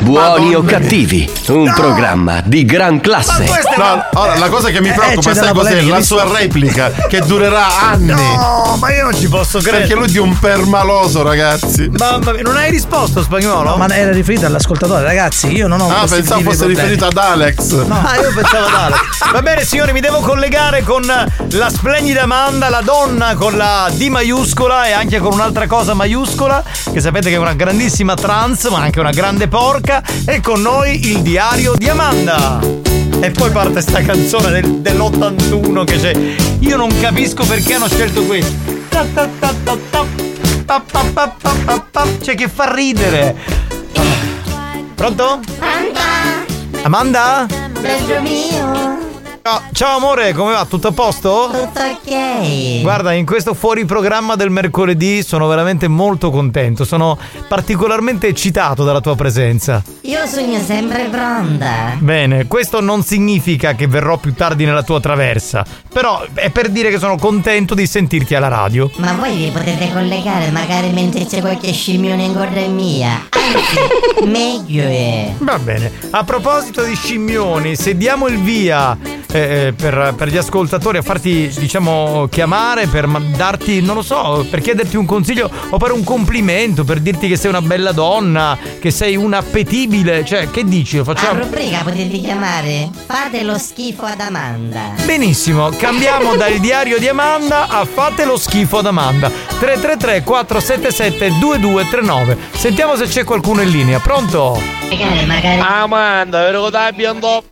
Buoni o cattivi, un programma di gran classe. No, ora, la cosa che mi Eh, preoccupa, c'è sai cos'è? La sua replica che durerà anni. No, ma io non ci posso credere. Perché lui è di un permaloso, ragazzi. Mamma mia, non hai risposto spagnolo? No, ma era riferito all'ascoltatore, ragazzi. Io non ho Ah, pensavo fosse problemi. riferito ad Alex. Ah, io pensavo ad Alex. Va bene, signori, mi devo collegare con la splendida Amanda, la donna con la D maiuscola e anche con un'altra cosa maiuscola, che sapete che è una grandissima trans, ma anche una grande porca. E con noi il diario di Amanda. E poi parte sta canzone del- dell'81 che c'è. Io non capisco perché hanno scelto questo. Cioè che fa ridere. Ah. Pronto? Amanda? Bello mio, Ciao, ciao amore, come va? Tutto a posto? tutto ok. Guarda, in questo fuori programma del mercoledì sono veramente molto contento, sono particolarmente eccitato dalla tua presenza. Io sogno sempre pronta. Bene, questo non significa che verrò più tardi nella tua traversa, però è per dire che sono contento di sentirti alla radio. Ma voi vi potete collegare magari mentre c'è qualche scimmione in corda mia. Anzi, meglio è. Va bene, a proposito di scimmioni, se diamo il via eh, eh, per, per gli ascoltatori a farti, diciamo, chiamare per darti, non lo so, per chiederti un consiglio o per un complimento, per dirti che sei una bella donna, che sei un appetibile, cioè, che dici? Lo facciamo? rubrica potete chiamare Fate lo schifo ad Amanda. Benissimo, cambiamo dal diario di Amanda a Fate lo schifo ad Amanda. 333 477 2239. Sentiamo se c'è qualcuno in linea. Pronto? Magari, magari. Amanda, vero che ti abbiamo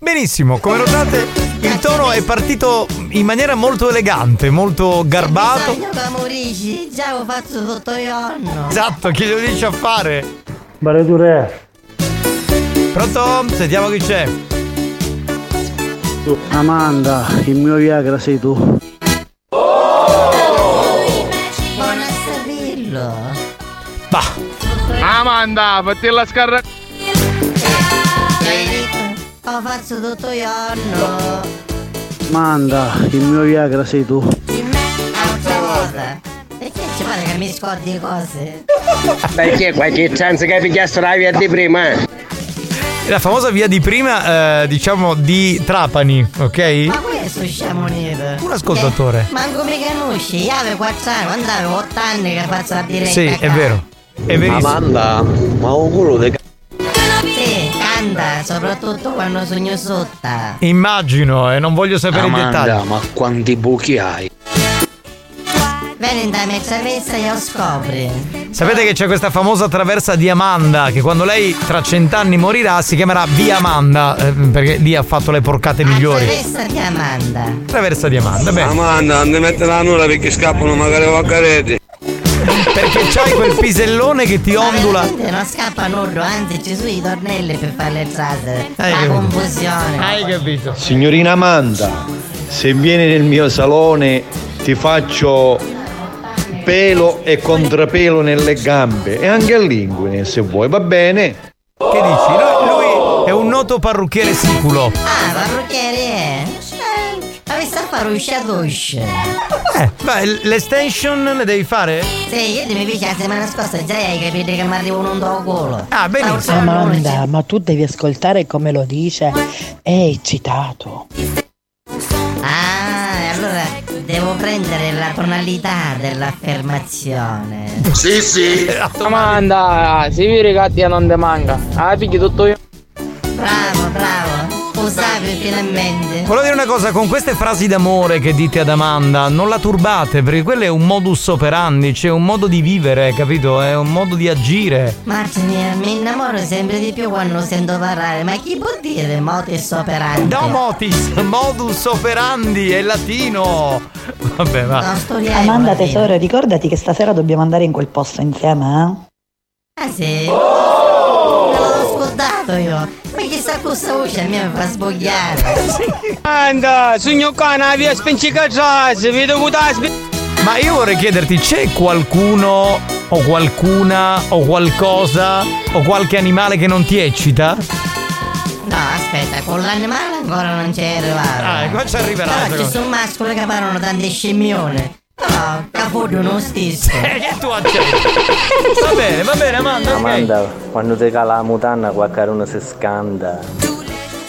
Benissimo, come notate il tono è partito in maniera molto elegante, molto garbato. Morisci, già ho fatto tutto il giorno. Esatto, chi lo dice a fare? Bareture. Pronto? Sentiamo chi c'è. Amanda, il mio Viagra sei tu. Buono a saperlo. Amanda, fatti la scarra. Ho fatto tutto il giorno. Amanda, il mio Viagra sei tu. Altra cosa. Perché ci pare che mi scordi cose? Perché qualche chance che pigliassero la via di prima? eh? La famosa via di prima, eh, diciamo, di Trapani, ok? Ma questo sciamo nero. Un ascoltatore. Manco mi conosci, io avevo 4 anni, quando avevo 8 anni che faccio la diretta. Sì, è vero. È verissimo. Amanda, ma un culo di Sì, canta, soprattutto quando sogno sotta. Immagino e non voglio sapere i dettagli. ma quanti buchi hai? Vieni da me traversa e lo scopri. Sapete che c'è questa famosa traversa di Amanda che quando lei tra cent'anni morirà si chiamerà Via Amanda eh, perché lì ha fatto le porcate migliori. Traversa di Amanda. Traversa di Amanda, bene. Amanda, non ti mettere la nulla perché scappano magari vaccareti. Perché c'hai quel pisellone che ti ondula. Non scappa nudo, anzi ci sono i tornelli per fare le. Hai La capito. confusione. Hai capito? Signorina Amanda, se vieni nel mio salone ti faccio pelo e contrapelo nelle gambe e anche all'inguine se vuoi, va bene? Che dici? Lui, lui è un noto parrucchiere siculo. Ah, parrucchiere è? Ma mi sta a fare uscire uscire. Eh, vai, l'estension le devi fare? Sì, io mi dice la settimana scorsa già hai capito che mi arriva un ondo al culo. Ah, benissimo. Amanda, ma tu devi ascoltare come lo dice. È eccitato. Ah, allora devo prendere la tonalità dell'affermazione. Sì, sì. Amanda, si a te non ti manca. Ah, picchi tutto io. Bravo, bravo. Usavi finalmente. Volevo dire una cosa, con queste frasi d'amore che dite ad Amanda, non la turbate, perché quello è un modus operandi, c'è un modo di vivere, capito? È un modo di agire. Martina, mi innamoro sempre di più quando sento parlare, ma chi può dire modus operandi? No, motis, modus operandi, è latino. Vabbè, va. Amanda tesoro, ricordati che stasera dobbiamo andare in quel posto insieme, eh? Ah sì? Me scordato io. Ma chissà questa voce mi fa sbogliare. Anda, sogno cane, via spincicacciase, vedo ta Ma io vorrei chiederti, c'è qualcuno o qualcuna o qualcosa o qualche animale che non ti eccita? No, aspetta, con l'animale ancora non c'è arrivato. Ah, qua ci arriverà, Però ci sono mascoli che parlano tante scimmione. Caputo non stesso. Eh, che tu accetti. Va bene, va bene, Amanda. Amanda, quando ti cala la mutanna qualcuno si scanda.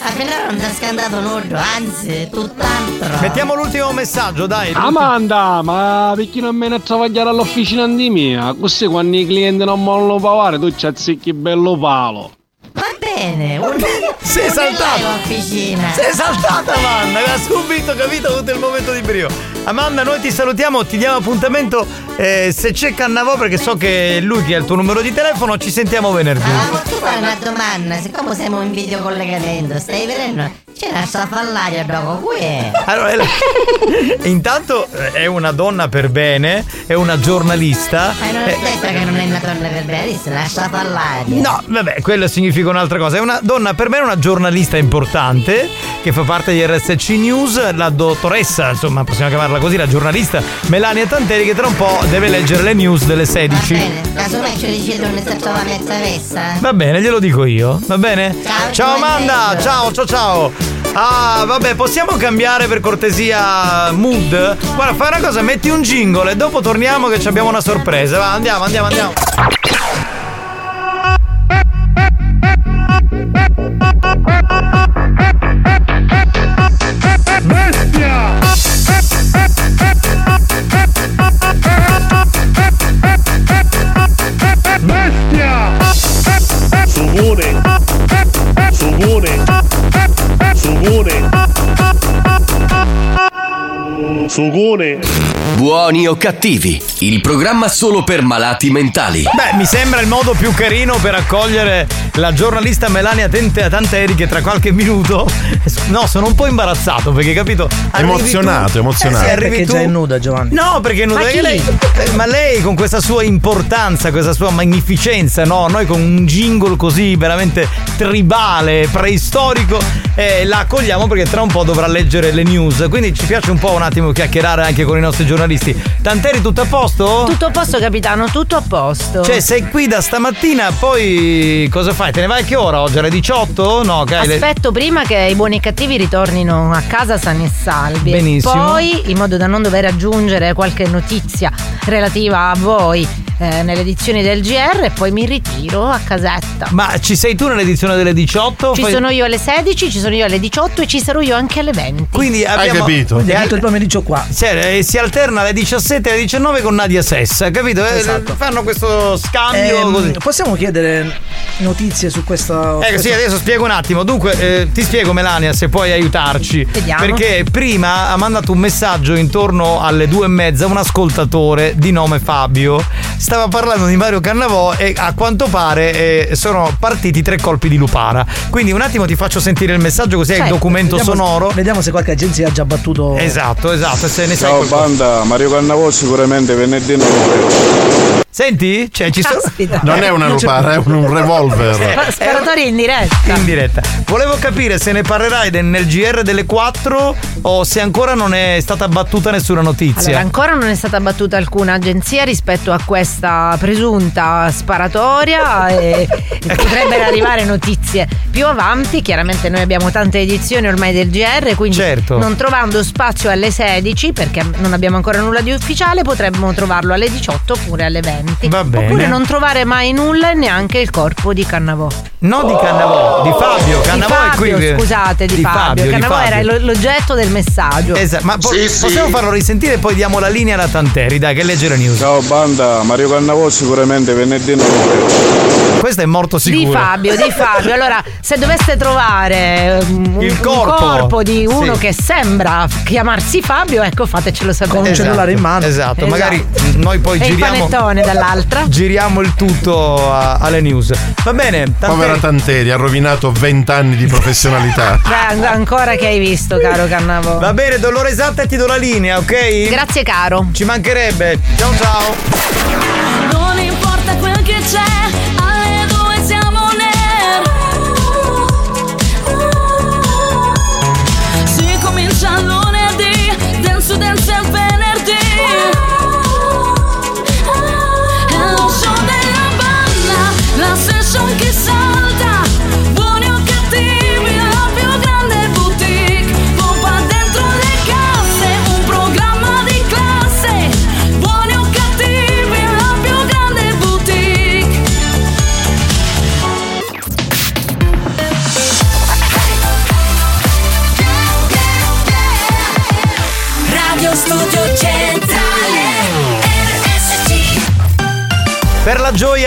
A finora non ti ha scandato nudo, anzi, tutt'altro. Mettiamo l'ultimo messaggio, dai. Amanda, ma perché non me ne a travagliare all'officina di mia? Così quando i clienti non vogliono pagare tu ci azzecchi bello palo. Va bene, un... Sei saltata. Sei saltata Amanda, aveva subito capito tutto il momento di brio. Amanda, noi ti salutiamo, ti diamo appuntamento eh, se c'è Cannavò perché so che è lui che ha il tuo numero di telefono, ci sentiamo venerdì. Ma tu fai una domanda, siccome siamo in video collegamento, stai vedendo? C'è una stafallaria dopo qui. Allora, intanto eh, è una donna per bene, è una giornalista. Ma non è detto che non è una donna per bene, è una stafallaria. No, vabbè, quello significa un'altra cosa. È una donna per me, è una giornalista importante che fa parte di RSC News, la dottoressa, insomma, possiamo chiamarla così, la giornalista Melania Tanteri che tra un po' deve leggere le news delle 16. Bene, casomai ci dice dove sta trova mezza vessa. Va bene, glielo dico io, va bene? Ciao, ciao Amanda, ciao, ciao, ciao. Ah, vabbè, possiamo cambiare per cortesia mood? Guarda, fai una cosa, metti un jingle e dopo torniamo che abbiamo una sorpresa. Va, andiamo, andiamo, andiamo. Sugone! Buoni o cattivi, il programma solo per malati mentali. Beh, mi sembra il modo più carino per accogliere la giornalista Melania Tente- Tanteri che tra qualche minuto. No, sono un po' imbarazzato perché, capito? Emozionato, tu- emozionato. Eh, sì, Perché tu- già è nuda, Giovanni. No, perché non Ma perché chi? lei, ma lei con questa sua importanza, questa sua magnificenza, no? Noi con un jingle così veramente tribale, preistorico, eh, la accogliamo perché tra un po' dovrà leggere le news. Quindi ci piace un po' un attimo chiacchierare anche con i nostri giornalisti. Tanteri, tutto a posto? Tutto a posto, capitano, tutto a posto. Cioè, sei qui da stamattina, poi cosa fai? Te ne vai che ora oggi? Alle 18? No, che hai le- Aspetto prima che i buoni e cattivi ritornino a casa sani e salvi. Benissimo. Poi, in modo da non dover aggiungere qualche notizia relativa a voi eh, nelle edizioni del GR, e poi mi ritiro a casetta. Ma ci sei tu nell'edizione delle 18? Ci Fai- sono io alle 16, ci sono io alle 18 e ci sarò io anche alle 20. Quindi abbiamo Hai tutto il pomeriggio qua. Sì, eh, si alterna alle 17 e alle 19 con Nadia Sessa, capito? Eh, Esatto. Fanno questo scambio Ehm, così. possiamo chiedere notizie su questo. Ecco, sì, adesso spiego un attimo. Dunque, eh, ti spiego, Melania, se puoi aiutarci. Vediamo. Perché prima ha mandato un messaggio intorno alle due e mezza un ascoltatore di nome Fabio. Stava parlando di Mario Cannavò e a quanto pare eh, sono partiti tre colpi di lupara. Quindi un attimo ti faccio sentire il messaggio così hai il Cioè, documento vediamo- sonoro. Vediamo se qualche agenzia ha già battuto. Esatto, esatto, se ne sai Ciao banda, Mario Cannavò sicuramente venerdì notte. Senti? Cioè, ci sono. Non è una lupara, è un, un revolver. Sparatoria in diretta. In diretta. Volevo capire se ne parlerai de- nel GR delle 4 o se ancora non è stata battuta nessuna notizia. Allora, ancora non è stata battuta alcuna agenzia rispetto a questa presunta sparatoria e, e potrebbero arrivare notizie più avanti. Chiaramente noi abbiamo tante edizioni ormai del GR, quindi Certo. non trovando spazio alle 16 perché non abbiamo ancora nulla di ufficiale, potremmo trovarlo alle 18 oppure alle 20. Va bene. Oppure non trovare mai nulla e neanche il corpo di Cannavò. No di Cannavò, di Fabio. Cannavò di è qui. Fabio, scusate, di, Di Fabio. Fabio, di Cannavò Fabio. era lo- l'oggetto del messaggio. Esatto, ma po- possiamo farlo risentire e poi diamo la linea alla Tanteri, dai, che legge le news. Ciao banda, Mario Cannavò sicuramente venerdì notte. Questo è morto Di sicuro. Fabio, di Fabio. Allora, se doveste trovare um, un, Il un corpo. corpo di uno Sì. che sembra chiamarsi Fabio, ecco, fatecelo sapere. Esatto, Esatto, magari noi poi e il giriamo. panettone dall'altra. Giriamo il tutto a- alle news. Va bene, Tanteri. Povera Tanteri, ha rovinato 20 anni di professionalità. Beh, an- ancora che hai visto, caro Cannavo. Va bene, dolore esatta e ti do la linea, ok? Grazie, caro. Ci mancherebbe. Ciao ciao. Non importa quel che c'è,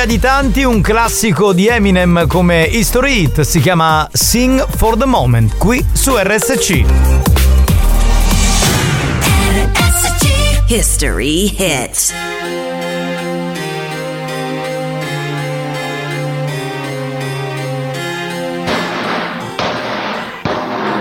Gioia di tanti, un classico di Eminem come History Hit si chiama Sing for the Moment, qui su RSC. History hits.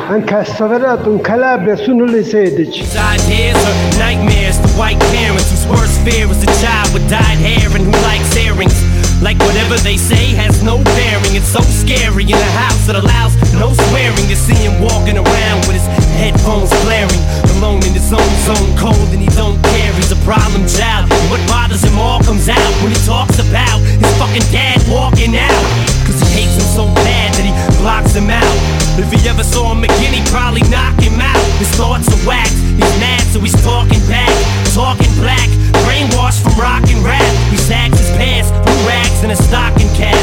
Anche a Saverato in Calabria sono le 16. Ideas are nightmares to white parents whose worst fear is a child with dyed hair and who likes earrings. Like whatever they say has no bearing. It's so scary in a house that allows no swearing. You see him walking around with his headphones blaring, alone in his own zone, cold and he don't care. He's a problem child. And what bothers him all comes out when he talks about his fucking dad walking out. Hates him so bad that he blocks him out. If he ever saw him again, he'd probably knock him out. His thoughts are whacked. He's mad, so he's talking back, talking black, brainwashed from rock and rap. He sags his pants, blue rags, and a stocking cap.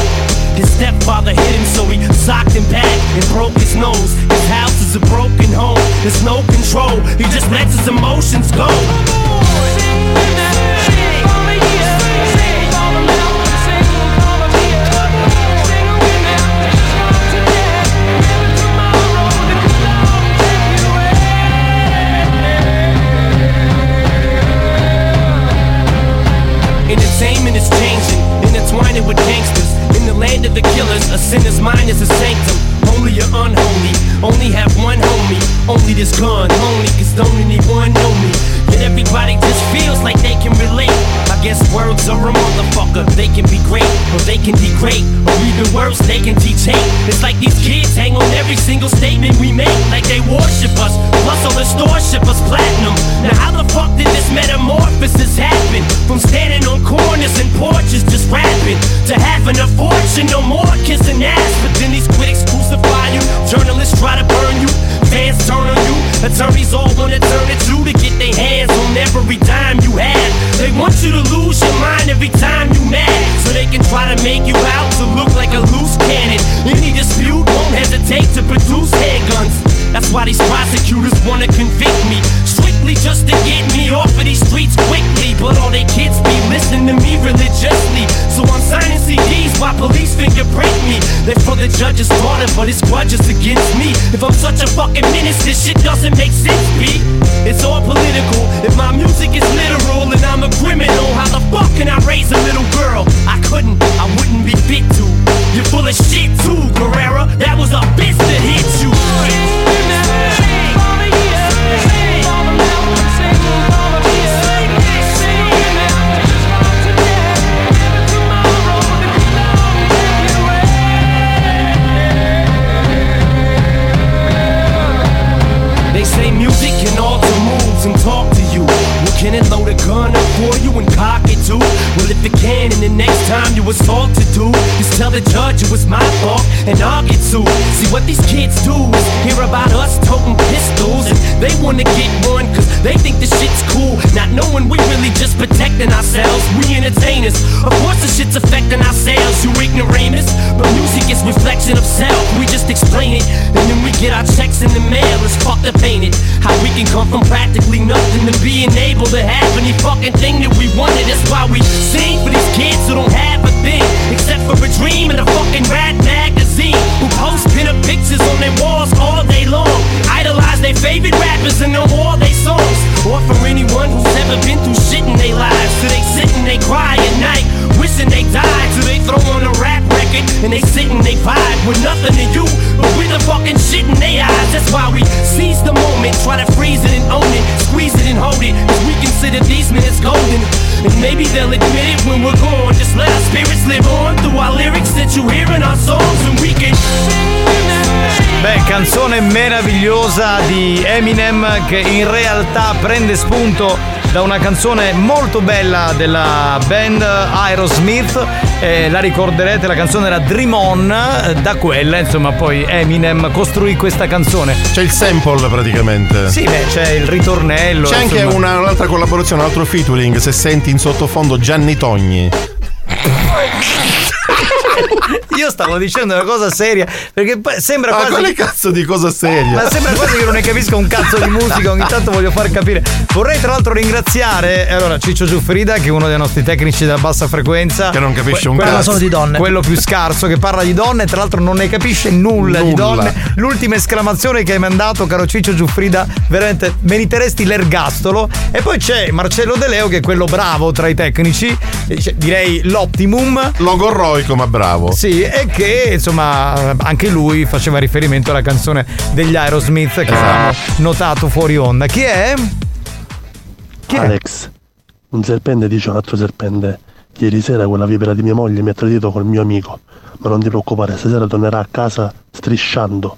His stepfather hit him, so he socked him back and broke his nose. His house is a broken home. There's no control. He just lets his emotions go. In the of the killers, a sinner's mind is a sanctum. Holy or unholy, only have one homie. Only this gun, only cause don't anyone know me. Yet everybody just feels like they can relate. Guess words are a motherfucker. They can be great, or they can degrade, or even worse, they can teach hate. It's like these kids hang on every single statement we make, like they worship us. Plus, all the stores ship us platinum. Now, how the fuck did this metamorphosis happen? From standing on corners and porches just rapping to having a fortune, no more kissing ass. But then these critics crucify you, journalists try to burn you, fans turn on you, attorneys all wanna turn it you to get their hands on every dime you have. They want you to lose your mind every time you mad, so they can try to make you out to look like a loose cannon. Any dispute won't hesitate to produce handguns. That's why these prosecutors wanna convict me just to get me off of these streets quickly. But all they kids be listening to me religiously. So I'm signing CDs while police fingerprint me. They're for the judge's daughter, but it's grudges against me. If I'm such a fucking menace, this shit doesn't make sense, B. It's all political. If my music is literal and I'm a criminal, how the fuck can I raise a little girl? I couldn't, I wouldn't be fit to. You're full of shit too, Guerrera. That was a bitch that hit you. They say music can run up for you and cock it too. Well, if it can, and the next time you assault to do, just tell the judge it was my fault and I'll get sued. See what these kids do is hear about us toting pistols and they wanna get one cause they think the shit's cool. Not knowing we really just protecting ourselves. We entertainers. Of course the shit's affecting our sales, you ignoramus. But music is reflection of self. We just explain it and then we get our checks in the mail. It's fucked up, ain't it? How we can come from practically nothing to being able to have any fucking thing that we wanted. That's why we sing for these kids who don't have a thing except for a dream and a fucking rat magazine who post pinup pictures on their walls all day long. Idolize their favorite rappers and know all their songs. Or for anyone who's ever been through shit in their lives. So they sit and they cry at night, wishing they died. So they throw on a rap record and they sit and they vibe with nothing to you, but with the fucking shit in their eyes. That's why we seize the moment, try to freeze it and own it, squeeze it and hold it. Cause we consider these minutes golden. And maybe they'll admit it when we're gone. Just let our spirits live on through our lyrics that you hear in our songs, and we can Beh, canzone meravigliosa di Eminem che in realtà prende spunto da una canzone molto bella della band Aerosmith. Eh, la ricorderete, la canzone era Dream On. eh, Da quella, insomma, poi Eminem costruì questa canzone. C'è il sample praticamente. Sì, beh, c'è il ritornello. C'è anche una- un'altra collaborazione, un altro featuring, se senti in sottofondo Gianni Togni. Io stavo dicendo una cosa seria perché sembra Ma quasi. quale cazzo di cosa seria? Ma sembra quasi che non ne capisca un cazzo di musica, ogni tanto voglio far capire. Vorrei tra l'altro ringraziare allora Ciccio Giuffrida, che è uno dei nostri tecnici della bassa frequenza. Che non capisce un quello- cazzo. Parla solo di donne. Quello più scarso che parla di donne, tra l'altro non ne capisce nulla, di Nulla. donne. L'ultima esclamazione che hai mandato, caro Ciccio Giuffrida, veramente meriteresti l'ergastolo. E poi c'è Marcello De Leo, che è quello bravo tra i tecnici, direi l'optimum. Logorroico, ma bravo. Sì, e che insomma anche lui faceva riferimento alla canzone degli Aerosmith che avevamo notato fuori onda. Chi è? Alex, un serpente dice un altro serpente: Ieri sera quella vipera di mia moglie mi ha tradito col mio amico. Ma non ti preoccupare, stasera tornerà a casa strisciando.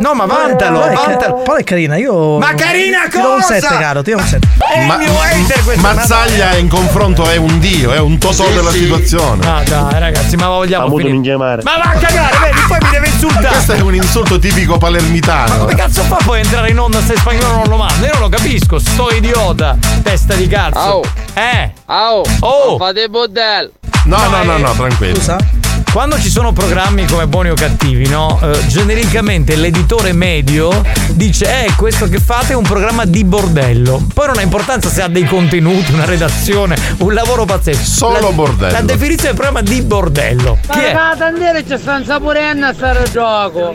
No, ma vantalo, Poi è ca- vantalo. Poi è carina, io. Ma carina Ti do un cosa? 7, caro, ti do un 7. È il mio hater questo. Mazzaglia in confronto è un dio, è un totò Sì, della sì. situazione. Ah, dai, ragazzi, ma vogliamo chiamare. Ma va a cagare, vedi, poi mi deve insultare. Questo è un insulto tipico Ma palermitano. come cazzo fa poi entrare in onda se in spagnolo non lo manda? Io non lo capisco, sto idiota. Testa di cazzo. Au. Eh. Au. Oh. Fate bordello. No, no, no, no, tranquillo. Quando ci sono programmi come Buoni o Cattivi, no? Eh, genericamente l'editore medio dice: Eh, questo che fate è un programma di bordello. Poi non ha importanza se ha dei contenuti, una redazione, un lavoro pazzesco. Solo La- bordello. La definizione del programma di bordello. Chi è? Ma tandere c'è sta un saporenno a stare gioco.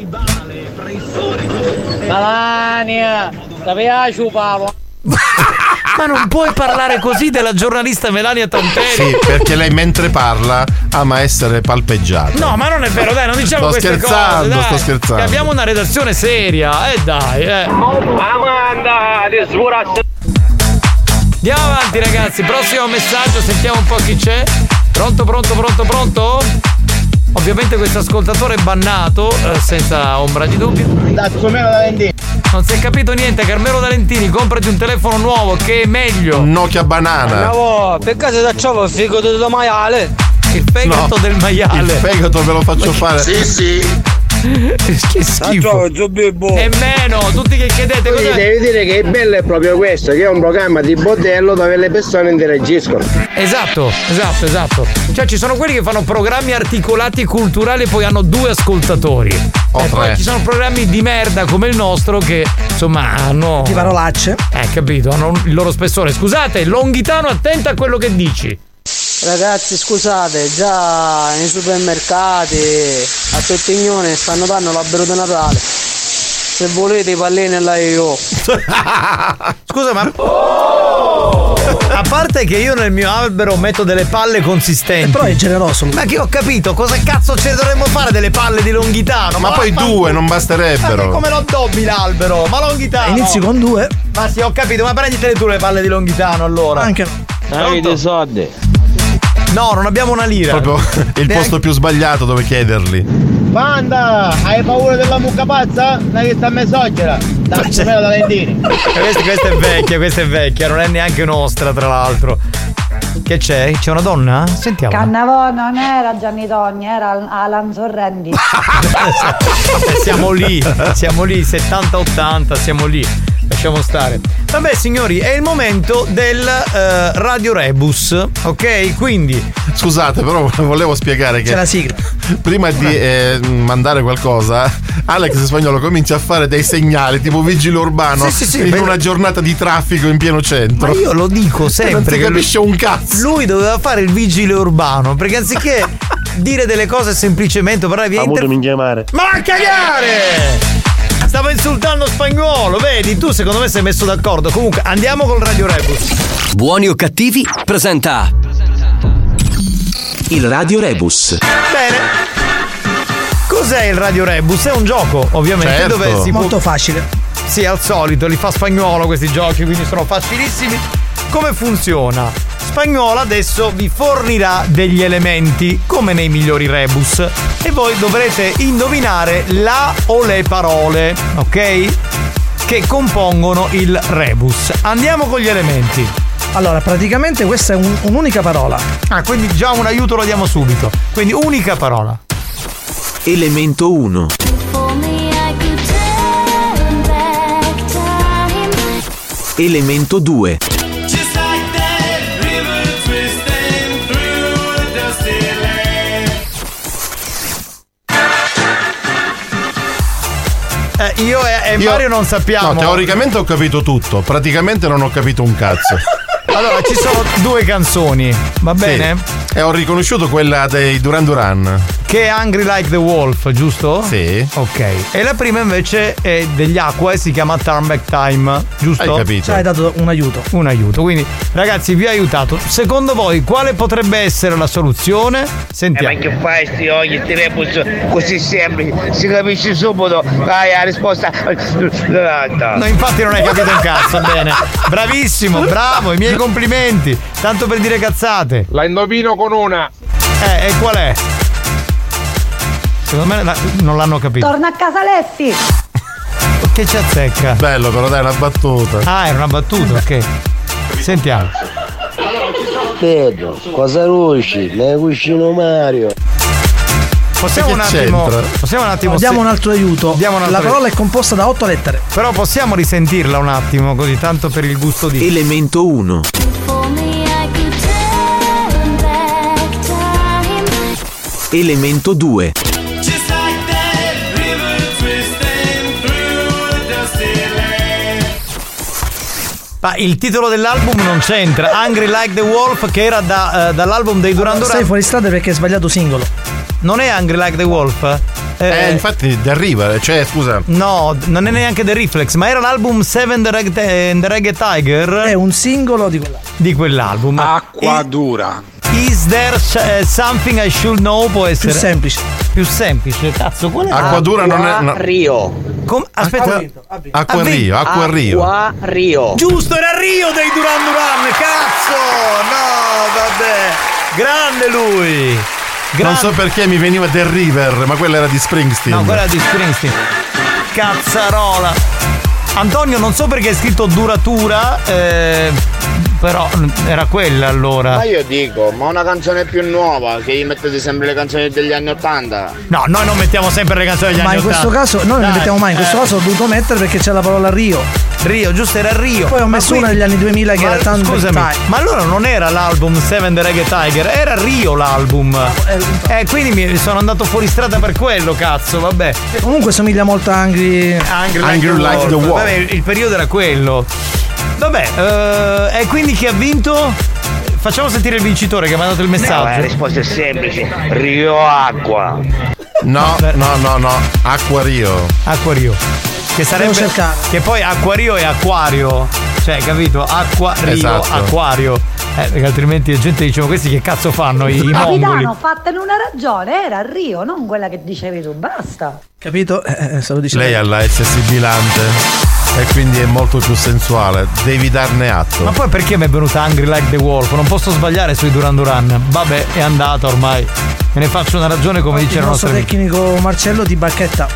Melania, ti piace Paolo? Ma non puoi parlare così della giornalista Melania Tamperi. Sì, perché lei mentre parla ama essere palpeggiata. No, ma non è vero, dai, non diciamo Sto queste cose. Dai, sto scherzando. Che abbiamo una redazione seria, eh dai, eh. Amanda. Andiamo avanti ragazzi, prossimo messaggio, sentiamo un po' chi c'è. Pronto, pronto, pronto, pronto? Ovviamente questo ascoltatore è bannato, eh, senza ombra di dubbio. Carmelo Valentini. Non si è capito niente, Carmelo Valentini, comprati un telefono nuovo che è meglio. Nokia banana. No, per caso da ciò il figo del maiale. Il fegato No, del maiale. Il fegato ve lo faccio fare. Sì, sì. Che schifo. E meno, tutti che chiedete Quindi cos'è? devi dire che il bello è proprio questo, che è un programma di bordello dove le persone interagiscono. Esatto, esatto, esatto. Cioè ci sono quelli che fanno programmi articolati culturali e poi hanno due ascoltatori. e poi ci sono programmi di merda come il nostro che insomma hanno. Di parolacce. Eh, capito, hanno il loro spessore. Scusate, Longhitano, attenta a quello che dici. Ragazzi scusate, già nei supermercati a Tettignone stanno dando l'albero di Natale. Se volete i pallini là io. Scusa, ma. A parte che io nel mio albero metto delle palle consistenti. Però è generoso. Ma che ho capito, cosa cazzo ce ne dovremmo fare delle palle di Longhitano? Ma poi vaffanculo. due non Ma che basterebbero. come lo addobbi l'albero? Ma Longhitano! Inizi con due. Ma sì, ho capito, ma prenditele tu le palle di Longhitano allora. Anche Avete soldi. No, non abbiamo una lira. Proprio il Neanche- posto più sbagliato dove chiederli. Banda, hai paura della mucca pazza? Dai che sta a mesoggira. Dai, meno da lentini. Questa, questa è vecchia, questa è vecchia, non è neanche nostra, tra l'altro. Che c'è? C'è una donna? Sentiamo. Cannavò non era Gianni Togni, era Alan Sorrendi. Eh, siamo lì, siamo lì, 70-80, siamo lì. Lasciamo stare. Vabbè, signori, è il momento del eh, Radio Rebus, ok? Quindi. Scusate, però volevo spiegare che. C'è la sigla. Prima di eh, mandare qualcosa, Alex Spagnolo comincia a fare dei segnali tipo vigile urbano Sì, sì, sì, in beh- una giornata di traffico in pieno centro. Ma io lo dico sempre. Non si capisce lui- un cazzo. Lui doveva fare il vigile urbano, perché anziché dire delle cose semplicemente parlare via internet. mi chiamare. Ma a cagare! Stavo insultando spagnolo, vedi? Tu secondo me sei messo d'accordo. Comunque andiamo col Radio Rebus. Buoni o cattivi presenta il Radio Rebus. Bene. Cos'è il Radio Rebus? È un gioco, ovviamente, Certo. dove si può- Molto facile. Sì, al solito, li fa spagnolo questi giochi, quindi sono facilissimi. Come funziona? Spagnolo adesso vi fornirà degli elementi, come nei migliori rebus, e voi dovrete indovinare la o le parole, ok? Che compongono il rebus. Andiamo con gli elementi. Allora, praticamente questa è un- un'unica parola. Ah, quindi già un aiuto lo diamo subito. Quindi unica parola. Elemento 1. Elemento 2. Eh, io e, e Io- Mario non sappiamo. No, teoricamente ho capito tutto, praticamente non ho capito un cazzo. Allora, ci sono due canzoni, va bene? E ho riconosciuto quella dei Duran Duran. Che è Hungry Like the Wolf, giusto? Sì. Ok. E la prima invece è degli Aqua e si chiama Turn Back Time, giusto? Hai capito. Ci hai dato un aiuto. Un aiuto. Quindi, ragazzi, vi ho aiutato. Secondo voi, quale potrebbe essere la soluzione? Eh, Sentiamo. ma che fai sti oggi, rebus così semplici? Si capisce subito. Dai, la risposta. No, infatti non hai capito un cazzo, bene. Bravissimo, bravo, i miei complimenti. Tanto per dire cazzate. La indovino con una. Eh, e qual è? Secondo me la- non l'hanno capito. Torna a casa Lessi. Che ci azzecca? Bello, però dai, una battuta. Ah, era una battuta, ok. Sentiamo. Pedro, cosa rusci? Ne cuscino Mario. Possiamo un attimo. c'entra? Possiamo un attimo. Diamo se- un altro aiuto. Diamo un altro La aiuto. parola è composta da otto lettere. Però possiamo risentirla un attimo, così tanto per il gusto di. Elemento 1. Elemento 2. Ma il titolo dell'album non c'entra. Hungry Like the Wolf, che era da, eh, dall'album dei Duran Duran. Stai fuori strada perché hai sbagliato singolo. Non è Hungry Like the Wolf? Eh, infatti ti arriva, cioè scusa. No, non è neanche The Reflex, ma era l'album Seven the Reggae, and the Reggae Tiger. È un singolo di quell'album. Di quell'album. Acqua dura. Is there eh, something I should know? Può essere. Più semplice. Più semplice, cazzo, qual è? Acqua dura non è- no. Rio. Com- aspetta. Acqua Ha vinto. Rio, acqua Rio. Acqua Rio. Giusto, era Rio dei Duran Duran, cazzo! No, vabbè. Grande lui. Non Grande. so perché mi veniva The River, ma quella era di Springsteen. No, quella di Springsteen. Cazzarola. Antonio, non so perché hai scritto duratura, eh, però era quella allora. Ma io dico, ma una canzone più nuova, che gli mettete sempre le canzoni degli anni Ottanta. No, noi non mettiamo sempre le canzoni degli Ma anni in questo 80. caso noi non ne mettiamo mai, in questo eh. caso ho dovuto mettere perché c'è la parola Rio. Rio, giusto era Rio. Poi ho messo quindi- una degli anni 2000 che Ma era tanto Scusami, ma allora non era l'album Seven the Reggae Tiger, era Rio l'album. Eh, quindi mi sono andato fuori strada per quello, cazzo, vabbè. Comunque somiglia molto a Angry Hungry Like, the, Wolf. Vabbè, il periodo era quello. Vabbè, eh, e quindi chi ha vinto? Facciamo sentire il vincitore che mi ha mandato il No, la messaggio. risposta è semplice. Rio Acqua. No, no, no, no. Acqua Rio. Acqua Rio. Che sarebbe. Che poi Acqua Rio è acquario. Cioè, capito? Acqua Rio, Esatto. acquario. Eh, perché altrimenti la gente dice: Ma questi che cazzo fanno i, i mongoli? Capitano, fattene una ragione, era Rio, non quella che dicevi tu, basta. Capito? Eh, eh, se lo dice Lei ha la S sibilante. e quindi è molto più sensuale. Devi darne atto. Ma poi perché mi è venuta Angry Like the Wolf? Non posso sbagliare sui Duran Duran. Vabbè, è andata ormai. Me ne faccio una ragione come dice Il il nostro nostro amico. tecnico Marcello di bacchetta.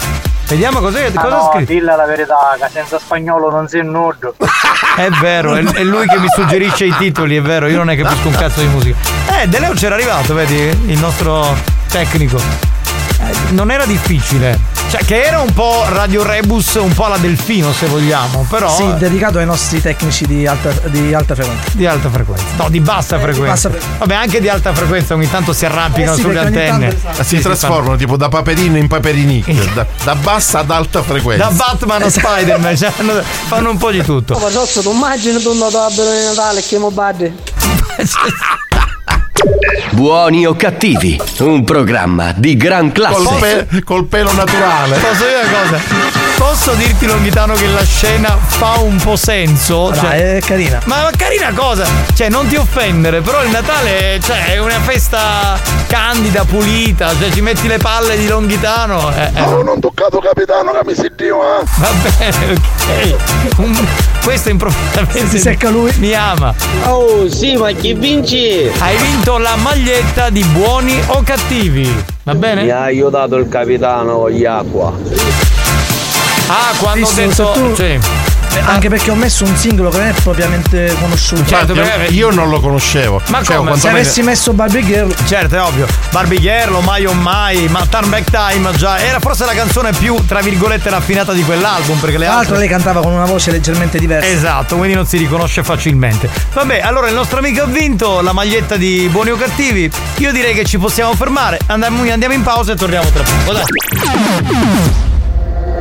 Vediamo cos'è, Ah cosa no, scritto. dilla la verità, che senza spagnolo non sei nudo. È vero, è, è lui che mi suggerisce i titoli, è vero, io non ne capisco un cazzo di musica. Eh, De Leo c'era arrivato, vedi, il nostro tecnico. Eh, non era difficile. Cioè, che era un po' Radio Rebus, un po' alla Delfino, se vogliamo, però. Sì, eh, dedicato ai nostri tecnici di alta, di alta frequenza. di alta frequenza. No, di bassa Eh, di frequenza. bassa fre- Vabbè, anche di alta frequenza ogni tanto si arrampicano Eh sì, sulle antenne. tanto, esatto. si Sì, sì, trasformano tipo da paperino in paperinicchio, da, da bassa ad alta frequenza. Da Batman a Spider-Man, cioè, fanno- fanno un po' di tutto. Oh, ma Sozzo, tu immagini tu andato albero di Natale e chiamo Buddy? Buoni o cattivi, un programma di gran classe. Col, pe- col pelo naturale. Posso dire una cosa? Posso dirti, Longhitano, che la scena fa un po' senso? Dai, Cioè- è carina. ma, ma carina cosa? Cioè, non ti offendere, però il Natale cioè, è una festa candida, pulita, cioè ci metti le palle di Longhitano. Eh, eh. Oh, non toccato capitano che mi si dio, eh. Va bene, ok. Un- questo improvvisamente Si secca lui. mi ama. Oh, sì, ma chi vinci? Hai vinto la maglietta di buoni o cattivi. Va bene? Mi ha aiutato il capitano con gli acqua. Ah, quando ho Visto, detto. se tu- Sì. Eh, Anche perché ho messo un singolo che non è propriamente conosciuto. Certo, Io, perché- io non lo conoscevo. Ma Cioè, come? Se avessi messo Barbie Girl, Certo, è ovvio. Barbie Girl, o Mai o Mai, ma Turn Back Time già. Era forse la canzone più, tra virgolette, raffinata di quell'album. Perché le tra l'altro altre. lei cantava con una voce leggermente diversa. Esatto, quindi non si riconosce facilmente. Vabbè, allora il nostro amico ha vinto la maglietta di buoni o cattivi. Io direi che ci possiamo fermare. Andiamo, andiamo in pausa e torniamo tra poco. Dai.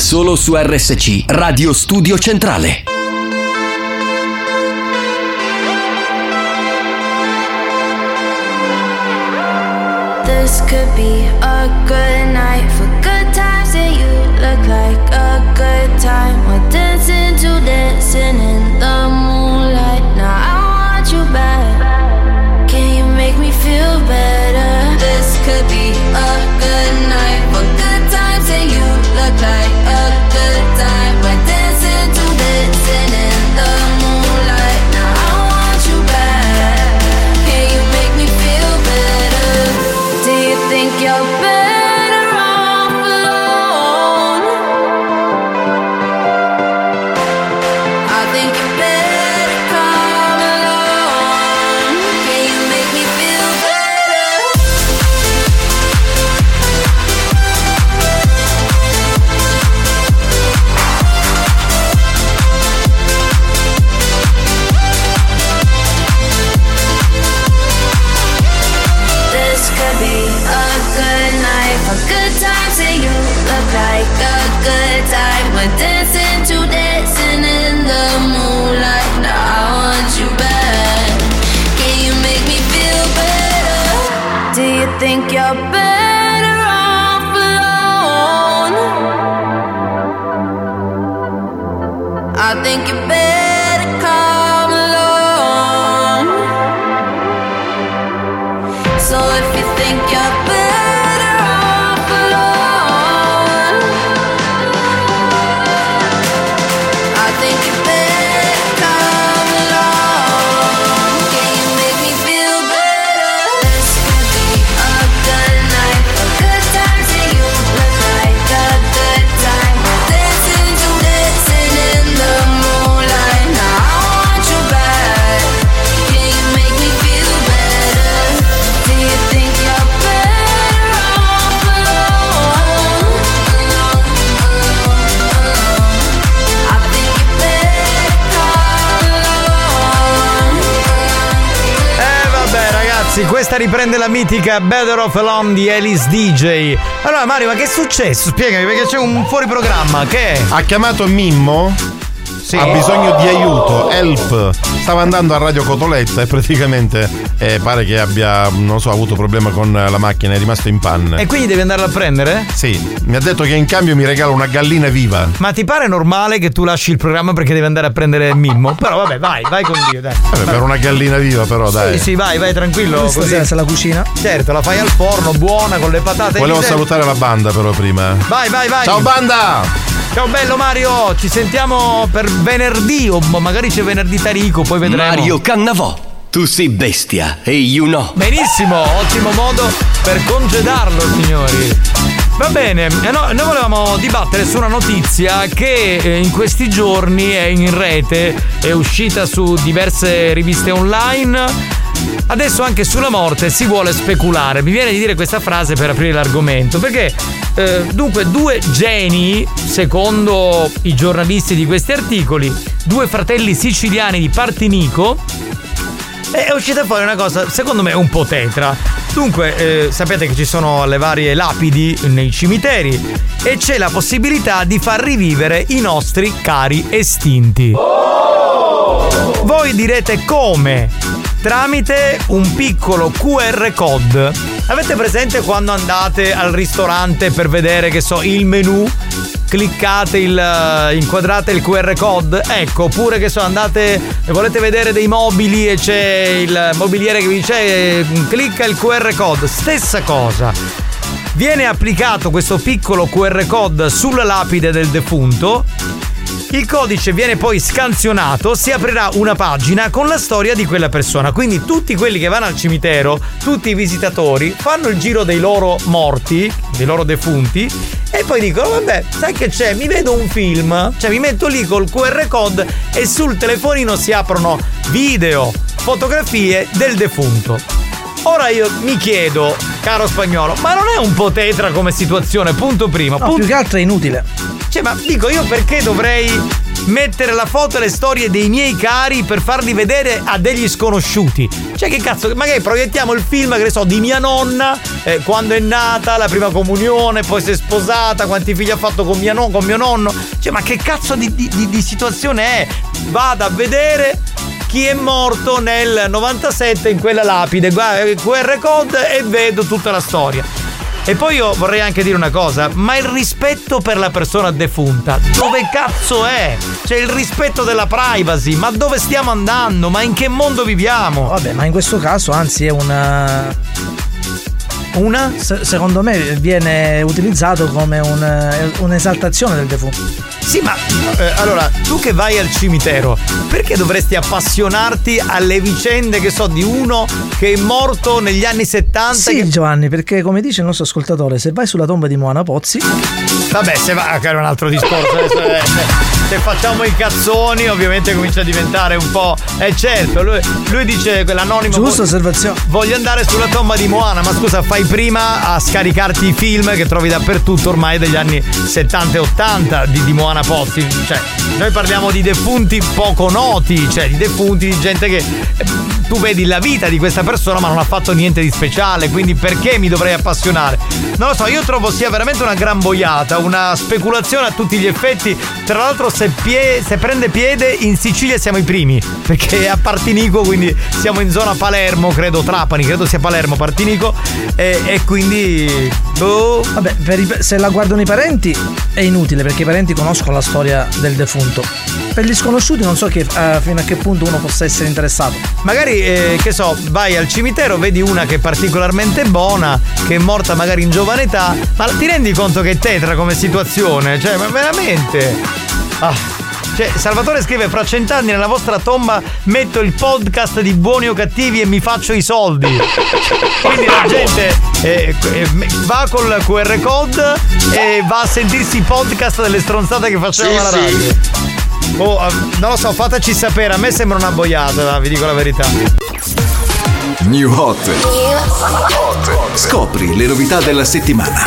Solo su RSC, Radio Studio Centrale. This could be a good night for good times and you look like a good time. We're dancing to dancing in the moonlight. Now I want you back. Can you make me feel better? This could be of Alone di Alice DJ. Allora Mario, ma che è successo? Spiegami perché c'è un fuori programma, che è? Ha chiamato Mimmo? Ha bisogno di aiuto, help. Stava andando a Radio Cotoletta e praticamente eh, pare che abbia, non so, avuto problema con la macchina, è rimasto in panne. E quindi devi andarla a prendere? Sì, mi ha detto che in cambio mi regala una gallina viva. Ma ti pare normale che tu lasci il programma perché devi andare a prendere Mimmo? Però vabbè, vai, vai con Dio, dai. Vabbè, per una gallina viva però, dai. Sì, sì, vai, vai tranquillo. Questa così. se la cucina. Certo, la fai al forno, buona, con le patate. Volevo salutare la banda però prima. Vai, vai, vai. Ciao banda! Ciao bello Mario, ci sentiamo per venerdì o magari c'è venerdì Tarico, poi vedremo. Mario Cannavò, tu sei bestia e you know. Benissimo, ottimo modo per congedarlo, signori. Va bene, eh no, noi volevamo dibattere su una notizia che eh, in questi giorni è in rete, è uscita su diverse riviste online. Adesso anche sulla morte si vuole speculare. Mi viene di dire questa frase per aprire l'argomento, perché eh, dunque due geni, secondo i giornalisti di questi articoli, due fratelli siciliani di Partinico, è uscita fuori una cosa, secondo me, un po' tetra. Dunque, eh, sapete che ci sono le varie lapidi nei cimiteri e c'è la possibilità di far rivivere i nostri cari estinti. Voi direte come? Tramite un piccolo QR code. Avete presente quando andate al ristorante per vedere, che so, il menù? Cliccate il. eh, inquadrate il QR code? Ecco, oppure che so, andate volete vedere dei mobili e c'è il mobiliere che vi dice eh, clicca il QR code. Stessa cosa. Viene applicato questo piccolo QR code sulla lapide del defunto. Il codice viene poi scansionato, si aprirà una pagina con la storia di quella persona. Quindi tutti quelli che vanno al cimitero, tutti i visitatori, fanno il giro dei loro morti, dei loro defunti, e poi dicono: Vabbè, sai che c'è? Mi vedo un film, cioè mi metto lì col QR code e sul telefonino si aprono video, fotografie del defunto. Ora io mi chiedo, caro spagnolo, ma non è un po' tetra come situazione? Punto primo. No, punto... più che altro è inutile. Cioè, ma dico io perché dovrei mettere la foto e le storie dei miei cari per farli vedere a degli sconosciuti? Cioè, che cazzo, magari proiettiamo il film, che ne so, di mia nonna, eh, quando è nata, la prima comunione, poi si è sposata, quanti figli ha fatto con, non- con mio nonno. Cioè, ma che cazzo di, di- di- di situazione è? Vado a vedere chi è morto nel 97 in quella lapide, guarda, il QR code e vedo tutta la storia. E poi io vorrei anche dire una cosa, ma il rispetto per la persona defunta, dove cazzo è? C'è il rispetto della privacy, ma dove stiamo andando? Ma in che mondo viviamo? Vabbè, ma in questo caso anzi è una. Una? secondo me viene utilizzato come un- un'esaltazione del defunto. Sì, ma eh, allora, tu che vai al cimitero, perché dovresti appassionarti alle vicende, che so, di uno che è morto negli anni 70? Sì, che- Giovanni, perché come dice il nostro ascoltatore, se vai sulla tomba di Moana Pozzi. Vabbè, se va, che è un altro discorso. Adesso, eh, se, facciamo i cazzoni, ovviamente comincia a diventare un po'. Eh certo, lui, lui dice quell'anonimo. Giusta osservazione. Voglio andare sulla tomba di Moana, ma scusa, fai prima a scaricarti i film che trovi dappertutto ormai degli anni 70 e 80 di, di Moana Pozzi. Cioè, noi parliamo di defunti poco noti, cioè di defunti, di gente che. eh, Tu vedi la vita di questa persona, ma non ha fatto niente di speciale, quindi perché mi dovrei appassionare? Non lo so, io trovo sia veramente una gran boiata, una speculazione a tutti gli effetti. Tra l'altro, se, pie- se prende piede in Sicilia siamo i primi, perché è a Partinico, quindi siamo in zona Palermo, credo Trapani, credo sia Palermo, Partinico, e, e quindi. boh. Vabbè, i- se la guardano i parenti è inutile perché i parenti conoscono la storia del defunto. Per gli sconosciuti non so che, eh, fino a che punto uno possa essere interessato. Magari, eh, che so, vai al cimitero, vedi una che è particolarmente buona, che è morta magari in giovane età, ma ti rendi conto che è tetra come situazione? Cioè, ma veramente. Ah. Cioè, Salvatore scrive: Fra cent'anni nella vostra tomba metto il podcast di buoni o cattivi e mi faccio i soldi. Quindi la gente eh, eh, va col QR code e va a sentirsi i podcast delle stronzate che facciamo Sì, alla sì. radio. Oh, eh, non lo so, fateci sapere, a me sembra una boiata, vi dico la verità. New Hot. Scopri le novità della settimana.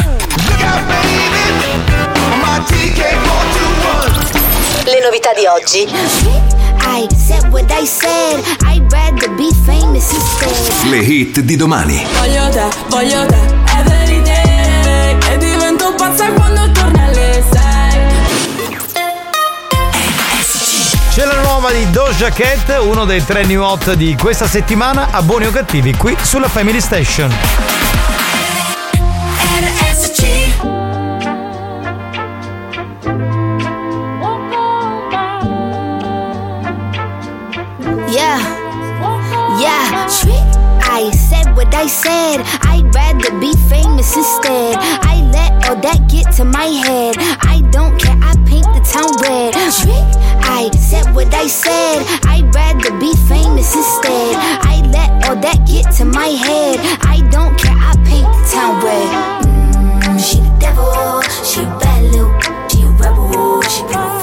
Le novità di oggi. I said what I said. I'd rather be famous instead. Le hit di domani. Voglio te, voglio te, every day E divento pazza quando torni alle sei C'è la nuova di Doja Cat, uno dei tre new hot di questa settimana, a buoni o cattivi, qui sulla Family Station. Yeah, yeah. I said what I said. I'd rather be famous instead. I let all that get to my head. I don't care. I paint the town red. I said what I said. I'd rather be famous instead. I let all that get to my head. I don't care. I paint the town red. Mm, she the devil. She a bad little. She a rebel. She put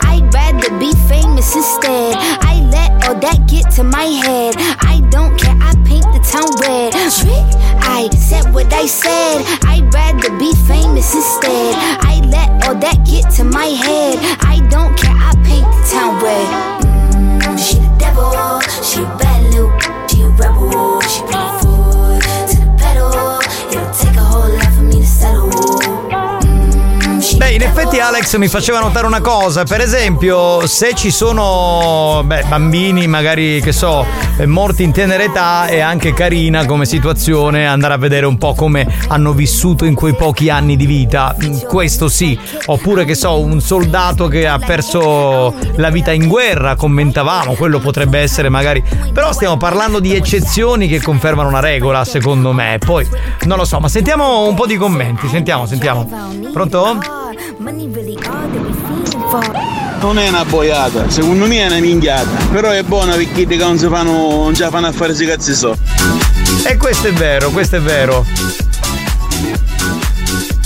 I'd rather be famous instead. I let all that get to my head. I don't care. I paint the town red. Trick. I said what I said. I'd rather be famous instead. I let all that get to my head. I don't care. I paint the town red. Mm, she the devil. She a bad little. She a rebel. She effetti Alex mi faceva notare una cosa, per esempio, se ci sono beh, bambini magari che so, eh, morti in tenera età è anche carina come situazione andare a vedere un po' come hanno vissuto in quei pochi anni di vita. Mm, Questo sì, oppure che so, un soldato che ha perso la vita in guerra, commentavamo, quello potrebbe essere magari però stiamo parlando di eccezioni che confermano una regola, secondo me. Poi non lo so, ma sentiamo un po' di commenti, sentiamo, sentiamo. Pronto? Non è una boiata, secondo me è una minchiata. Però è buona perché che non si fanno. non ce la fanno a fare si cazzi so. E questo è vero, questo è vero.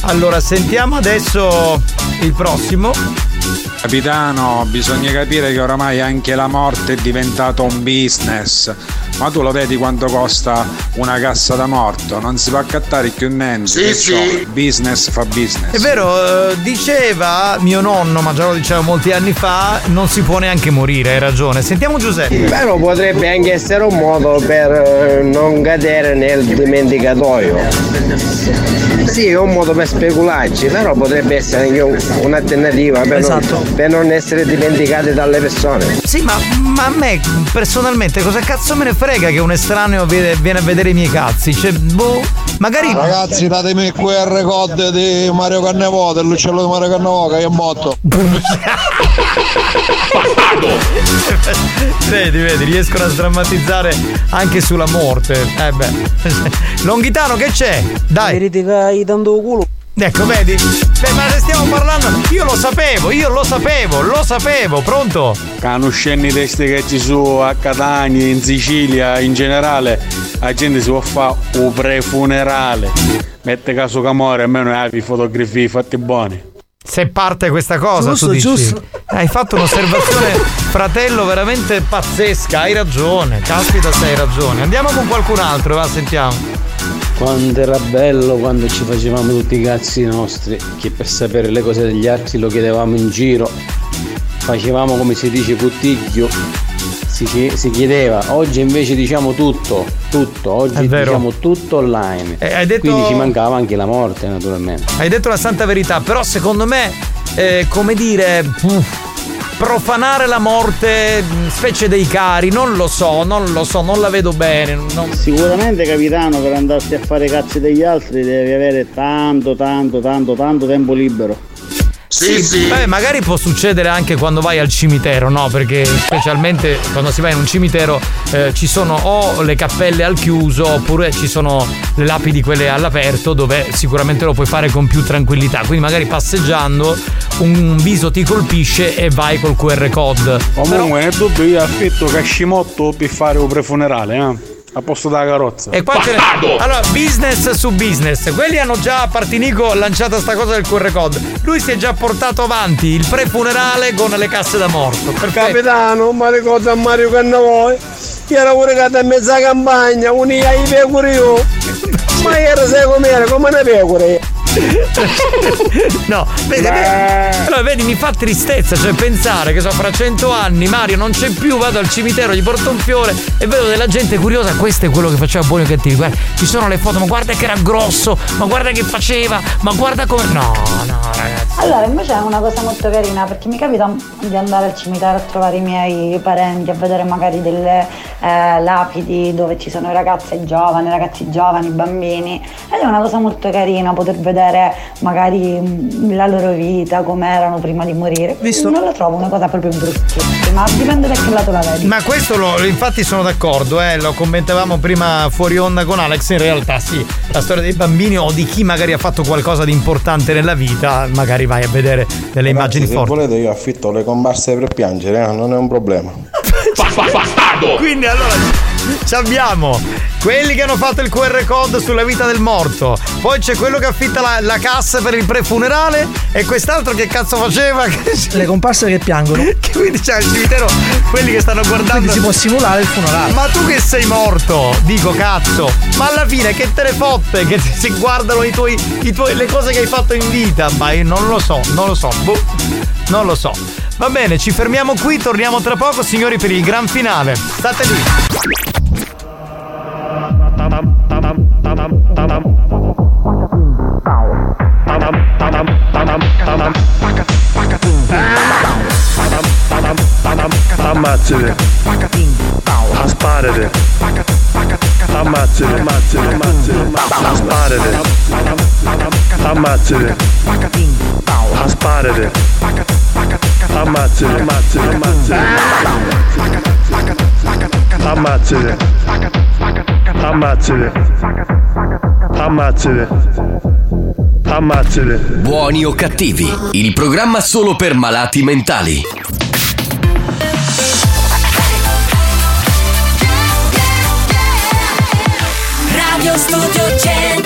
Allora, sentiamo adesso il prossimo. Capitano, bisogna capire che oramai anche la morte è diventato un business. Ma tu lo vedi quanto costa una cassa da morto? Non si può accattare più niente. Sì, sì. Business fa business. È vero, eh, diceva mio nonno, ma già lo diceva molti anni fa, non si può neanche morire, hai ragione. Sentiamo Giuseppe. Però potrebbe anche essere un modo per eh, non cadere nel dimenticatoio. Sì, è un modo per specularci, però potrebbe essere anche un- un'alternativa per, Esatto. non, per non essere dimenticati dalle persone. Sì, ma, ma a me personalmente cosa cazzo me ne frega che un estraneo viene, viene a vedere i miei cazzi? Cioè, boh, magari. Ragazzi, datemi il QR code di Mario Cannavò, dell'uccello di Mario Cannavò che è morto. vedi, vedi, riescono a sdrammatizzare anche sulla morte. Eh beh. Longhitano, che c'è? Dai. Vedete che hai tanto culo. Ecco, vedi? Beh, ma ne stiamo parlando. Io lo sapevo, io lo sapevo, lo sapevo, pronto? Conoscendo i testi che ci sono a Catania, in Sicilia, in generale, la gente si può fare un prefunerale. Mette caso che muore, almeno hai fotografie fatti buoni. Se parte questa cosa, Giusto, tu dici. giusto. Hai fatto un'osservazione, fratello, veramente pazzesca. Hai ragione. Caspita, se hai ragione. Andiamo con qualcun altro, va, sentiamo. Quando era bello quando ci facevamo tutti i cazzi nostri, che per sapere le cose degli altri lo chiedevamo in giro, facevamo come si dice puttiglio, si, si chiedeva, oggi invece diciamo tutto, tutto, oggi diciamo tutto online. Eh, hai detto- Quindi ci mancava anche la morte naturalmente. Hai detto la santa verità, però secondo me, eh, come dire. uff, profanare la morte, specie dei cari, non lo so, non lo so, non la vedo bene. non- Sicuramente capitano per andarsi a fare cazzi degli altri devi avere tanto tanto tanto tanto tempo libero. Sì, Beh, magari può succedere anche quando vai al cimitero, no? Perché specialmente quando si va in un cimitero eh, ci sono o le cappelle al chiuso oppure ci sono le lapidi quelle all'aperto dove sicuramente lo puoi fare con più tranquillità. Quindi magari passeggiando un viso ti colpisce e vai col QR code. Comunque nel dubbio io affitto Cashimotto per fare un prefunerale, eh? A posto della carrozza. E qua ce ne- Allora, business su business. Quelli hanno già a Partinico lanciato sta cosa del QR code. Lui si è già portato avanti il pre-funerale con le casse da morto. Perfetto. Capitano, ma ricordo a Mario Cannavoi. Io ero pure caduto in mezza campagna, unia i pecore io. Ma era sai com'era, come una pecore. No, vedi, vedi- allora vedi, mi fa tristezza, cioè pensare che so, fra cento anni Mario non c'è più, vado al cimitero, gli porto un fiore e vedo della gente curiosa, questo è quello che faceva buoni o cattivi, guarda, ci sono le foto, ma guarda che era grosso, ma guarda che faceva, ma guarda come. No, no, ragazzi. Allora, invece è una cosa molto carina perché mi capita di andare al cimitero a trovare i miei parenti, a vedere magari delle eh, lapidi dove ci sono ragazze giovani, ragazzi giovani, bambini ed è una cosa molto carina poter vedere magari mm, la loro vita, come erano prima di morire. Non la trovo una cosa proprio bruttissima, dipende da che lato la vedi. Ma questo lo, infatti sono d'accordo, eh, lo commentavamo prima fuori onda con Alex, in realtà sì, la storia dei bambini o di chi magari ha fatto qualcosa di importante nella vita, magari vai a vedere delle immagini se forti. volete io affitto le comparse per piangere, eh, non è un problema. Quindi allora abbiamo quelli che hanno fatto il QR code sulla vita del morto, poi c'è quello che affitta la, la cassa per il prefunerale e quest'altro che cazzo faceva? Le comparse che piangono. Che quindi c'è al cimitero quelli che stanno guardando. Quindi si può simulare il funerale. Ma tu che sei morto, dico cazzo, ma alla fine che te ne fotte che si guardano i tuoi, i tuoi- le cose che hai fatto in vita? Ma io non lo so, non lo so, boh, non lo so. Va bene, ci fermiamo qui, torniamo tra poco, signori, per il gran finale. State lì. Ammazzate. Asparate. Ammazzate, ammazzate, ammazzate. Asparate. Ammazzate. Asparate. Ammazzate, ammazzate, ammazzate. Ammazzate. Ammazzate. Ammazzate. Ammazzate. Buoni o cattivi, il programma solo per malati mentali. Radio Studio Centrale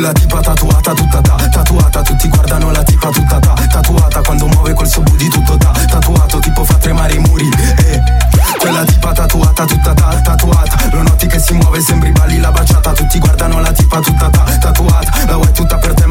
Quella tipa tatuata tutta ta, tatuata. Tutti guardano la tipa tutta ta, tatuata. Quando muove quel suo booty tutto ta, tatuato Tipo fa tremare i muri, eh Quella tipa tatuata tutta ta, tatuata. Lo noti che si muove, sembri balli la baciata. Tutti guardano la tipa tutta ta, tatuata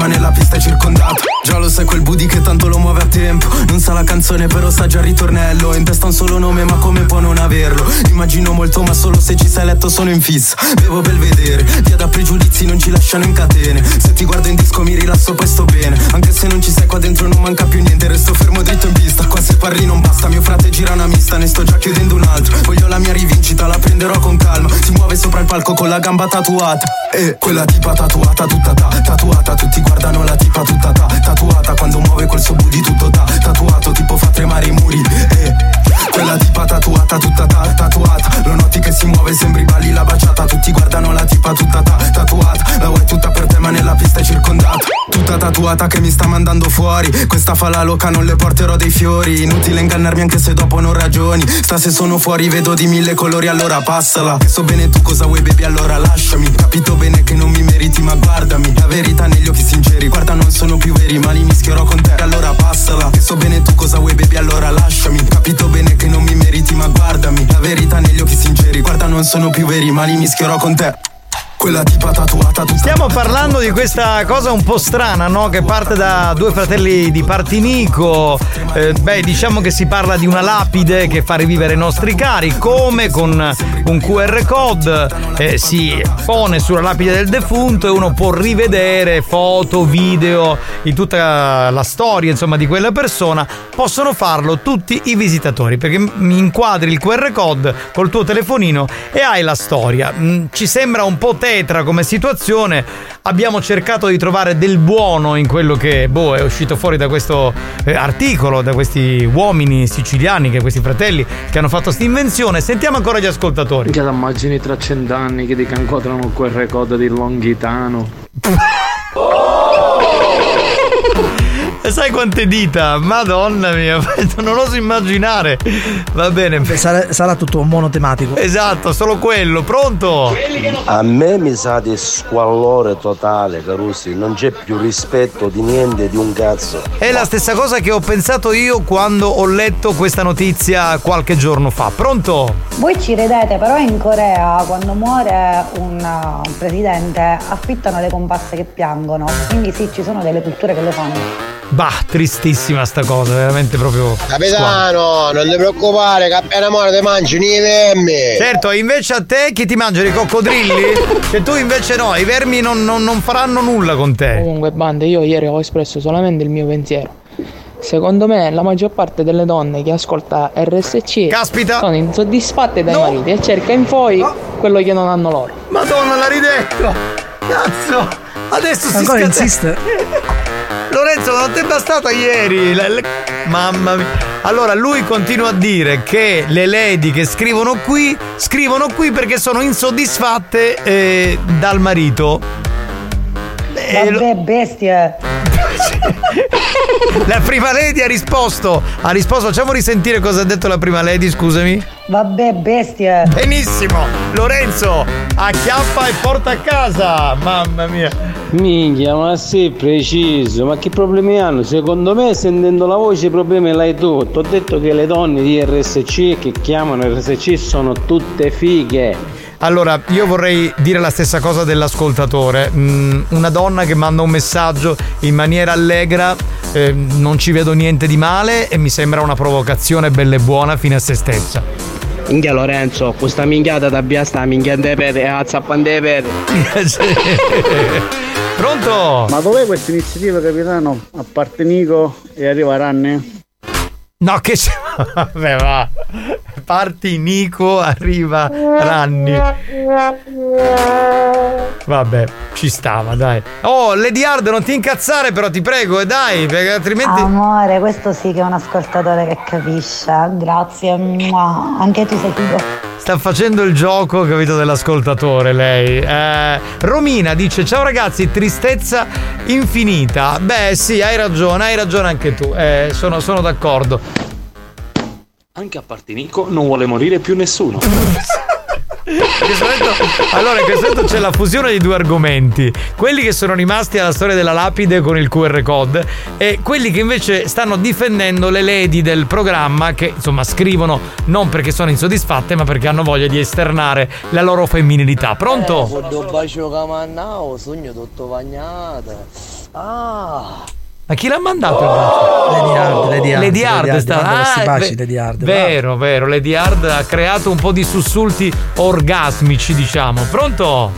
nella pista è circondata Già lo sai quel booty che tanto lo muove a tempo. Non sa la canzone però sa già il ritornello. In testa un solo nome ma come può non averlo? Immagino molto ma solo se ci sei letto sono in fissa. Bevo per vedere, via da pregiudizi non ci lasciano in catene. Se ti guardo in disco mi rilasso poi sto bene. Anche se non ci sei qua dentro non manca più niente Resto fermo dritto in pista, qua se parli non basta Mio frate gira una mista, ne sto già chiudendo un altro. Voglio la mia rivincita, la prenderò con calma. Si muove sopra il palco con la gamba tatuata. E quella tipa tatuata tutta ta, tatuata Tutti guardano la tipa tutta ta, tatuata Quando muove quel suo booty tutto ta, tatuato Tipo fa tremare i muri E quella tipa tatuata tutta ta, tatuata. Lo noti che si muove, sembri balli la baciata. Tutti guardano la tipa tutta ta, tatuata. La vuoi tutta per te ma nella pista è circondata. Tutta tatuata che mi sta mandando fuori. Questa fa la loca, non le porterò dei fiori. Inutile ingannarmi anche se dopo non ragioni. Sta se sono fuori vedo di mille colori allora passala. So bene tu cosa vuoi baby allora lasciami. Capito bene che non mi meriti ma guardami. La verità negli occhi sinceri. Guarda non sono più veri ma li mischierò con te allora passala. So bene tu cosa vuoi baby allora lasciami. Capito bene bene che non mi meriti ma guardami. La verità negli occhi sinceri. Guarda non sono più veri ma li mischierò con te. Quella tipa tatuata tutta Stiamo parlando di questa cosa un po' strana, no? Che parte da due fratelli di Partinico. Eh, beh, diciamo che si parla di una lapide che fa rivivere i nostri cari, come con un QR code eh, si pone sulla lapide del defunto e uno può rivedere foto, video di tutta la storia, insomma, di quella persona. Possono farlo tutti i visitatori, perché mi inquadri il QR code col tuo telefonino e hai la storia. Mm, Ci sembra un po' tetra come situazione. Abbiamo cercato di trovare del buono in quello che boh, è uscito fuori da questo eh, articolo, da questi uomini siciliani, che questi fratelli che hanno fatto questa invenzione. Sentiamo ancora gli ascoltatori. Che immagini tra cent'anni che ti inquadrano quel record di Longhitano. E sai quante dita? Madonna mia, non oso immaginare. Va bene. Sarà, sarà tutto monotematico. Esatto, solo quello. Pronto? A me mi sa di squallore totale, Carusi. Non c'è più rispetto di niente, di un cazzo. È la stessa cosa che ho pensato io quando ho letto questa notizia qualche giorno fa. Pronto? Voi ci ridete, però in Corea quando muore un, un presidente affittano le comparse che piangono. Quindi sì, ci sono delle culture che lo fanno. Bah, tristissima sta cosa, veramente proprio. Capitano, non ti preoccupare, che appena muore ti mangi i vermi. Certo, invece a te chi ti mangia i coccodrilli? che tu invece no, i vermi non, non- non faranno nulla con te. Comunque, bande, io ieri ho espresso solamente il mio pensiero. Secondo me la maggior parte delle donne che ascolta RSC Caspita. sono insoddisfatte dai mariti e cerca in poi quello che non hanno loro. Madonna, l'ha ridetto! Cazzo! Adesso si Ancora scatena- insiste? Lorenzo, non ti è bastata ieri? Le- le- Mamma mia. Allora, lui continua a dire che le lady che scrivono qui, scrivono qui perché sono insoddisfatte eh, dal marito. Eh, Vabbè, bestie. La prima lady ha risposto. Ha risposto, facciamo risentire cosa ha detto la prima lady, scusami. Vabbè, bestie. Benissimo. Lorenzo, acchiappa e porta a casa. Mamma mia. Minchia, ma sei preciso, ma che problemi hanno? Secondo me sentendo la voce i problemi l'hai tu. Ti ho detto che le donne di RSC che chiamano RSC sono tutte fighe. Allora, io vorrei dire la stessa cosa dell'ascoltatore. Mm, una donna che manda un messaggio in maniera allegra, eh, non ci vedo niente di male e mi sembra una provocazione bella e buona fine a se stessa. Minchia Lorenzo, questa minchiata da via sta minchiando i peti e a zappando i peti. Pronto? Ma dov'è questa iniziativa, capitano? A parte Nico e arriva Ranne? No, che c'è? Vabbè, va. Parti Nico, arriva Ranni. Vabbè, ci stava, dai. Oh, Lady Hard, non ti incazzare, però ti prego, e dai, perché altrimenti. Amore, questo sì che è un ascoltatore che capisce. Grazie. mua. Anche tu sei figo. Sta facendo il gioco, capito, dell'ascoltatore lei. Eh, Romina dice: Ciao ragazzi, tristezza infinita. Beh, sì, hai ragione, hai ragione anche tu. Eh, sono, sono d'accordo. Anche a parte Nico non vuole morire più nessuno. Allora, in questo momento c'è la fusione di due argomenti: quelli che sono rimasti alla storia della lapide con il QR code e quelli che invece stanno difendendo le lady del programma che insomma scrivono non perché sono insoddisfatte, ma perché hanno voglia di esternare la loro femminilità. Pronto? Quando Ma chi l'ha mandato il bacio? Lady Hard, Lady Hard, Lady Hard, Lady Hard, sta- ah, baci, Lady Hard, Vero, vero, Lady Hard ha creato un po' di sussulti orgasmici, diciamo. Pronto?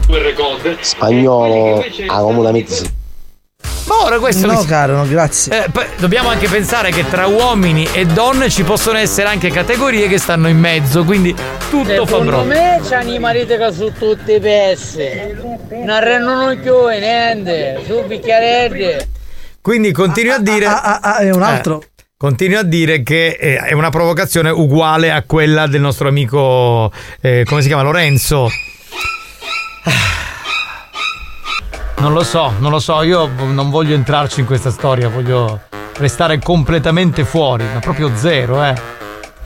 Spagnolo, ah, come una mezza. Ma ora questo No, mi- caro, no, grazie. Eh, poi dobbiamo anche pensare che tra uomini e donne ci possono essere anche categorie che stanno in mezzo, quindi tutto fa Secondo bro. me c'hanno i mariti che sono tutti pessi. Non rendono più niente. Su bicchieretti. Quindi continui a dire. è un altro. Eh, continui a dire che eh, è una provocazione uguale a quella del nostro amico. eh, come si chiama? Lorenzo. Non lo so, non lo so, io non voglio entrarci in questa storia, voglio restare completamente fuori, ma proprio zero, eh.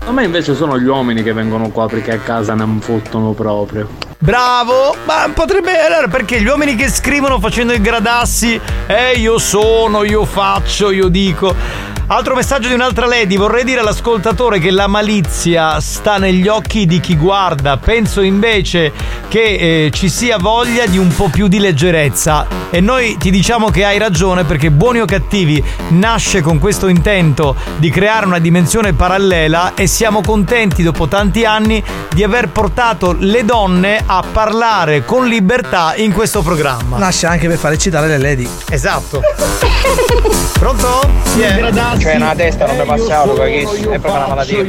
A me invece sono gli uomini che vengono qua perché a casa non fottono proprio. Bravo! Ma potrebbe. Allora, perché gli uomini che scrivono facendo i gradassi, eh, io sono, io faccio, io dico. Altro messaggio di un'altra lady, vorrei dire all'ascoltatore che la malizia sta negli occhi di chi guarda, penso invece che eh, ci sia voglia di un po' più di leggerezza e noi ti diciamo che hai ragione perché Buoni o Cattivi nasce con questo intento di creare una dimensione parallela e siamo contenti dopo tanti anni di aver portato le donne a parlare con libertà in questo programma. Nasce anche per far eccitare le lady. Esatto. Pronto? Chi è? Cioè, una testa non mi passava, che è proprio una malattia.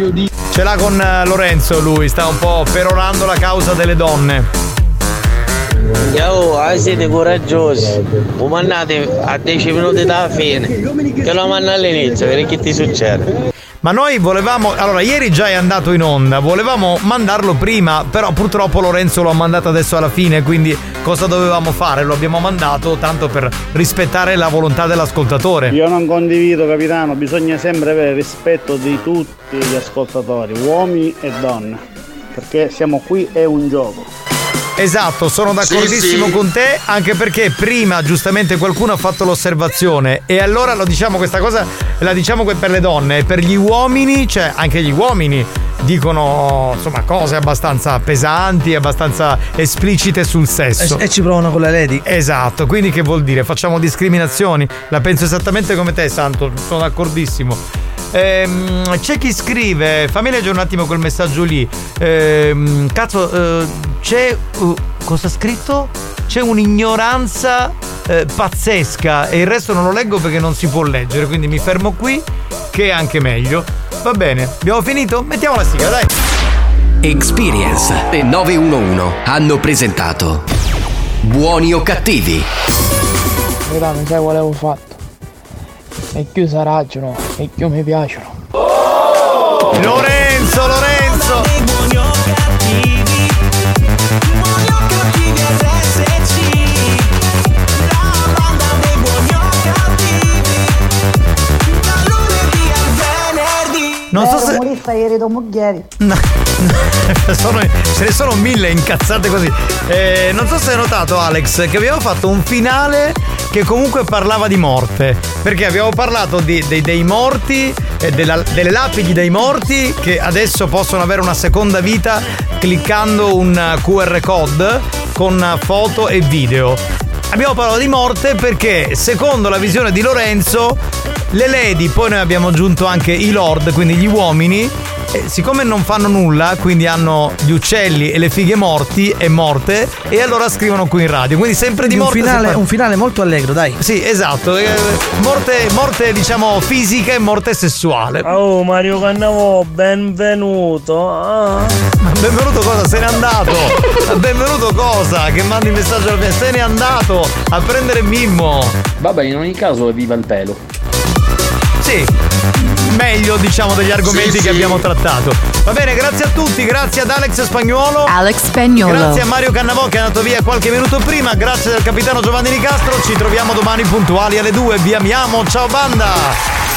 Ce l'ha con eh, Lorenzo lui, sta un po' perorando la causa delle donne. Ciao, ah, siete coraggiosi. Mandate a 10 minuti dalla fine. Che lo manda all'inizio, che ti succede. Ma noi volevamo. Allora, ieri già è andato in onda, volevamo mandarlo prima, però purtroppo Lorenzo lo ha mandato adesso alla fine, quindi cosa dovevamo fare? Lo abbiamo mandato tanto per rispettare la volontà dell'ascoltatore. Io non condivido, capitano, bisogna sempre avere rispetto di tutti gli ascoltatori, uomini e donne, perché siamo qui, è un gioco. Esatto, sono d'accordissimo Sì, sì. con te, anche perché prima giustamente qualcuno ha fatto l'osservazione e allora lo diciamo questa cosa, la diciamo per le donne, per gli uomini, cioè anche gli uomini dicono insomma cose abbastanza pesanti, abbastanza esplicite sul sesso. E, e ci provano con le lady. Esatto, quindi che vuol dire? Facciamo discriminazioni? La penso esattamente come te, Santo, sono d'accordissimo. Ehm, c'è chi scrive, fammi leggere un attimo quel messaggio lì. Ehm, cazzo, eh, c'è. uh, cosa ha scritto? C'è un'ignoranza eh, pazzesca e il resto non lo leggo perché non si può leggere, quindi mi fermo qui, che è anche meglio. Va bene, abbiamo finito? Mettiamo la sigla, dai. Experience e 911 hanno presentato Buoni o cattivi? Capitano, sai qual avevo fatto? E più si raggiano, e più mi piacciono. Lorenzo, Lorenzo! Non so Ero se. umorista ieri da Muglieri. Sono- ce ne sono mille incazzate così. Eh, non so se hai notato, Alex, che abbiamo fatto un finale che comunque parlava di morte. Perché abbiamo parlato di- dei, dei morti, e della- delle lapidi dei morti che adesso possono avere una seconda vita cliccando un QR code con foto e video. Abbiamo parlato di morte perché, secondo la visione di Lorenzo, le lady, poi noi abbiamo aggiunto anche i lord, quindi gli uomini, eh, siccome non fanno nulla, quindi hanno gli uccelli e le fighe morti e morte, e allora scrivono qui in radio. Quindi sempre di un morte. si finale, un finale molto allegro, dai. Sì, esatto. eh, morte, morte, diciamo, fisica e morte sessuale. Oh Mario Cannavò, benvenuto. Ah. Benvenuto cosa? Se n'è andato! Benvenuto cosa? Che mandi il messaggio alla fine? Se n'è andato a prendere Mimmo! Vabbè, in ogni caso viva il pelo. Sì, meglio diciamo degli argomenti Sì, che sì. abbiamo trattato. Va bene, grazie a tutti, grazie ad Alex Spagnuolo. Alex Spagnuolo. Grazie a Mario Cannavò che è andato via qualche minuto prima, grazie al capitano Giovanni Nicastro, ci troviamo domani puntuali alle 2, vi amiamo, ciao banda!